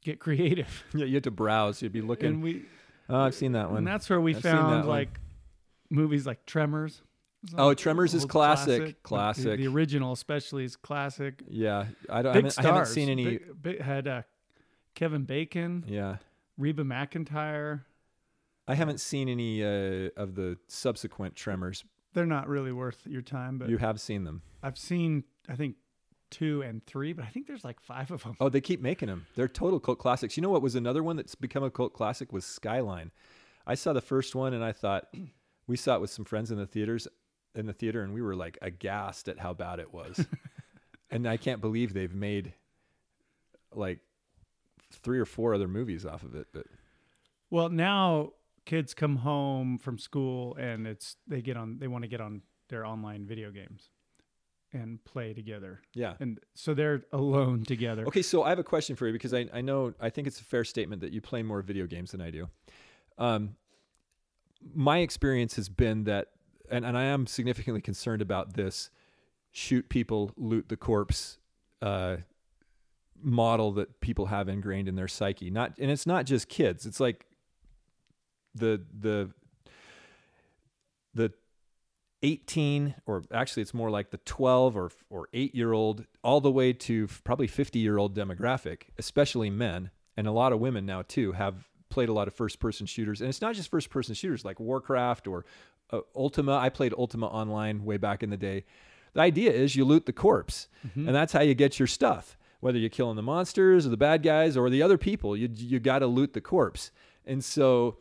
get creative. *laughs* Yeah, you had to browse. You'd be looking. and we oh, I've seen that one. and that's where we I've found one. like movies like Tremors. Oh, Tremors is classic, The- classic. The, original especially is classic. yeah, I don't. I haven't, stars. I haven't seen any. Big, big- had uh, Kevin Bacon, yeah, Reba McEntire. I haven't seen any uh, of the subsequent Tremors. they're not really worth your time. But You have seen them. I've seen I think two and three, but I think there's like five of them. Oh, they keep making them. They're total cult classics. You know what was another one that's become a cult classic was Skyline. I saw the first one and I thought *clears throat* we saw it with some friends in the theaters in the theater and we were like aghast at how bad it was. *laughs* and I can't believe they've made like three or four other movies off of it, but Well, now kids come home from school and it's they get on they want to get on their online video games and play together. yeah. And so they're alone together. Okay, so I have a question for you because I, I know I think it's a fair statement that you play more video games than I do. Um, my experience has been that, and, and I am significantly concerned about this shoot people, loot the corpse uh, model that people have ingrained in their psyche. Not, and it's not just kids. It's like the the the 18 or actually it's more like the 12 or or 8 year old all the way to probably 50 year old demographic especially men. And a lot of women now too have played a lot of first person shooters. And it's not just first person shooters like warcraft or uh, ultima. I played ultima online way back in the day. The idea is you loot the corpse. And that's how you get your stuff whether you're killing the monsters or the bad guys or the other people. You you got to loot the corpse. And so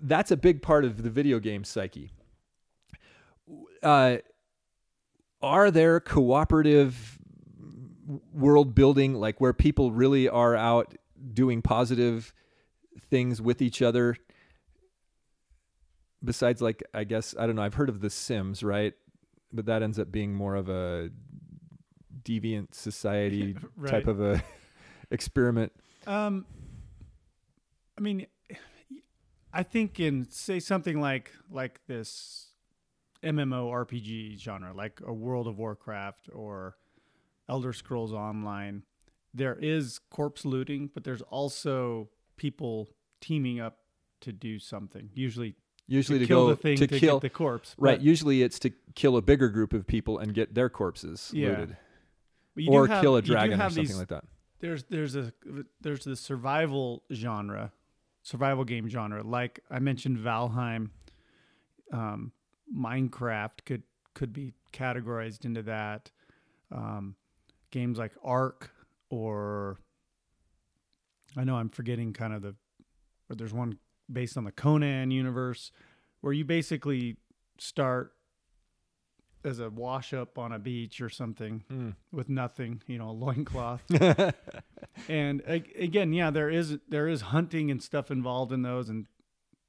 that's a big part of the video game psyche uh, are there cooperative world building like where people really are out doing positive things with each other? Besides like i guess i don't know i've heard of the sims right? But that ends up being more of a deviant society *laughs* Right. type of a *laughs* experiment. Um, I mean, I think in say something like like this MMO RPG genre, like a World of Warcraft or Elder Scrolls Online, there is corpse looting, but there's also people teaming up to do something. Usually, usually to, kill go the thing to, to, kill get the corpse. right usually it's to kill a bigger group of people and get their corpses Yeah. looted but you do or have- kill a dragon or something these- like that there's there's a there's the survival genre, survival game genre. Like I mentioned, Valheim, um, Minecraft could could be categorized into that. Um, games like Ark or I know I'm forgetting kind of the, but there's one based on the Conan universe where you basically start as a wash up on a beach or something Hmm. with nothing, you know, a loincloth. *laughs* and again, yeah, there is there is hunting and stuff involved in those, and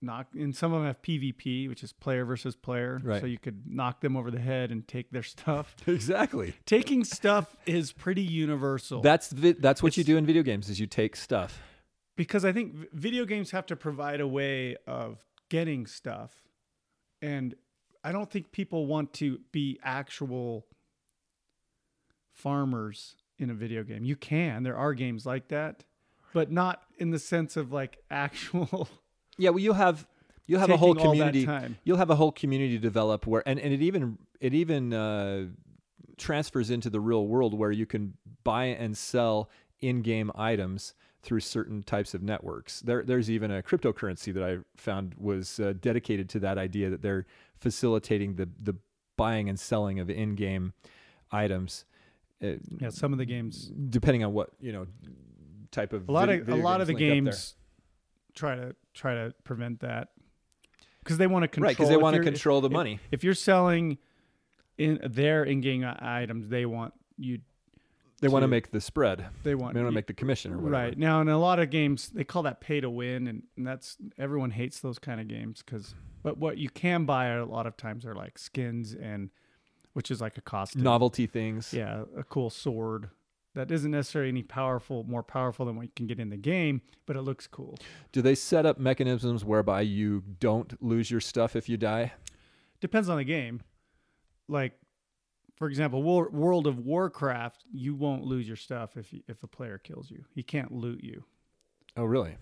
knock. And some of them have PvP, which is player versus player. Right. So you could knock them over the head and take their stuff. *laughs* exactly Taking stuff is pretty universal. That's vi- that's what you do in video games is you take stuff. because I think video games have to provide a way of getting stuff, and I don't think people want to be actual farmers in a video game. You can, there are games like that, but not in the sense of like *laughs* actual. Yeah, well, you'll have you'll have a whole taking all that community. You'll have a whole community develop where, and, and it even it even uh, transfers into the real world where you can buy and sell in-game items through certain types of networks. There, there's even a cryptocurrency that I found was uh, dedicated to that idea that they're facilitating the the buying and selling of in-game items. Uh, Yeah, some of the games, depending on what you know type of a lot vid- of a lot of the link up there. games try to try to prevent that because they want to control. right because they want to control the if- money If you're selling in their in-game items, they want you. they want to to- make the spread They want they want to make the commission or whatever Right now, in a lot of games, they call that pay to win, and, and that's everyone hates those kind of games because. But what you can buy a lot of times are like skins and, which is like a cost novelty things Yeah, a cool sword that isn't necessarily any powerful, more powerful than what you can get in the game, but it looks cool. do they set up mechanisms whereby you don't lose your stuff if you die Depends on the game. Like, for example, World of Warcraft, you won't lose your stuff if you, if a player kills you. He can't loot you, oh really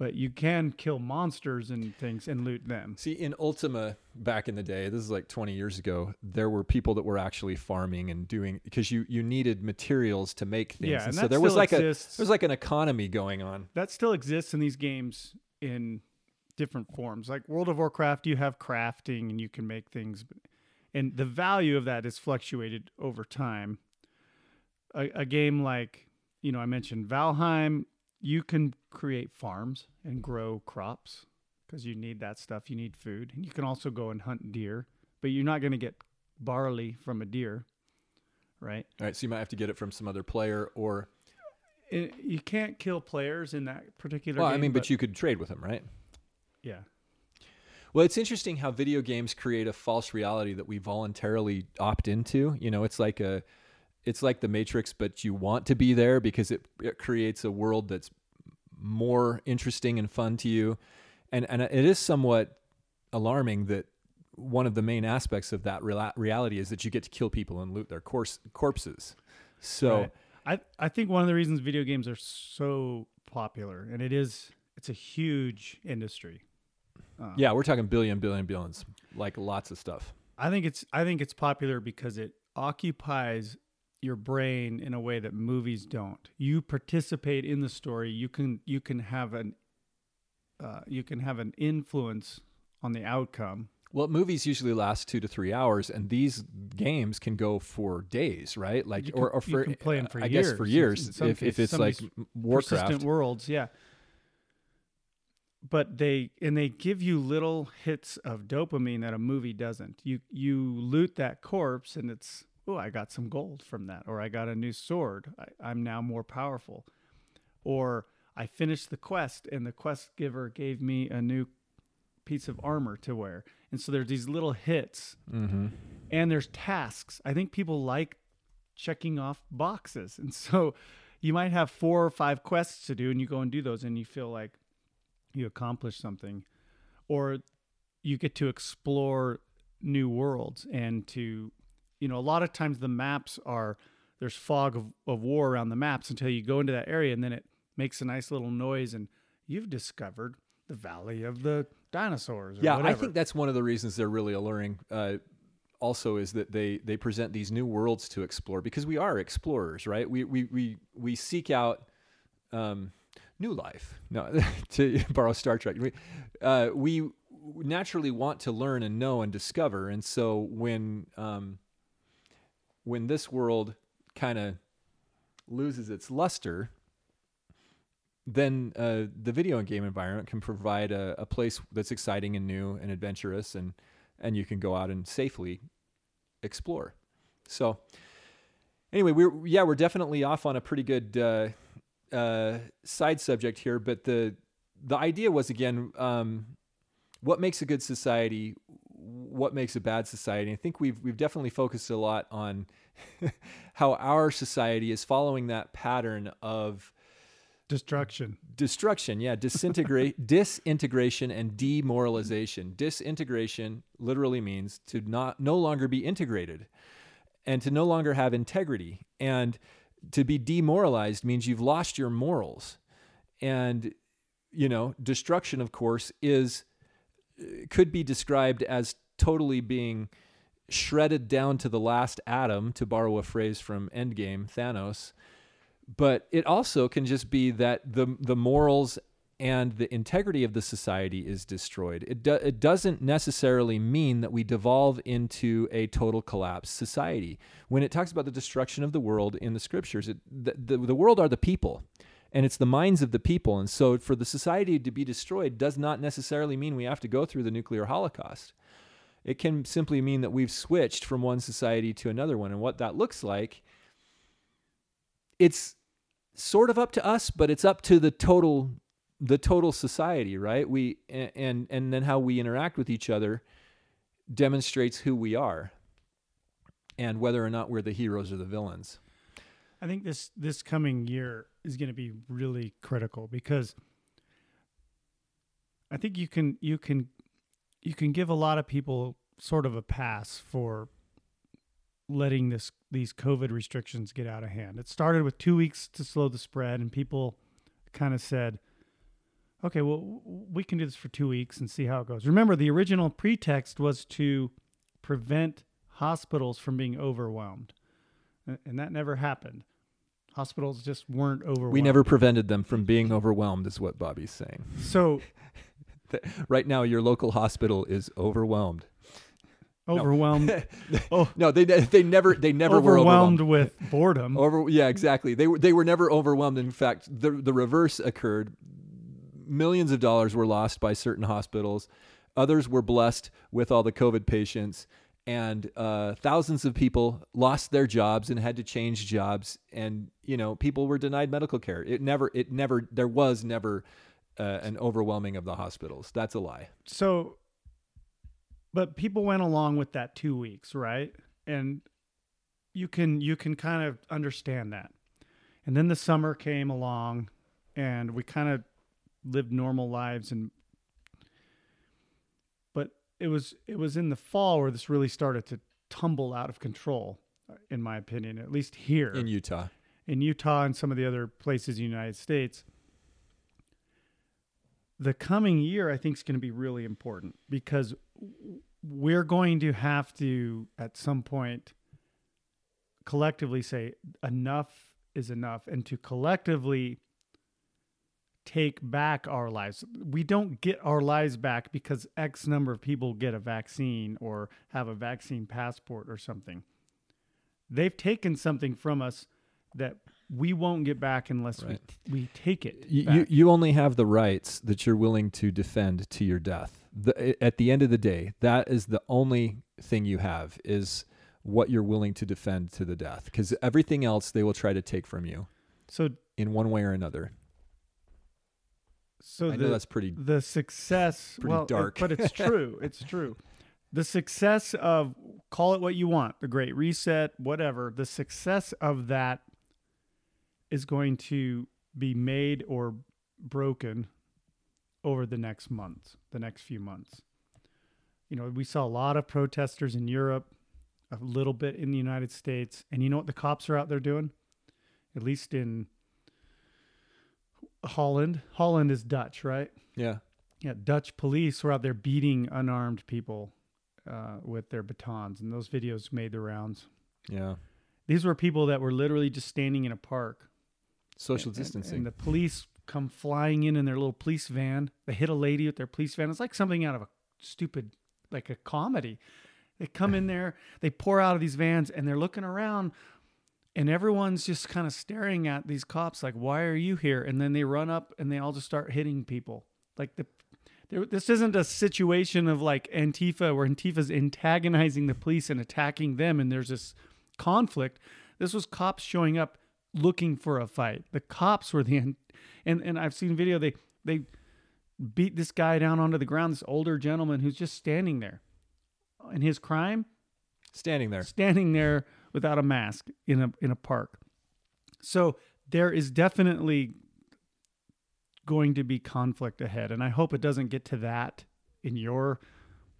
but you can kill monsters and things and loot them. see in ultima back in the day this is like 20 years ago there were people that were actually farming and doing because you you needed materials to make things Yeah, and and so there was like exists. a there was like an economy going on that still exists in these games in different forms. Like World of Warcraft, you have crafting and you can make things, and the value of that is fluctuated over time. A, a game like you know I mentioned Valheim, you can create farms and grow crops because you need that stuff. You need food, and you can also go and hunt deer, but you're not going to get barley from a deer, right? All right, so you might have to get it from some other player, or It, you can't kill players in that particular. well, I game, mean, but, you could trade with them, right? yeah. Well, it's interesting how video games create a false reality that we voluntarily opt into. You know, it's like a, it's like the Matrix, but you want to be there because it, it creates a world that's more interesting and fun to you, and and it is somewhat alarming that one of the main aspects of that reality is that you get to kill people and loot their corse- corpses. So. Right. I I think one of the reasons video games are so popular, and it is it's a huge industry. Uh, Yeah, we're talking billion, billion, billions, like lots of stuff. I think it's I think it's popular because it occupies your brain in a way that movies don't. You participate in the story. You can you can have an uh, you can have an influence on the outcome. Well, movies usually last two to three hours, and these games can go for days, right? Like, can- or, or for can play 'em for I guess for years in- years, in some if, if it's like Warcraft. worlds yeah but they and they give you little hits of dopamine that a movie doesn't you you loot that corpse and it's oh i got some gold from that or i got a new sword I, i'm now more powerful or i finished the quest and the quest giver gave me a new piece of armor to wear and so there's these little hits Mm-hmm. and there's tasks. I think people like checking off boxes. And so you might have four or five quests to do and you go and do those and you feel like you accomplished something or you get to explore new worlds and to you know a lot of times the maps are there's fog of, of war around the maps until you go into that area and then it makes a nice little noise and you've discovered the valley of the dinosaurs or Yeah, I think that's one of the reasons they're really alluring. Uh, also, is that they they present these new worlds to explore because we are explorers, right? We we we we seek out um, new life. No, *laughs* to borrow Star Trek, we uh, we naturally want to learn and know and discover, and so when um, when this world kind of loses its luster, then uh, the video game environment can provide a, a place that's exciting and new and adventurous, and and you can go out and safely explore. So, anyway, we're yeah, we're definitely off on a pretty good uh, uh, side subject here, but the the idea was again, um, what makes a good society, what makes a bad society. I think we've we've definitely focused a lot on *laughs* how our society is following that pattern of destruction. destruction yeah disintegrate *laughs* disintegration and demoralization disintegration literally means to not no longer be integrated and to no longer have integrity and to be demoralized means you've lost your morals and you know destruction of course is could be described as totally being shredded down to the last atom to borrow a phrase from endgame thanos but it also can just be that the the morals and the integrity of the society is destroyed. It do, it doesn't necessarily mean that we devolve into a total collapse society. When it talks about the destruction of the world in the scriptures, it, the, the the world are the people, and it's the minds of the people. And so, for the society to be destroyed does not necessarily mean we have to go through the nuclear holocaust. It can simply mean that we've switched from one society to another one, and what that looks like. It's sort of up to us, but it's up to the total the total society, right? We and and then how we interact with each other demonstrates who we are and whether or not we're the heroes or the villains. I think this this coming year is going to be really critical because I think you can you can you can give a lot of people sort of a pass for letting this these COVID restrictions get out of hand. It started with 2 weeks to slow the spread and people kind of said okay, well we can do this for 2 weeks and see how it goes. Remember the original pretext was to prevent hospitals from being overwhelmed. And that never happened. Hospitals just weren't overwhelmed. We never prevented them from being overwhelmed is what Bobby's saying. So, *laughs* Right now your local hospital is overwhelmed. Overwhelmed. *laughs* oh, No, they they never they never were overwhelmed overwhelmed. with boredom. Over yeah, exactly. They were they were never overwhelmed. In fact, the the reverse occurred. Millions of dollars were lost by certain hospitals. Others were blessed with all the COVID patients, and uh, thousands of people lost their jobs and had to change jobs. And you know, people were denied medical care. It never, it never, there was never uh, an overwhelming of the hospitals. That's a lie. so but people went along with that two weeks right and you can you can kind of understand that and then the summer came along and we kind of lived normal lives and it was it was in the fall where this really started to tumble out of control uh, in my opinion at least here In Utah, in Utah and some of the other places in the United States. The coming year, I think, is going to be really important because we're going to have to, at some point, collectively say enough is enough and to collectively take back our lives. We don't get our lives back because X number of people get a vaccine or have a vaccine passport or something. They've taken something from us that we won't get back unless Right. we, we take it. you, back. you you only have the rights that you're willing to defend to your death. The, at the end of the day, that is the only thing you have is what you're willing to defend to the death. Because everything else they will try to take from you so in one way or another. So I the, know that's pretty. the success Pretty well, it- dark. but it's true *laughs* it's true the success of call it what you want the great reset whatever the success of that is going to be made or broken over the next months the next few months you know we saw a lot of protesters in europe a little bit in the united states and you know what the cops are out there doing at least in holland holland is dutch right Yeah. yeah, Dutch police were out there beating unarmed people uh, with their batons, and those videos made the rounds. Yeah. These were people that were literally just standing in a park. Social and- and- distancing. And the police come flying in in their little police van. They hit a lady with their police van. It's like something out of a stupid, like a comedy. They come in *laughs* there, they pour out of these vans, and they're looking around, and everyone's just kind of staring at these cops, like, "Why are you here?" And then they run up and they all just start hitting people. Like the, there, this isn't a situation of like Antifa where Antifa's antagonizing the police and attacking them, and there's this conflict. This was cops showing up looking for a fight. The cops were the and and I've seen video they they beat this guy down onto the ground, this older gentleman who's just standing there. And his crime, Standing there. standing there without a mask in a in a park. So there is definitely going to be conflict ahead and I hope it doesn't get to that in your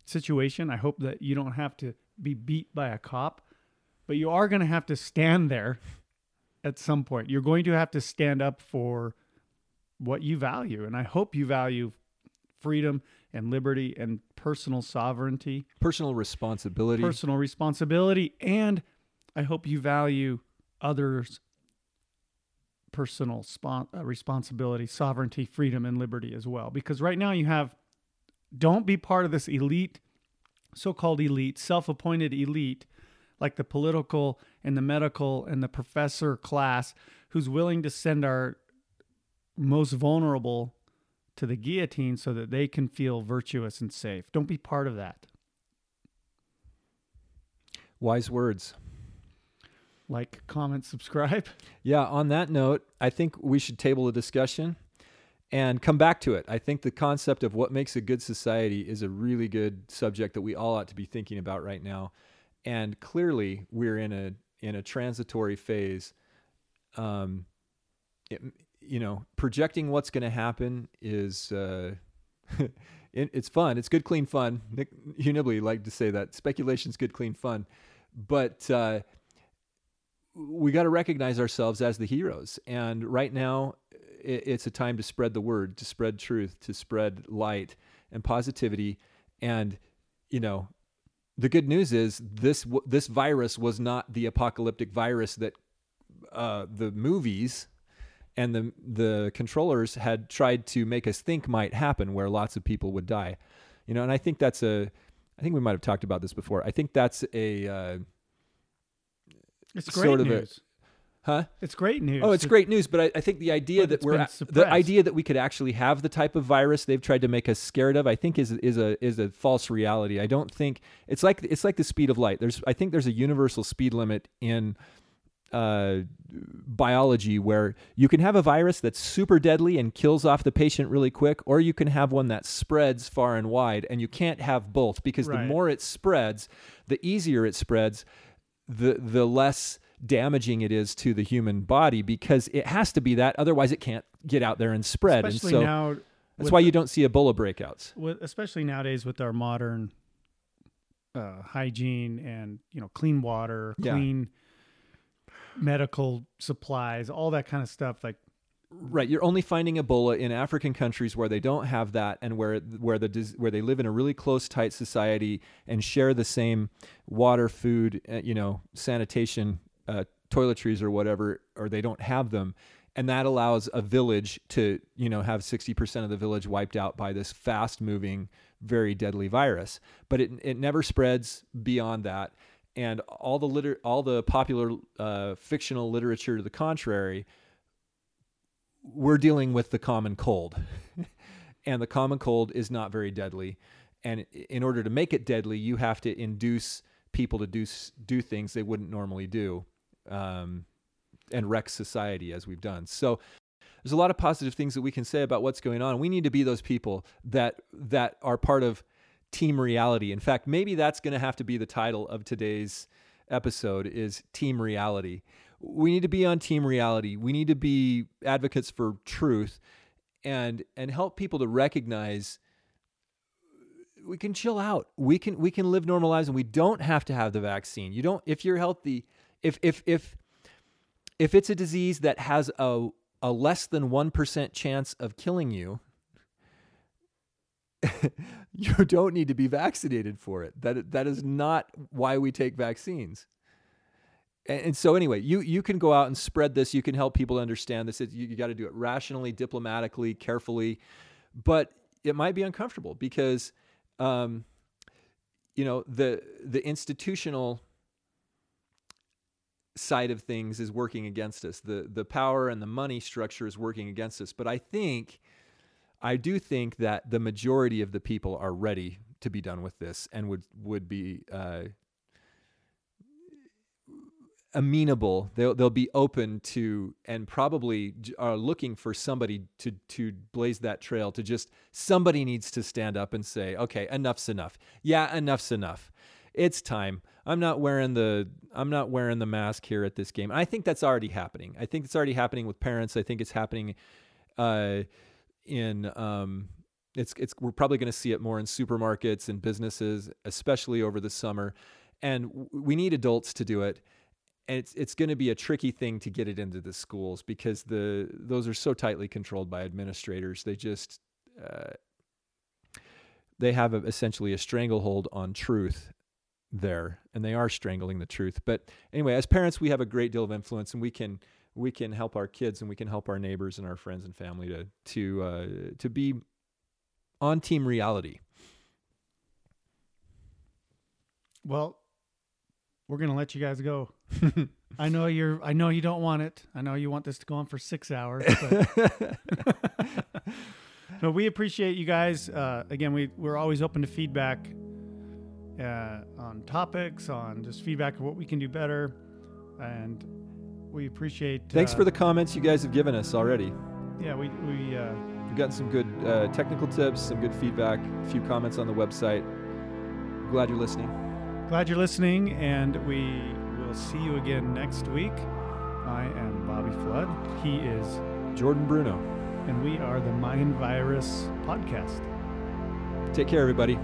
situation. I hope that you don't have to be beat by a cop, but you are going to have to stand there at some point. You're going to have to stand up for what you value and I hope you value freedom and liberty and personal sovereignty Personal responsibility. personal responsibility and i hope you value others personal spon- uh, responsibility sovereignty freedom and liberty as well. Because right now you have don't be part of this elite so-called elite self-appointed elite like the political and the medical and the professor class who's willing to send our most vulnerable to the guillotine so that they can feel virtuous and safe. Don't be part of that. Wise words. Like, comment, subscribe. *laughs* Yeah, on that note, I think we should table a discussion and come back to it. I think the concept of what makes a good society is a really good subject that we all ought to be thinking about right now. And clearly, we're in a in a transitory phase. Um, it, you know, projecting what's going to happen is uh, *laughs* it, it's fun. It's good, clean fun. Nick *laughs* Unibly like to say that speculation's good, clean fun, but. Uh, we got to recognize ourselves as the heroes. And right now, it's a time to spread the word, to spread truth, to spread light and positivity. And, you know, the good news is this this virus was not the apocalyptic virus that uh, the movies and the the controllers had tried to make us think might happen, where lots of people would die. You know, and I think that's a I think we might have talked about this before. I think that's a uh, It's great sort of a- news. huh? it's great news. Oh, it's It- great news, but I, I think the idea that we're the idea that we could actually have the type of virus they've tried to make us scared of, I think is is a is a false reality. I don't think it's like it's like the speed of light. There's I think there's a universal speed limit in uh, biology where you can have a virus that's super deadly and kills off the patient really quick, or you can have one that spreads far and wide, and you can't have both because the more it spreads, the easier it spreads, the the less damaging it is to the human body because it has to be that otherwise it can't get out there and spread especially and so now. that's why you don't see ebola breakouts with, especially nowadays with our modern uh, hygiene and you know clean water, Yeah. clean medical supplies, all that kind of stuff. Like right you're only finding ebola in african countries where they don't have that and where where the where they live in a really close tight society and share the same water food uh, you know sanitation uh, toiletries or whatever or they don't have them. And that allows a village to you know have 60% of the village wiped out by this fast moving very deadly virus. But it it never spreads beyond that. And all the liter- all the popular uh, fictional literature to the contrary we're dealing with the common cold. *laughs* And the common cold is not very deadly. And in order to make it deadly you have to induce people to do do things they wouldn't normally do um, and wreck society as we've done. So there's a lot of positive things that we can say about what's going on. We need to be those people that that are part of team reality. In fact maybe that's going to have to be the title of today's episode is team reality we need to be on team reality. We need to be advocates for truth and and help people to recognize we can chill out. We can we can live normal lives and we don't have to have the vaccine. You don't if you're healthy if if if if it's a disease that has a a less than 1% chance of killing you *laughs* you don't need to be vaccinated for it. That that is not why we take vaccines and, and so anyway, you you can go out and spread this. You can help people understand this. It, you you got to do it rationally, diplomatically, carefully, but it might be uncomfortable because, um, you know, the the institutional side of things is working against us. The the power and the money structure is working against us. But I think, I do think that the majority of the people are ready to be done with this and would would be. Uh, amenable. They'll they'll be open to and probably are looking for somebody to to blaze that trail to just somebody needs to stand up and say okay enough's enough. Yeah enough's enough. It's time. I'm not wearing the i'm not wearing the mask here at this game. I think that's already happening. I think it's already happening with parents. I think it's happening uh in um it's it's we're probably going to see it more in supermarkets and businesses especially over the summer. And we need adults to do it and it's it's going to be a tricky thing to get it into the schools because the those are so tightly controlled by administrators. They just uh, they have a, essentially a stranglehold on truth there, and they are strangling the truth. But anyway, as parents, we have a great deal of influence, and we can we can help our kids, and we can help our neighbors and our friends and family to to uh, to be on team reality. Well, we're gonna let you guys go. I know you're. I know you don't want it. I know you want this to go on for six hours. But *laughs* no, we appreciate you guys. Uh, again, we we're always open to feedback uh, on topics, on just feedback of what we can do better, and we appreciate. Thanks uh, for the comments you guys have given us already. Yeah, we we. Uh, We've gotten some good uh, technical tips, some good feedback, a few comments on the website. Glad you're listening. glad you're listening, and we will see you again next week. I am Bobby Flood. He is Jordan Bruno. and we are the Mind Virus Podcast. Take care, everybody.